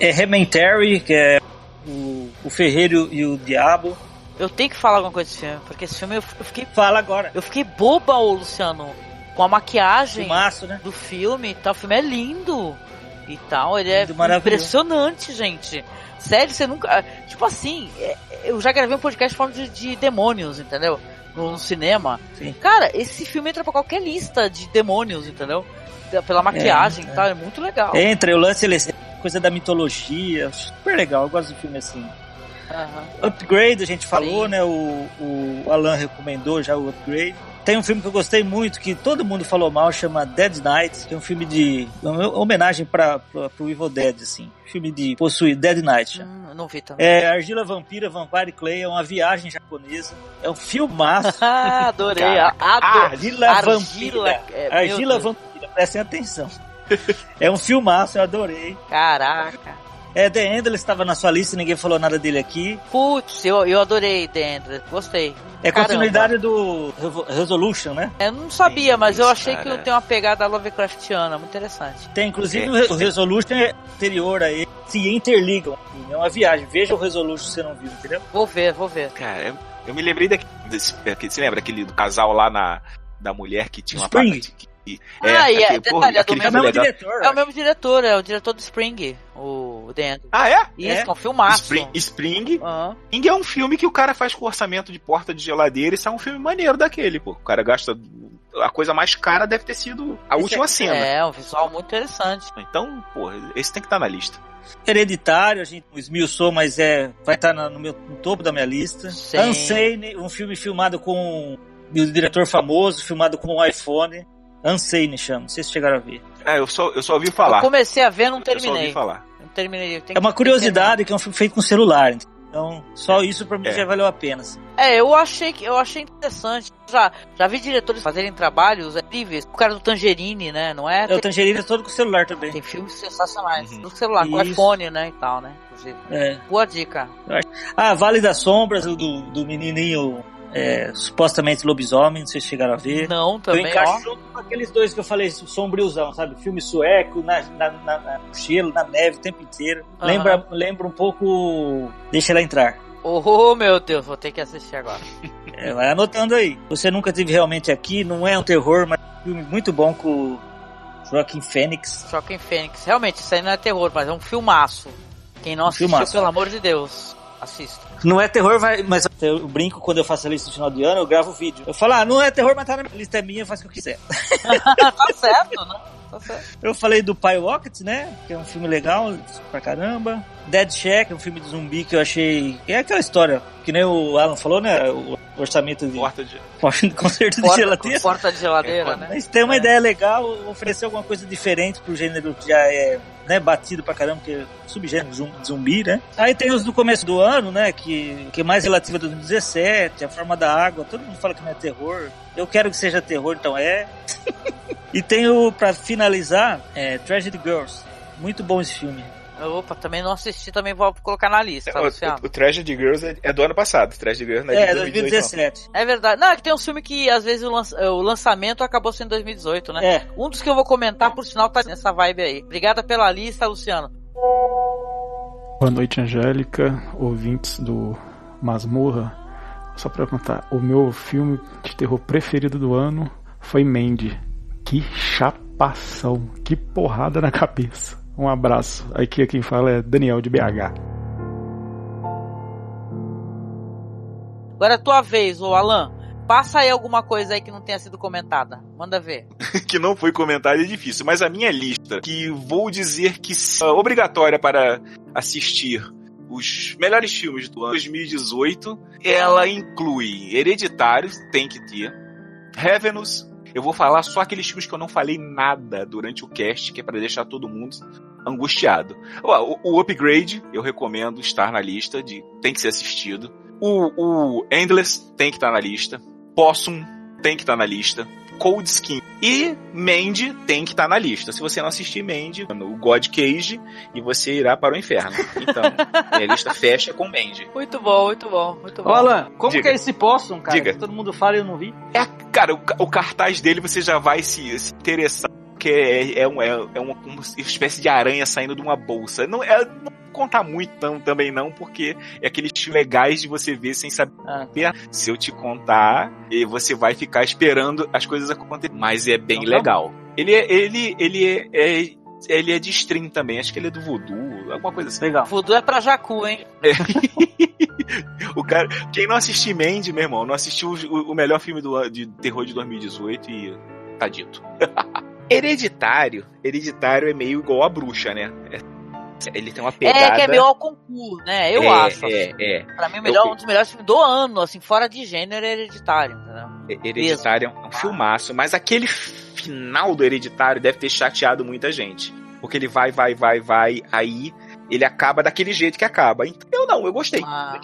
É Hementary, que é o, o Ferreiro e o Diabo. Eu tenho que falar alguma coisa desse filme, porque esse filme eu, eu fiquei. Fala agora. Eu fiquei boba, ô Luciano. Com a maquiagem Filmaço, né? do filme tal. O filme é lindo e tal. Ele é impressionante, gente. Sério, você nunca. Tipo assim, é- eu já gravei um podcast falando de, de demônios, entendeu? No, no cinema. Sim. Cara, esse filme entra pra qualquer lista de demônios, entendeu? Pela maquiagem É, e tal, é muito legal. Entra, o lance, ele é coisa da mitologia. Super legal, eu gosto de filme assim. Aham. Upgrade, a gente falou, né? O, o Alan recomendou já o Upgrade. Tem um filme que eu gostei muito, que todo mundo falou mal, chama Dead Night, que é um filme de. uma homenagem para o Evil Dead, assim. Filme de possuir Dead Night. chama. Hum, não vi também. É Argila Vampira, Vampire Clay, é uma viagem japonesa. É um filmaço. Ah, [LAUGHS] adorei. Cara. Argila, Argila, Vampira. é, Argila Deus. Vampira, prestem atenção. [LAUGHS] é um filmaço, eu adorei. Caraca. É, The Endless estava na sua lista, ninguém falou nada dele aqui. Putz, eu, eu adorei The Endless. Gostei. É Caramba. continuidade do Revo- Resolution, né? Eu não sabia, mas eu achei que tem uma pegada Lovecraftiana, muito interessante. Tem, inclusive, o Re- o Resolution é anterior a ele. Se interligam. É uma viagem. Veja o Resolution se você não viu, entendeu? Vou ver, vou ver. Cara, eu, eu me lembrei daquele. Desse, você lembra aquele do casal lá na. Da mulher que tinha uma Spring. parte que- que- ah, e é, aquele, porra, detalhe, é do aquele mesmo filme legal. diretor. É o mesmo diretor, é o diretor do Spring, o The Endless. Ah, é? Isso, é um filmaço. Spring, Spring. Spring é um filme que o cara faz com orçamento de porta de geladeira e sai um filme maneiro daquele, pô. O cara gasta. A coisa mais cara deve ter sido a Esse última é- cena. É, um visual muito interessante. Então, porra, esse tem que estar na lista. Hereditário, a gente esmiuçou, mas é, vai estar na- no, meu, no topo da minha lista. Sim. Unsane, um filme filmado com um diretor famoso, filmado com um iPhone. Unsane chama, não sei se chegaram a ver. É, eu só, eu só ouvi falar. Eu comecei a ver, não Eu só ouvi terminei. falar. Terminei. tem É uma curiosidade que é um filme feito com celular. Então, só isso pra mim É. já valeu a pena. assim. É, eu achei que eu achei interessante. Já, já vi diretores fazerem trabalhos incríveis. O cara do Tangerine, né? Não é? É, o Tangerine é todo com celular também. Tem filmes sensacionais. No celular, com Isso. iPhone, né? E tal, né? Inclusive. É. Boa dica. Ah, Vale das Sombras, o do, do menininho é, supostamente lobisomem, não sei se chegaram a ver. Não, também, Eu encaixo ó. junto com aqueles dois que eu falei, sombriozão, sabe? Filme sueco, na, na, na- na- no gelo, na neve o tempo inteiro. Aham. Lembra, lembra um pouco Deixa Ela Entrar. Oh, meu Deus, vou ter que assistir agora. [LAUGHS] É, vai anotando aí. Você nunca teve realmente aqui, não é um terror, mas é um filme muito bom com o Joaquim Fênix. Joaquim Fênix. Realmente, isso aí não é terror, mas é um filmaço. Quem não assistiu, filmaço. pelo amor de Deus, assista. Não é terror, vai- mas eu brinco quando eu faço a lista no final de ano, eu gravo vídeo. Eu falo, ah, não é terror, mas tá na minha lista, é minha, eu faço o que eu quiser. [LAUGHS] tá certo, né? Tá certo. Eu falei do Pie Rocket, né? Que é um filme legal pra caramba. Dead Shack, é um filme de zumbi que eu achei. É aquela história, que nem o Alan falou, né? O orçamento de. Porta de. [LAUGHS] Concerto de Porta, geladeira. porta de geladeira, né? Mas tem uma ideia legal, oferecer alguma coisa diferente pro gênero que já é né, batido pra caramba, que é subgênero zum- zumbi, né? Aí tem os do começo do ano, né? Que, que é mais relativa a 2017, a forma da água, todo mundo fala que não é terror. Eu quero que seja terror, então é. [LAUGHS] E tenho, pra finalizar, é, Tragedy Girls. Muito bom esse filme. Opa, também não assisti, também vou colocar na lista, tá, o, Luciano? o, o Tragedy Girls é, é do ano passado. Tragedy Girls não é, É, de 2018, 2017. É verdade. Não, é que tem um filme que às vezes o, lança- o lançamento acabou sendo em 2018, né? É. Um dos que eu vou comentar, por sinal, tá nessa vibe aí. Obrigada pela lista, Luciano. Boa noite, Angélica, ouvintes do Masmorra. Só pra contar, o meu filme de terror preferido do ano foi Mandy. Que chapação, que porrada na cabeça. Um abraço. Aqui quem fala é Daniel de BH. Agora é tua vez, ô Alan. Passa aí alguma coisa aí que não tenha sido comentada. Manda ver. [LAUGHS] que não foi comentado é difícil, mas a minha lista, que vou dizer que é obrigatória para assistir os melhores filmes do ano 2018, ela inclui Hereditário, tem que ter, Revenus, eu vou falar só aqueles filmes que eu não falei nada durante o cast, que é para deixar todo mundo angustiado. O, o Upgrade, eu recomendo estar na lista, de tem que ser assistido. O, o Endless tem que estar na lista. Possum tem que estar na lista. Cold Skin e Mandy tem que estar na lista. Se você não assistir Mandy, o God Cage, e você irá para o inferno. Então, [LAUGHS] minha lista fecha com Mandy. Muito bom, muito bom, muito bom. Ô, Alan, como Diga. que é esse Possum, cara? Diga. Que todo mundo fala e eu não vi. É, cara, o, o cartaz dele você já vai se, se interessar. Que é, é, um- é, é uma, uma espécie de aranha saindo de uma bolsa. Não, é, não contar muito tão, também não, porque é aqueles legais de você ver sem saber. Se eu te contar, e você vai ficar esperando as coisas acontecerem. Mas é bem Então tá legal. Ele é, ele, ele é, é- ele é de stream também, acho que ele é do Voodoo, alguma coisa assim. Legal. Voodoo é pra Jacu, hein? [LAUGHS] O cara, quem não assistiu Mandy, meu irmão, não assistiu o, o melhor filme do, de terror de 2018 e tá dito. [LAUGHS] Hereditário. Hereditário é meio igual a bruxa, né? É- Ele tem uma pegada. É, que é meio ao concurso, né? Eu É, acho. É, assim. é. Pra mim, melhor, um dos melhores filmes do ano, assim, fora de gênero, é hereditário, entendeu? Hereditário é um filmaço, mas aquele final do Hereditário deve ter chateado muita gente. Porque ele vai, vai, vai, vai, aí ele acaba daquele jeito que acaba. Então, eu não, eu gostei. Da-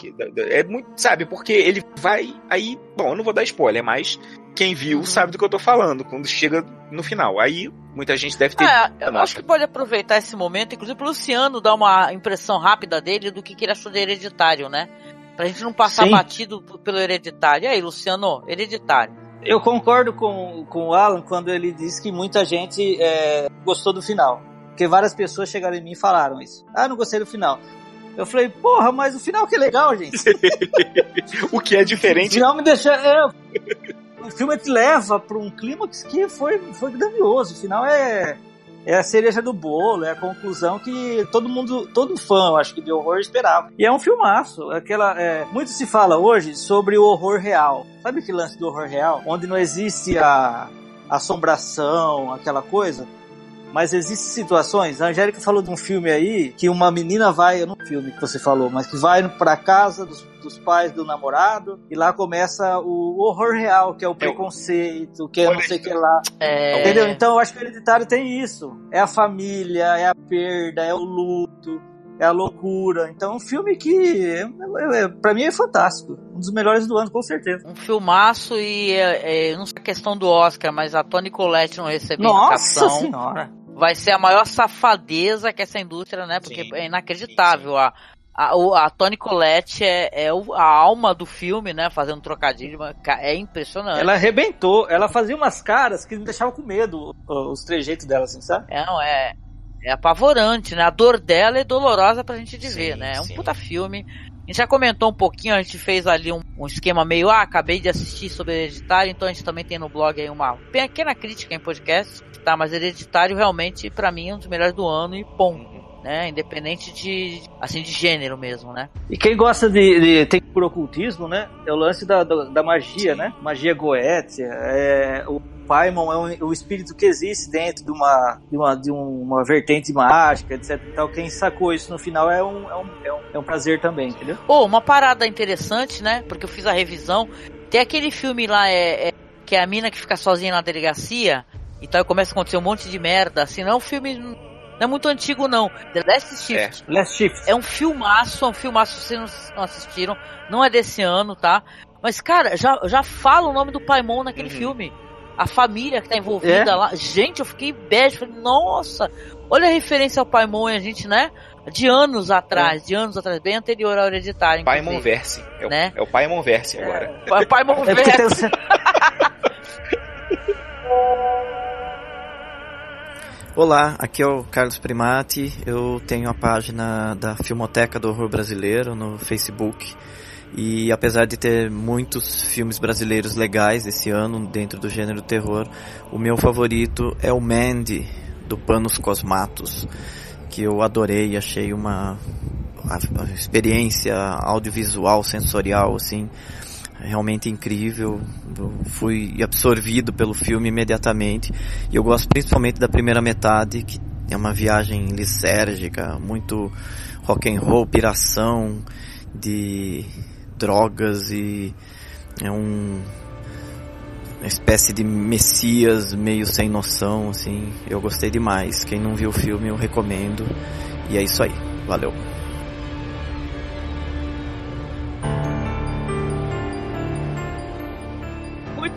É muito, sabe, porque ele vai, aí, bom, eu não vou dar spoiler, mas quem viu sabe do que eu tô falando, quando chega no final. Aí, muita gente deve ter... É, eu acho que pode aproveitar esse momento, inclusive pro Luciano dar uma impressão rápida dele do que, que ele achou de hereditário, né? Pra gente não passar Sim. batido pelo hereditário. E aí, Luciano, hereditário. Eu concordo com, com o Alan quando ele diz que muita gente é, gostou do final. Porque várias pessoas chegaram em mim e falaram isso. Ah, não gostei do final. Eu falei, porra, mas o final que é legal, gente. [LAUGHS] o que é O diferente. final me deixa. É, o filme te leva para um clímax que foi, foi grandioso. O final é, é a cereja do bolo, é a conclusão que todo mundo, todo fã, eu acho que de horror esperava. E é um filmaço. Aquela, é, muito se fala hoje sobre o horror real. Sabe que lance do horror real? Onde não existe a assombração, aquela coisa. Mas existem situações, a Angélica falou de um filme aí, que uma menina vai, no filme que você falou, mas que vai pra casa dos, dos pais do namorado, e lá começa o horror real, que é o preconceito, que é não sei o que lá. É... Entendeu? Então eu acho que o Hereditário tem isso. É a família, é a perda, é o luto, é a loucura. Então é um filme que, é, é, é, pra mim, é fantástico. Um dos melhores do ano, com certeza. Um filmaço e é, é, não sei a questão do Oscar, mas a Toni Collette não recebendo Nossa indicação. senhora! Vai ser a maior safadeza que essa indústria, né? Porque é inacreditável. A, a, o- a Toni Collette é, é o- a alma do filme, né? Fazendo trocadilho. É impressionante. Ela arrebentou, ela fazia umas caras que me deixavam com medo, os trejeitos dela, assim, sabe? É, não, é, é apavorante, né? A dor dela é dolorosa pra gente de ver, né? É um puta filme. A gente já comentou um pouquinho, a gente fez ali um, um esquema meio, ah, acabei de assistir sobre Hereditário, então a gente também tem no blog aí uma pequena crítica em podcast, tá? Mas Hereditário realmente, pra mim, é um dos melhores do ano e ponto. Né? Independente de, assim, de gênero mesmo, né? E quem gosta de, de tem por ocultismo, né? É o lance da, da, da magia, né? Magia goétia. É, o Paimon é um, o espírito que existe dentro de uma, de uma, de uma vertente mágica, etc. Então, quem sacou isso no final é um, é um, é um, é um prazer também, entendeu? Pô, uma parada interessante, né? Porque eu fiz a revisão. Tem aquele filme lá, é, é- que é a mina que fica sozinha na delegacia. Então começa a acontecer um monte de merda. Assim, não é um filme. Não é muito antigo, não. The Last Shift. É, Last Shift. É um filmaço, é um filmaço, vocês não assistiram. Não é desse ano, tá? Mas, cara, já, já fala o nome do Paimon naquele filme. a família que tá envolvida É? lá. Gente, eu fiquei beijo, falei, nossa, olha a referência ao Paimon, a gente, né? De anos atrás, de anos atrás, bem anterior ao hereditário. Paimon Verse. É o, Né? é o Paimon Verse agora. Pa- Paimon É porque tem Olá, aqui é o Carlos Primati. Eu tenho a página da Filmoteca do Horror Brasileiro no Facebook. E apesar de ter muitos filmes brasileiros legais esse ano dentro do gênero terror, o meu favorito é o Mandy do Panos Cosmatos, que eu adorei, achei uma a- a experiência audiovisual, sensorial assim, realmente incrível. Eu fui absorvido pelo filme imediatamente. E eu gosto principalmente da primeira metade, que é uma viagem lisérgica, muito rock and roll, piração de drogas e é um uma espécie de messias meio sem noção, assim. Eu gostei demais. Quem não viu o filme, eu recomendo. E é isso aí. Valeu.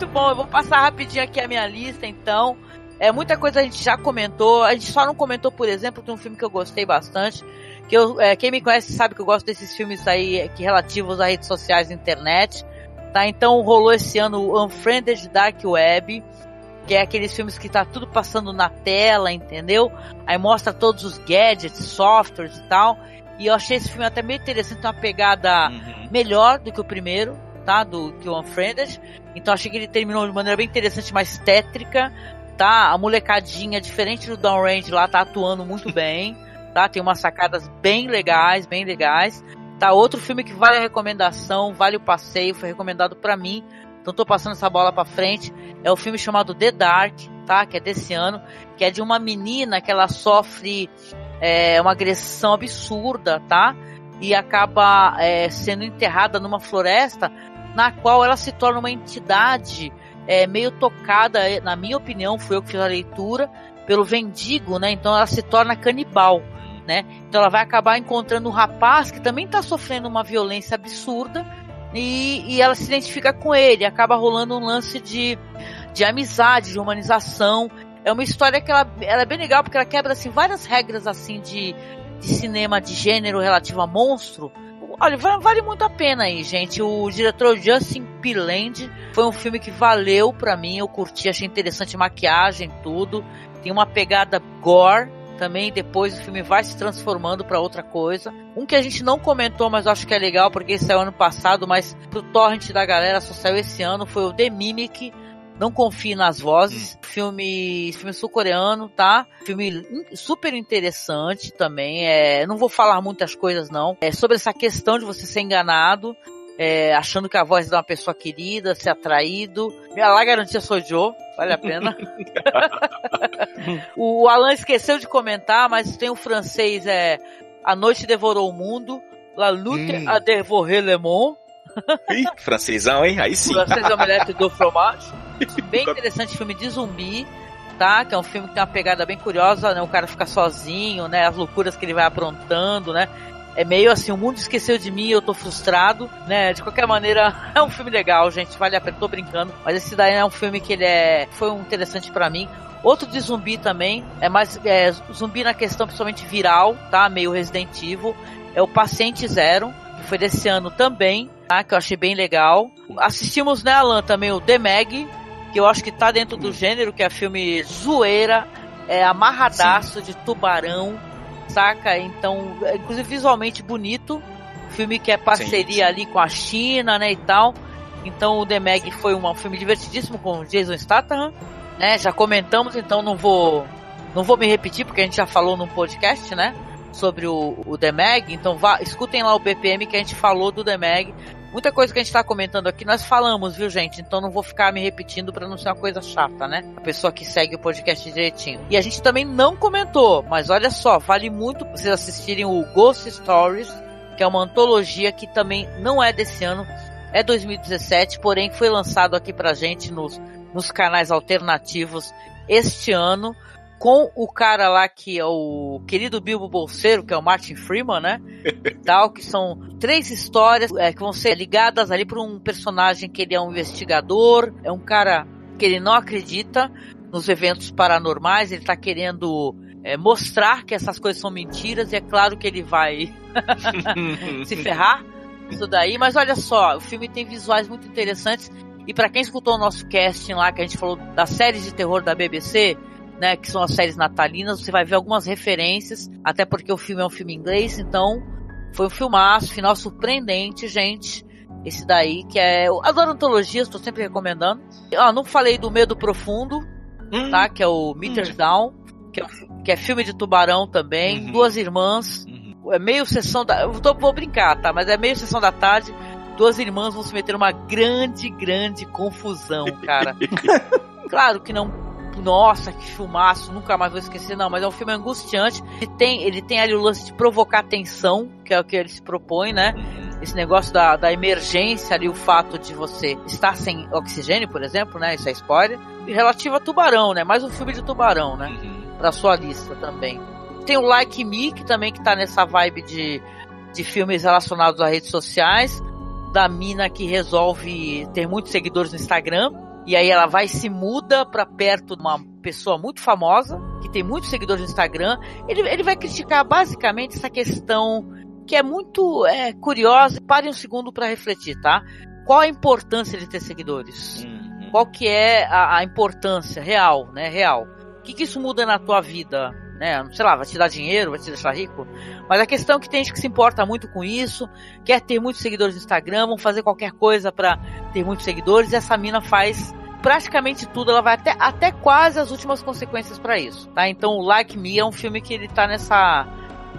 Muito bom, eu vou passar rapidinho aqui a minha lista, então. É, muita coisa a gente já comentou. A gente só não comentou, por exemplo, de um filme que eu gostei bastante. Que eu, é, quem me conhece sabe que eu gosto desses filmes aí é, que relativos a redes sociais e internet. Tá? Então rolou esse ano o Unfriended Dark Web, que é aqueles filmes que tá tudo passando na tela, entendeu? Aí mostra todos os gadgets, softwares e tal. E eu achei esse filme até meio interessante, uma pegada melhor do que o primeiro, tá? Do que o Unfriended. Então achei que ele terminou de maneira bem interessante, mais tétrica, tá? A molecadinha, diferente do Downrange lá, tá atuando muito [LAUGHS] bem, tá? Tem umas sacadas bem legais, bem legais. Tá, outro filme que vale a recomendação, vale o passeio, foi recomendado pra mim. Então tô passando essa bola pra frente. É o filme chamado The Dark, tá? Que é desse ano, que é de uma menina que ela sofre é, uma agressão absurda, tá? E acaba é, sendo enterrada numa floresta, na qual ela se torna uma entidade é, meio tocada, na minha opinião, foi eu que fiz a leitura, pelo Vendigo, né? Então ela se torna canibal, né? Então ela vai acabar encontrando um rapaz que também está sofrendo uma violência absurda e, e ela se identifica com ele, acaba rolando um lance de, de amizade, de humanização. É uma história que ela, ela é bem legal porque ela quebra assim várias regras assim de, de cinema de gênero relativo a monstro. Olha, va- vale muito a pena aí, gente. O diretor Justin Piland foi um filme que valeu pra mim, eu curti, achei interessante maquiagem, tudo. Tem uma pegada gore também, depois o filme vai se transformando pra outra coisa. Um que a gente não comentou, mas acho que é legal porque saiu ano passado, mas pro torrent da galera só saiu esse ano, foi o The Mimic. Não confie nas vozes. Filme, filme sul-coreano, tá? Filme super interessante também. É, não vou falar muitas coisas não. É sobre essa questão de você ser enganado, é, achando que a voz é de uma pessoa querida, ser atraído. Minha lá garantia sou Joe, vale a pena. [LAUGHS] o Alan esqueceu de comentar, mas tem o francês é A Noite Devorou o Mundo, La Lutte Hum. a Dévorer Le Monde. Ih, francesão, hein? Aí sim. Francês Omelete do Fromage. [LAUGHS] Bem interessante filme de zumbi, tá? Que é um filme que tem uma pegada bem curiosa, né? O cara fica sozinho, né? As loucuras que ele vai aprontando, né? É meio assim, o mundo esqueceu de mim, eu tô frustrado, né? De qualquer maneira, [LAUGHS] é um filme legal, gente, vale a pena, tô brincando. Mas esse daí é um filme que ele é, foi um interessante pra mim. Outro de zumbi também, é mais é, zumbi na questão principalmente viral, tá? Meio Resident Evil. É o Paciente Zero, que foi desse ano também, tá? Que eu achei bem legal. Assistimos, né, Alan, também o The Meg, que eu acho que tá dentro do gênero, que é filme zoeira, é amarradaço de tubarão, saca? Então, é, inclusive visualmente bonito. Filme que é parceria ali com a China, né, e tal. Então o The Meg foi um, filme divertidíssimo com o Jason Statham, né? Já comentamos, então não vou não vou me repetir porque a gente já falou num podcast, né? Sobre o, o The Meg, então vá, escutem lá o BPM que a gente falou do The Meg. Muita coisa que a gente tá comentando aqui nós falamos, viu, gente? Então não vou ficar me repetindo pra não ser uma coisa chata, né? A pessoa que segue o podcast direitinho. E a gente também não comentou, mas olha só, vale muito vocês assistirem o Ghost Stories, que é uma antologia que também não é desse ano, é 2017, porém foi lançado aqui pra gente nos, nos canais alternativos este ano com o cara lá que é o querido Bilbo Bolseiro, que é o Martin Freeman, né? E [LAUGHS] tal, que são três histórias é, que vão ser ligadas ali para um personagem que ele é um investigador, é um cara que ele não acredita nos eventos paranormais, ele tá querendo é, mostrar que essas coisas são mentiras e é claro que ele vai [LAUGHS] se ferrar isso daí, mas olha só, o filme tem visuais muito interessantes e para quem escutou o nosso casting lá que a gente falou das séries de terror da BBC, né, que são as séries natalinas, você vai ver algumas referências, até porque o filme é um filme inglês, então foi um filmaço, final surpreendente, gente. Esse daí, que é. Eu adoro antologias, estou sempre recomendando. Ah, não falei do Medo Profundo, hum. tá? Que é o Meters hum. Down, que é, que é, filme de tubarão também. Uhum. Duas irmãs. Uhum. É meio sessão da. Eu tô, vou brincar, tá? Mas é meio sessão da tarde. Duas irmãs vão se meter numa grande, grande confusão, cara. [LAUGHS] claro que não nossa, que filmaço, nunca mais vou esquecer, não, mas é um filme angustiante. Ele tem, ele tem ali o lance de provocar tensão, que é o que ele se propõe, né? Esse negócio da, da emergência ali, o fato de você estar sem oxigênio, por exemplo, né? Isso é spoiler. E relativo a Tubarão, né? Mais um filme de Tubarão, né? Uhum. Pra sua lista também. Tem o Like Me, que também que tá nessa vibe de, de filmes relacionados a redes sociais. Da mina que resolve ter muitos seguidores no Instagram e aí ela vai se muda para perto de uma pessoa muito famosa, que tem muitos seguidores no Instagram. Ele, ele vai criticar basicamente essa questão que é muito é, curiosa. Pare um segundo para refletir, tá? Qual a importância de ter seguidores? Uhum. Qual que é a, a, importância real, né? Real. O que, que isso muda na tua vida? Né? Sei lá, vai te dar dinheiro, vai te deixar rico? Mas a questão é que tem gente que se importa muito com isso, quer ter muitos seguidores no Instagram, vão fazer qualquer coisa para ter muitos seguidores, e essa mina faz praticamente tudo, ela vai até, até quase as últimas consequências para isso, tá? Então, o Like Me é um filme que ele tá nessa,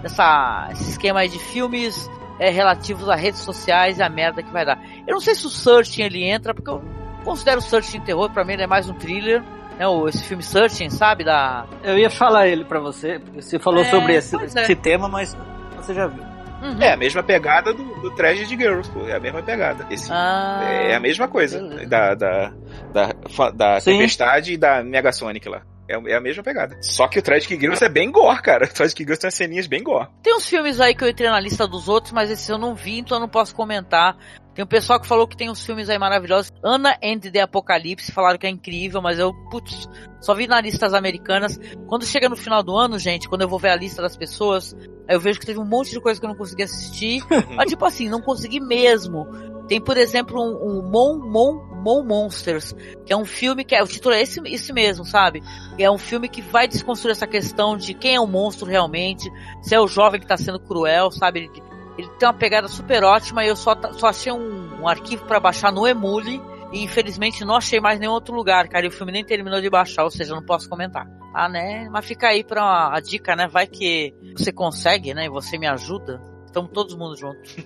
nessa esse esquema aí de filmes é, relativos a redes sociais e a merda que vai dar. Eu não sei se o Searching ele entra, porque eu considero o Searching terror, pra mim ele é mais um thriller, né? Esse filme Searching, sabe? Da... Eu ia falar ele pra você, porque você falou é, sobre esse, é. esse tema, mas você já viu. Uhum. É a mesma pegada do, do Trash de Girls, pô. É a mesma pegada. Esse, ah, é a mesma coisa. Da, da, da, da Tempestade e da Mega Sonic lá. É, é, a mesma pegada. Só que o Tragic Girls é bem gore, cara. [LAUGHS] O Tragic Girls tem ceninhas bem gore. Tem uns filmes aí que eu entrei na lista dos outros, mas esse eu não vi, então eu não posso comentar. Tem um pessoal que falou que tem uns filmes aí maravilhosos. Anna and the Apocalipse, falaram que é incrível, mas eu, putz, só vi na lista das americanas. Quando chega no final do ano, gente, quando eu vou ver a lista das pessoas, eu vejo que teve um monte de coisa que eu não consegui assistir. [LAUGHS] mas, tipo assim, não consegui mesmo. Tem, por exemplo, um, um Mon, Mon, Mon Monsters, que é um filme que é, o título é esse, esse mesmo, sabe? É um filme que vai desconstruir essa questão de quem é o monstro realmente, se é o jovem que está sendo cruel, sabe? Ele, ele, tem uma pegada super ótima eu só, só achei um, um arquivo para baixar no Emule e infelizmente não achei mais nenhum outro lugar, cara. E o filme nem terminou de baixar, ou seja, não posso comentar. Ah, né? Mas fica aí pra a dica, né? Vai que você consegue, né? E você me ajuda. Estamos todos mundo juntos.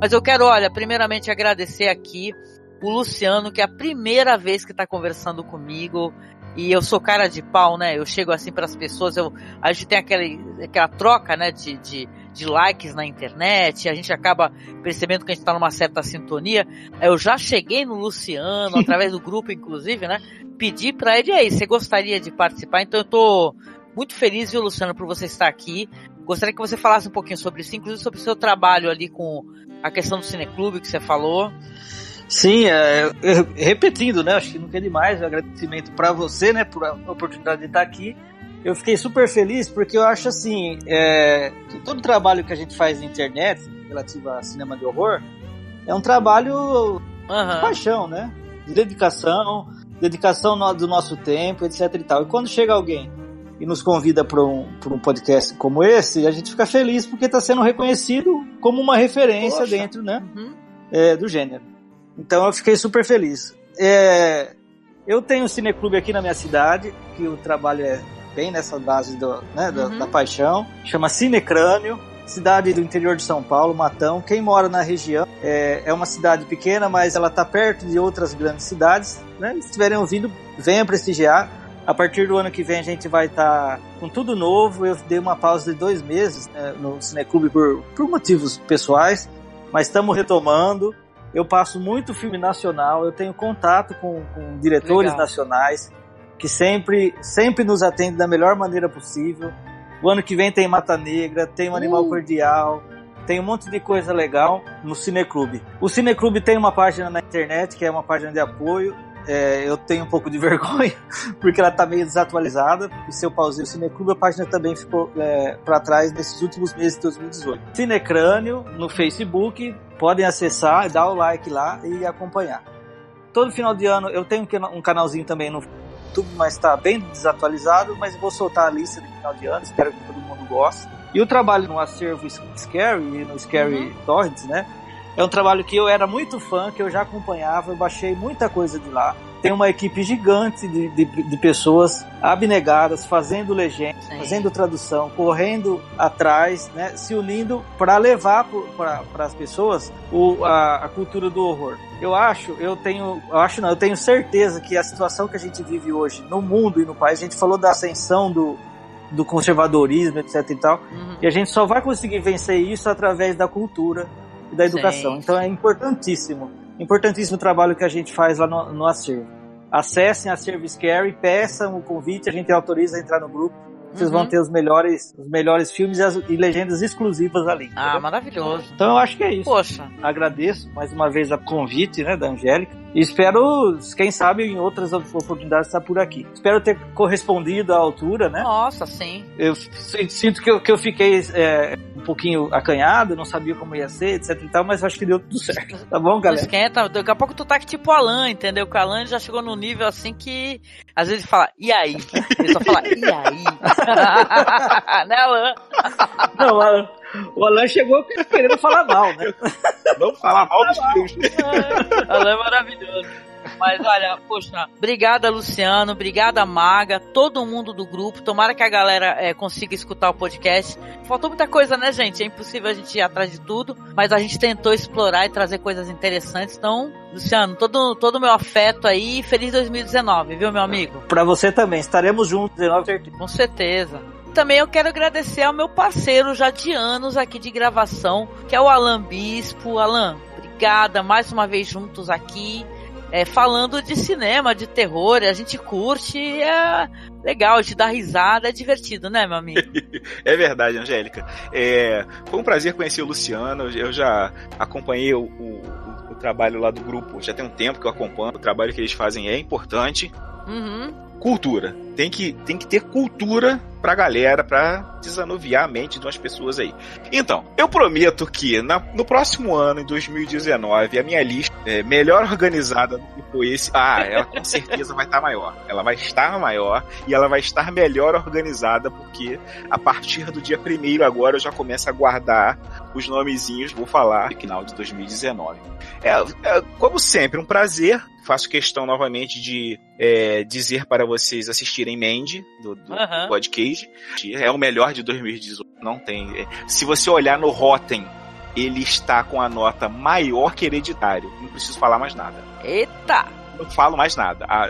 Mas eu quero, olha, primeiramente agradecer aqui o Luciano, que é a primeira vez que está conversando comigo. E eu sou cara de pau, né? Eu chego assim para as pessoas, eu, a gente tem aquela, aquela troca, né, de, de, de likes na internet, a gente acaba percebendo que a gente está numa certa sintonia. Eu já cheguei no Luciano, através do grupo, inclusive, né? Pedi para ele, aí, você gostaria de participar? Então eu tô muito feliz, viu, Luciano, por você estar aqui. Gostaria que você falasse um pouquinho sobre isso, inclusive sobre o seu trabalho ali com a questão do cineclube que você falou. Sim, é, repetindo, né? Acho que nunca é demais o agradecimento para você, né, por a oportunidade de estar aqui. Eu fiquei super feliz porque eu acho assim, é, todo o trabalho que a gente faz na internet relativo a cinema de horror é um trabalho uhum. de paixão, né? De dedicação, dedicação do nosso tempo, etc e tal. E quando chega alguém e nos convida para um, um podcast como esse, a gente fica feliz porque está sendo reconhecido como uma referência Poxa. dentro né, uhum. é, do gênero. Então eu fiquei super feliz. É, eu tenho um cineclube aqui na minha cidade, que o trabalho é bem nessa base do, né, da, uhum. da paixão. Chama Cinecrânio, cidade do interior de São Paulo, Matão. Quem mora na região é, é uma cidade pequena, mas ela está perto de outras grandes cidades. Né? Se estiverem ouvindo, venham prestigiar. A partir do ano que vem a gente vai estar tá com tudo novo. Eu dei uma pausa de dois meses né, no Cineclube por, por motivos pessoais, mas estamos retomando. Eu passo muito filme nacional, eu tenho contato com, com diretores Legal. nacionais que sempre, sempre nos atendem da melhor maneira possível. O ano que vem tem Mata Negra, tem o Animal uh. Cordial, tem um monte de coisa legal no Cineclube. O Cineclube tem uma página na internet, que é uma página de apoio. É, eu tenho um pouco de [LAUGHS] vergonha, porque ela está meio desatualizada. E se eu pausei o Cineclube, a página também ficou é, para trás nesses últimos meses de 2018. Cinecrânio no Facebook, podem acessar, dar o like lá e acompanhar. Todo final de ano eu tenho um canalzinho também no YouTube, mas está bem desatualizado, mas vou soltar a lista de final de ano, espero que todo mundo goste. E o trabalho no acervo Scary e no Scary uhum. Torrents, né? É um trabalho que eu era muito fã, que eu já acompanhava, eu baixei muita coisa de lá. Tem uma equipe gigante de, de, de pessoas abnegadas, fazendo legenda, Sim. fazendo tradução, correndo atrás, né, se unindo para levar para as pessoas o, a, a, cultura do horror. Eu acho, eu tenho, eu acho não, eu tenho certeza que a situação que a gente vive hoje no mundo e no país, a gente falou da ascensão do, do conservadorismo, etc e tal. Uhum. E a gente só vai conseguir vencer isso através da cultura e da educação. Sim. Então é importantíssimo, importantíssimo o trabalho que a gente faz lá no, no acervo. Acessem a Service Carry, peçam o convite, a gente autoriza a entrar no grupo vocês uhum. vão ter os melhores, os melhores filmes e, as, e legendas exclusivas ali. Ah, maravilhoso. Então eu acho que é isso. Poxa. Agradeço mais uma vez a convite, né, da Angélica. E espero, quem sabe, em outras oportunidades estar por aqui. Espero ter correspondido à altura, né? Nossa, sim. Eu sinto que eu, que eu fiquei é, um pouquinho acanhado, não sabia como ia ser, etc e tal, mas acho que deu tudo certo. Tá bom, galera? Não esquenta, daqui a pouco tu tá tipo o Alan, entendeu? Que o Alan já chegou num nível assim que às vezes fala, e aí? Ele só fala, e aí? [LAUGHS] né, Alan? Não, Alan. O Alan chegou querendo falar mal, né? Vamos falar mal dos filmes. Alan é maravilhoso. Mas olha, poxa, obrigada Luciano, obrigada Maga, todo mundo do grupo. Tomara que a galera é, consiga escutar o podcast. Faltou muita coisa, né, gente? É impossível a gente ir atrás de tudo, mas a gente tentou explorar e trazer coisas interessantes. Então, Luciano, todo todo meu afeto aí, feliz 2019, viu, meu amigo? Para você também, estaremos juntos 19 Com certeza também eu quero agradecer ao meu parceiro já de anos aqui de gravação, que é o Alan Bispo. Alan, obrigada mais uma vez juntos aqui é, falando de cinema, de terror, a gente curte, é legal, de dar risada, é divertido, né, meu amigo? [LAUGHS] é verdade, Angélica. É, foi um prazer conhecer o Luciano, eu já acompanhei o, o, o, trabalho lá do grupo, já tem um tempo que eu acompanho, o trabalho que eles fazem é importante. Uhum cultura. Tem que, tem que ter cultura pra galera, pra desanuviar a mente de umas pessoas aí. Então, eu prometo que na, no próximo ano, em 2019, a minha lista é melhor organizada do que foi esse. Ah, ela com certeza vai estar tá maior. Ela vai estar maior e ela vai estar melhor organizada, porque a partir do dia primeiro agora eu já começo a guardar os nomezinhos, vou falar, no final de 2019. É, é, como sempre, um prazer faço questão novamente de é, dizer para vocês assistirem Mandy, do, do uhum. podcast. É o melhor de 2018. Não tem. É, se você olhar no Rotten, ele está com a nota maior que hereditário. Não preciso falar mais nada. Eita! Não falo mais nada. Ah,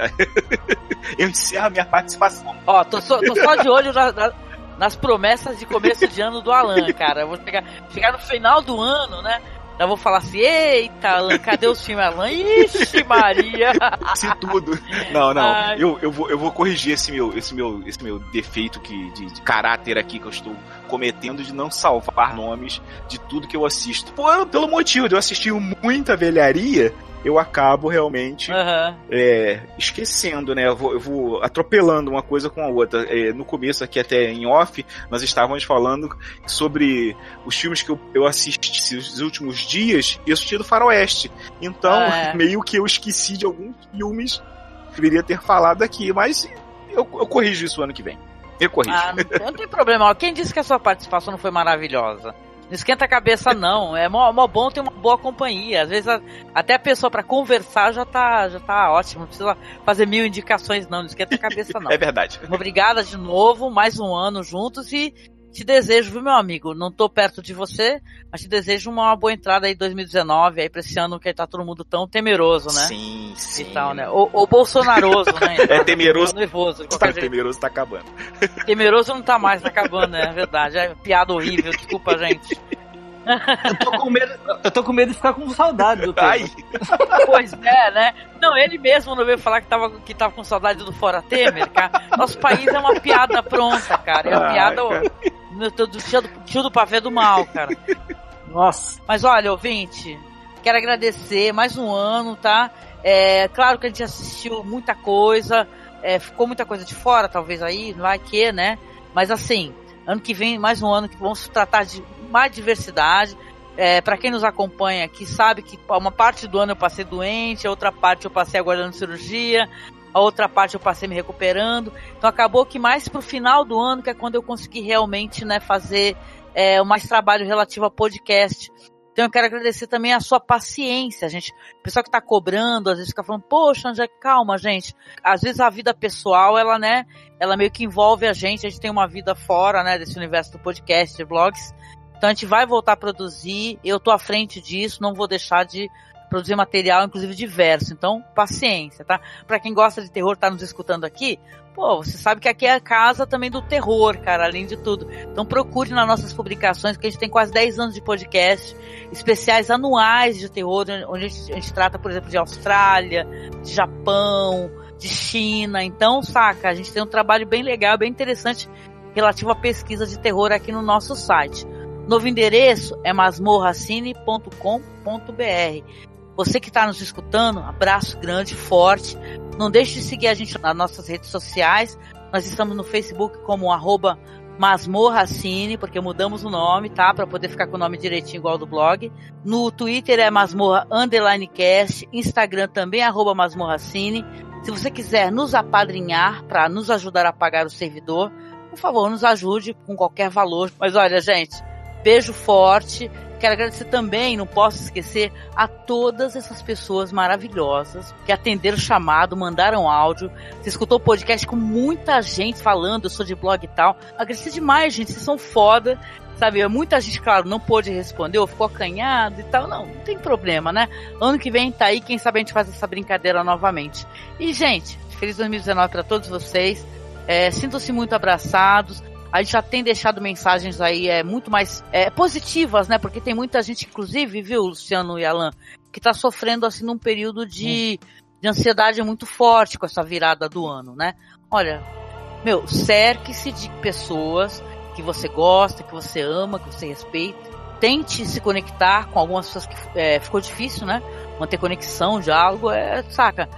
[LAUGHS] eu encerro a minha participação. Ó, tô só, tô só de olho na, na, nas promessas de começo de ano do Alan, cara. Eu vou chegar, chegar no final do ano, né? Eu vou falar assim, eita, Alan, cadê os filmes Alan? Ixi, Maria! Se tudo. Não, não. Eu, eu, vou, eu vou corrigir esse meu, esse meu, esse meu defeito que, de, de caráter aqui que eu estou cometendo de não salvar nomes de tudo que eu assisto. Por, pelo motivo de eu assistir muita velharia eu acabo realmente uhum. é, esquecendo, né? Eu vou, eu vou, atropelando uma coisa com a outra. É, no começo, aqui até em off, nós estávamos falando sobre os filmes que eu, eu assisti nos últimos dias e eu assisti do Faroeste. Então, [LAUGHS] é. meio que eu esqueci de alguns filmes que deveria ter falado aqui, mas eu, eu corrijo isso ano que vem. Eu corrijo. Ah, não, não tem problema. Quem disse que a sua participação não foi maravilhosa? Não esquenta a cabeça, não. É mó, mó bom ter uma boa companhia. Às vezes a, até a pessoa para conversar já tá, já tá ótimo. Não precisa fazer mil indicações, não. Não esquenta a cabeça, não. é verdade. Obrigada de novo, mais um ano juntos e te desejo, viu, meu amigo? Não tô perto de você, mas te desejo uma boa entrada aí 2019, aí pra esse ano que tá todo mundo tão temeroso, né? Sim, sim. E tal, né? Ou, ou bolsonaroso, né? [LAUGHS] é temeroso. Nervoso. Tá temeroso tá acabando. [LAUGHS] Temeroso não tá mais, tá acabando, né? É verdade. É piada horrível, desculpa, gente. Eu tô com medo, eu tô com medo de ficar com saudade do. Ai. [LAUGHS] Pois é, né? Não, ele mesmo não veio falar que tava, que tava com saudade do Fora Temer, cara. Nosso país é uma piada pronta, cara. É uma piada do, do tio, do tio do pavê do mal, cara. Nossa. Mas olha, ouvinte, quero agradecer mais um ano, tá? É, claro que a gente assistiu muita coisa, é, ficou muita coisa de fora, talvez aí, não vai que, né? Mas assim, ano que vem, mais um ano que vamos tratar de mais diversidade. É, para quem nos acompanha aqui sabe que uma parte do ano eu passei doente, a outra parte eu passei aguardando cirurgia, a outra parte eu passei me recuperando. Então acabou que mais pro final do ano, que é quando eu consegui realmente né, fazer é, mais trabalho relativo a podcast. Então eu quero agradecer também a sua paciência, gente. O pessoal que está cobrando, às vezes fica falando, poxa, André, calma, gente. Às vezes a vida pessoal, ela, né, ela meio que envolve a gente, a gente tem uma vida fora, né, desse universo do podcast, de blogs. Então a gente vai voltar a produzir, eu tô à frente disso, não vou deixar de produzir material, inclusive diverso. Então, paciência, tá? Para quem gosta de terror, tá nos escutando aqui, pô, você sabe que aqui é a casa também do terror, cara, além de tudo. Então procure nas nossas publicações, que a gente tem quase 10 anos de podcast, especiais anuais de terror, onde a gente, a gente trata, por exemplo, de Austrália, de Japão, de China. Então, saca, a gente tem um trabalho bem legal, bem interessante relativo à pesquisa de terror aqui no nosso site. Novo endereço é masmorracine.com.br. Você que está nos escutando, abraço grande, forte. Não deixe de seguir a gente nas nossas redes sociais. Nós estamos no Facebook como arroba Masmorracine, porque mudamos o nome, tá? Para poder ficar com o nome direitinho igual do blog. No Twitter é Masmorra Underline Cast, Instagram também é arroba Masmorracine. Se você quiser nos apadrinhar para nos ajudar a pagar o servidor, por favor, nos ajude com qualquer valor. Mas olha, gente, Beijo forte. Quero agradecer também, não posso esquecer, a todas essas pessoas maravilhosas que atenderam o chamado, mandaram áudio. Você escutou o podcast com muita gente falando, eu sou de blog e tal. Agradecer demais, gente, vocês são foda. Sabe, muita gente, claro, não pôde responder, ou ficou acanhado e tal. Não, não tem problema, né? Ano que vem tá aí, quem sabe a gente faz essa brincadeira novamente. E, gente, feliz 2019 para todos vocês. É, Sintam-se muito abraçados a gente já tem deixado mensagens aí é, muito mais é, positivas, né? Porque tem muita gente, inclusive, viu, Luciano e Alan, que está sofrendo assim num período de, de ansiedade muito forte com essa virada do ano, né? Olha, meu, cerque-se de pessoas que você gosta, que você ama, que você respeita. Tente se conectar com algumas pessoas que é, ficou difícil, né? Manter conexão, diálogo, é, saca?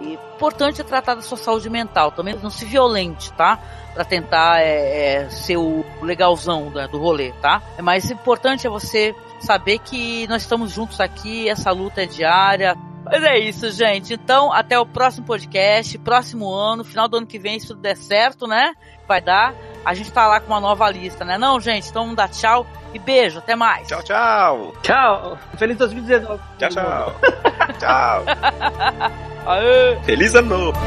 E importante é tratar da sua saúde mental, também não se violente, tá? Para tentar é, é, ser o legalzão né, do rolê, tá? É mais importante é você saber que nós estamos juntos aqui, essa luta é diária. Mas é isso, gente. Então, até o próximo podcast, próximo ano, final do ano que vem, se tudo der certo, né? Vai dar. A gente tá lá com uma nova lista, né? Não, gente? Então, vamos dar tchau e beijo. Até mais. Tchau, tchau. Tchau. Feliz 2019. Tchau, tchau. [LAUGHS] tchau. Aê. Feliz ano novo.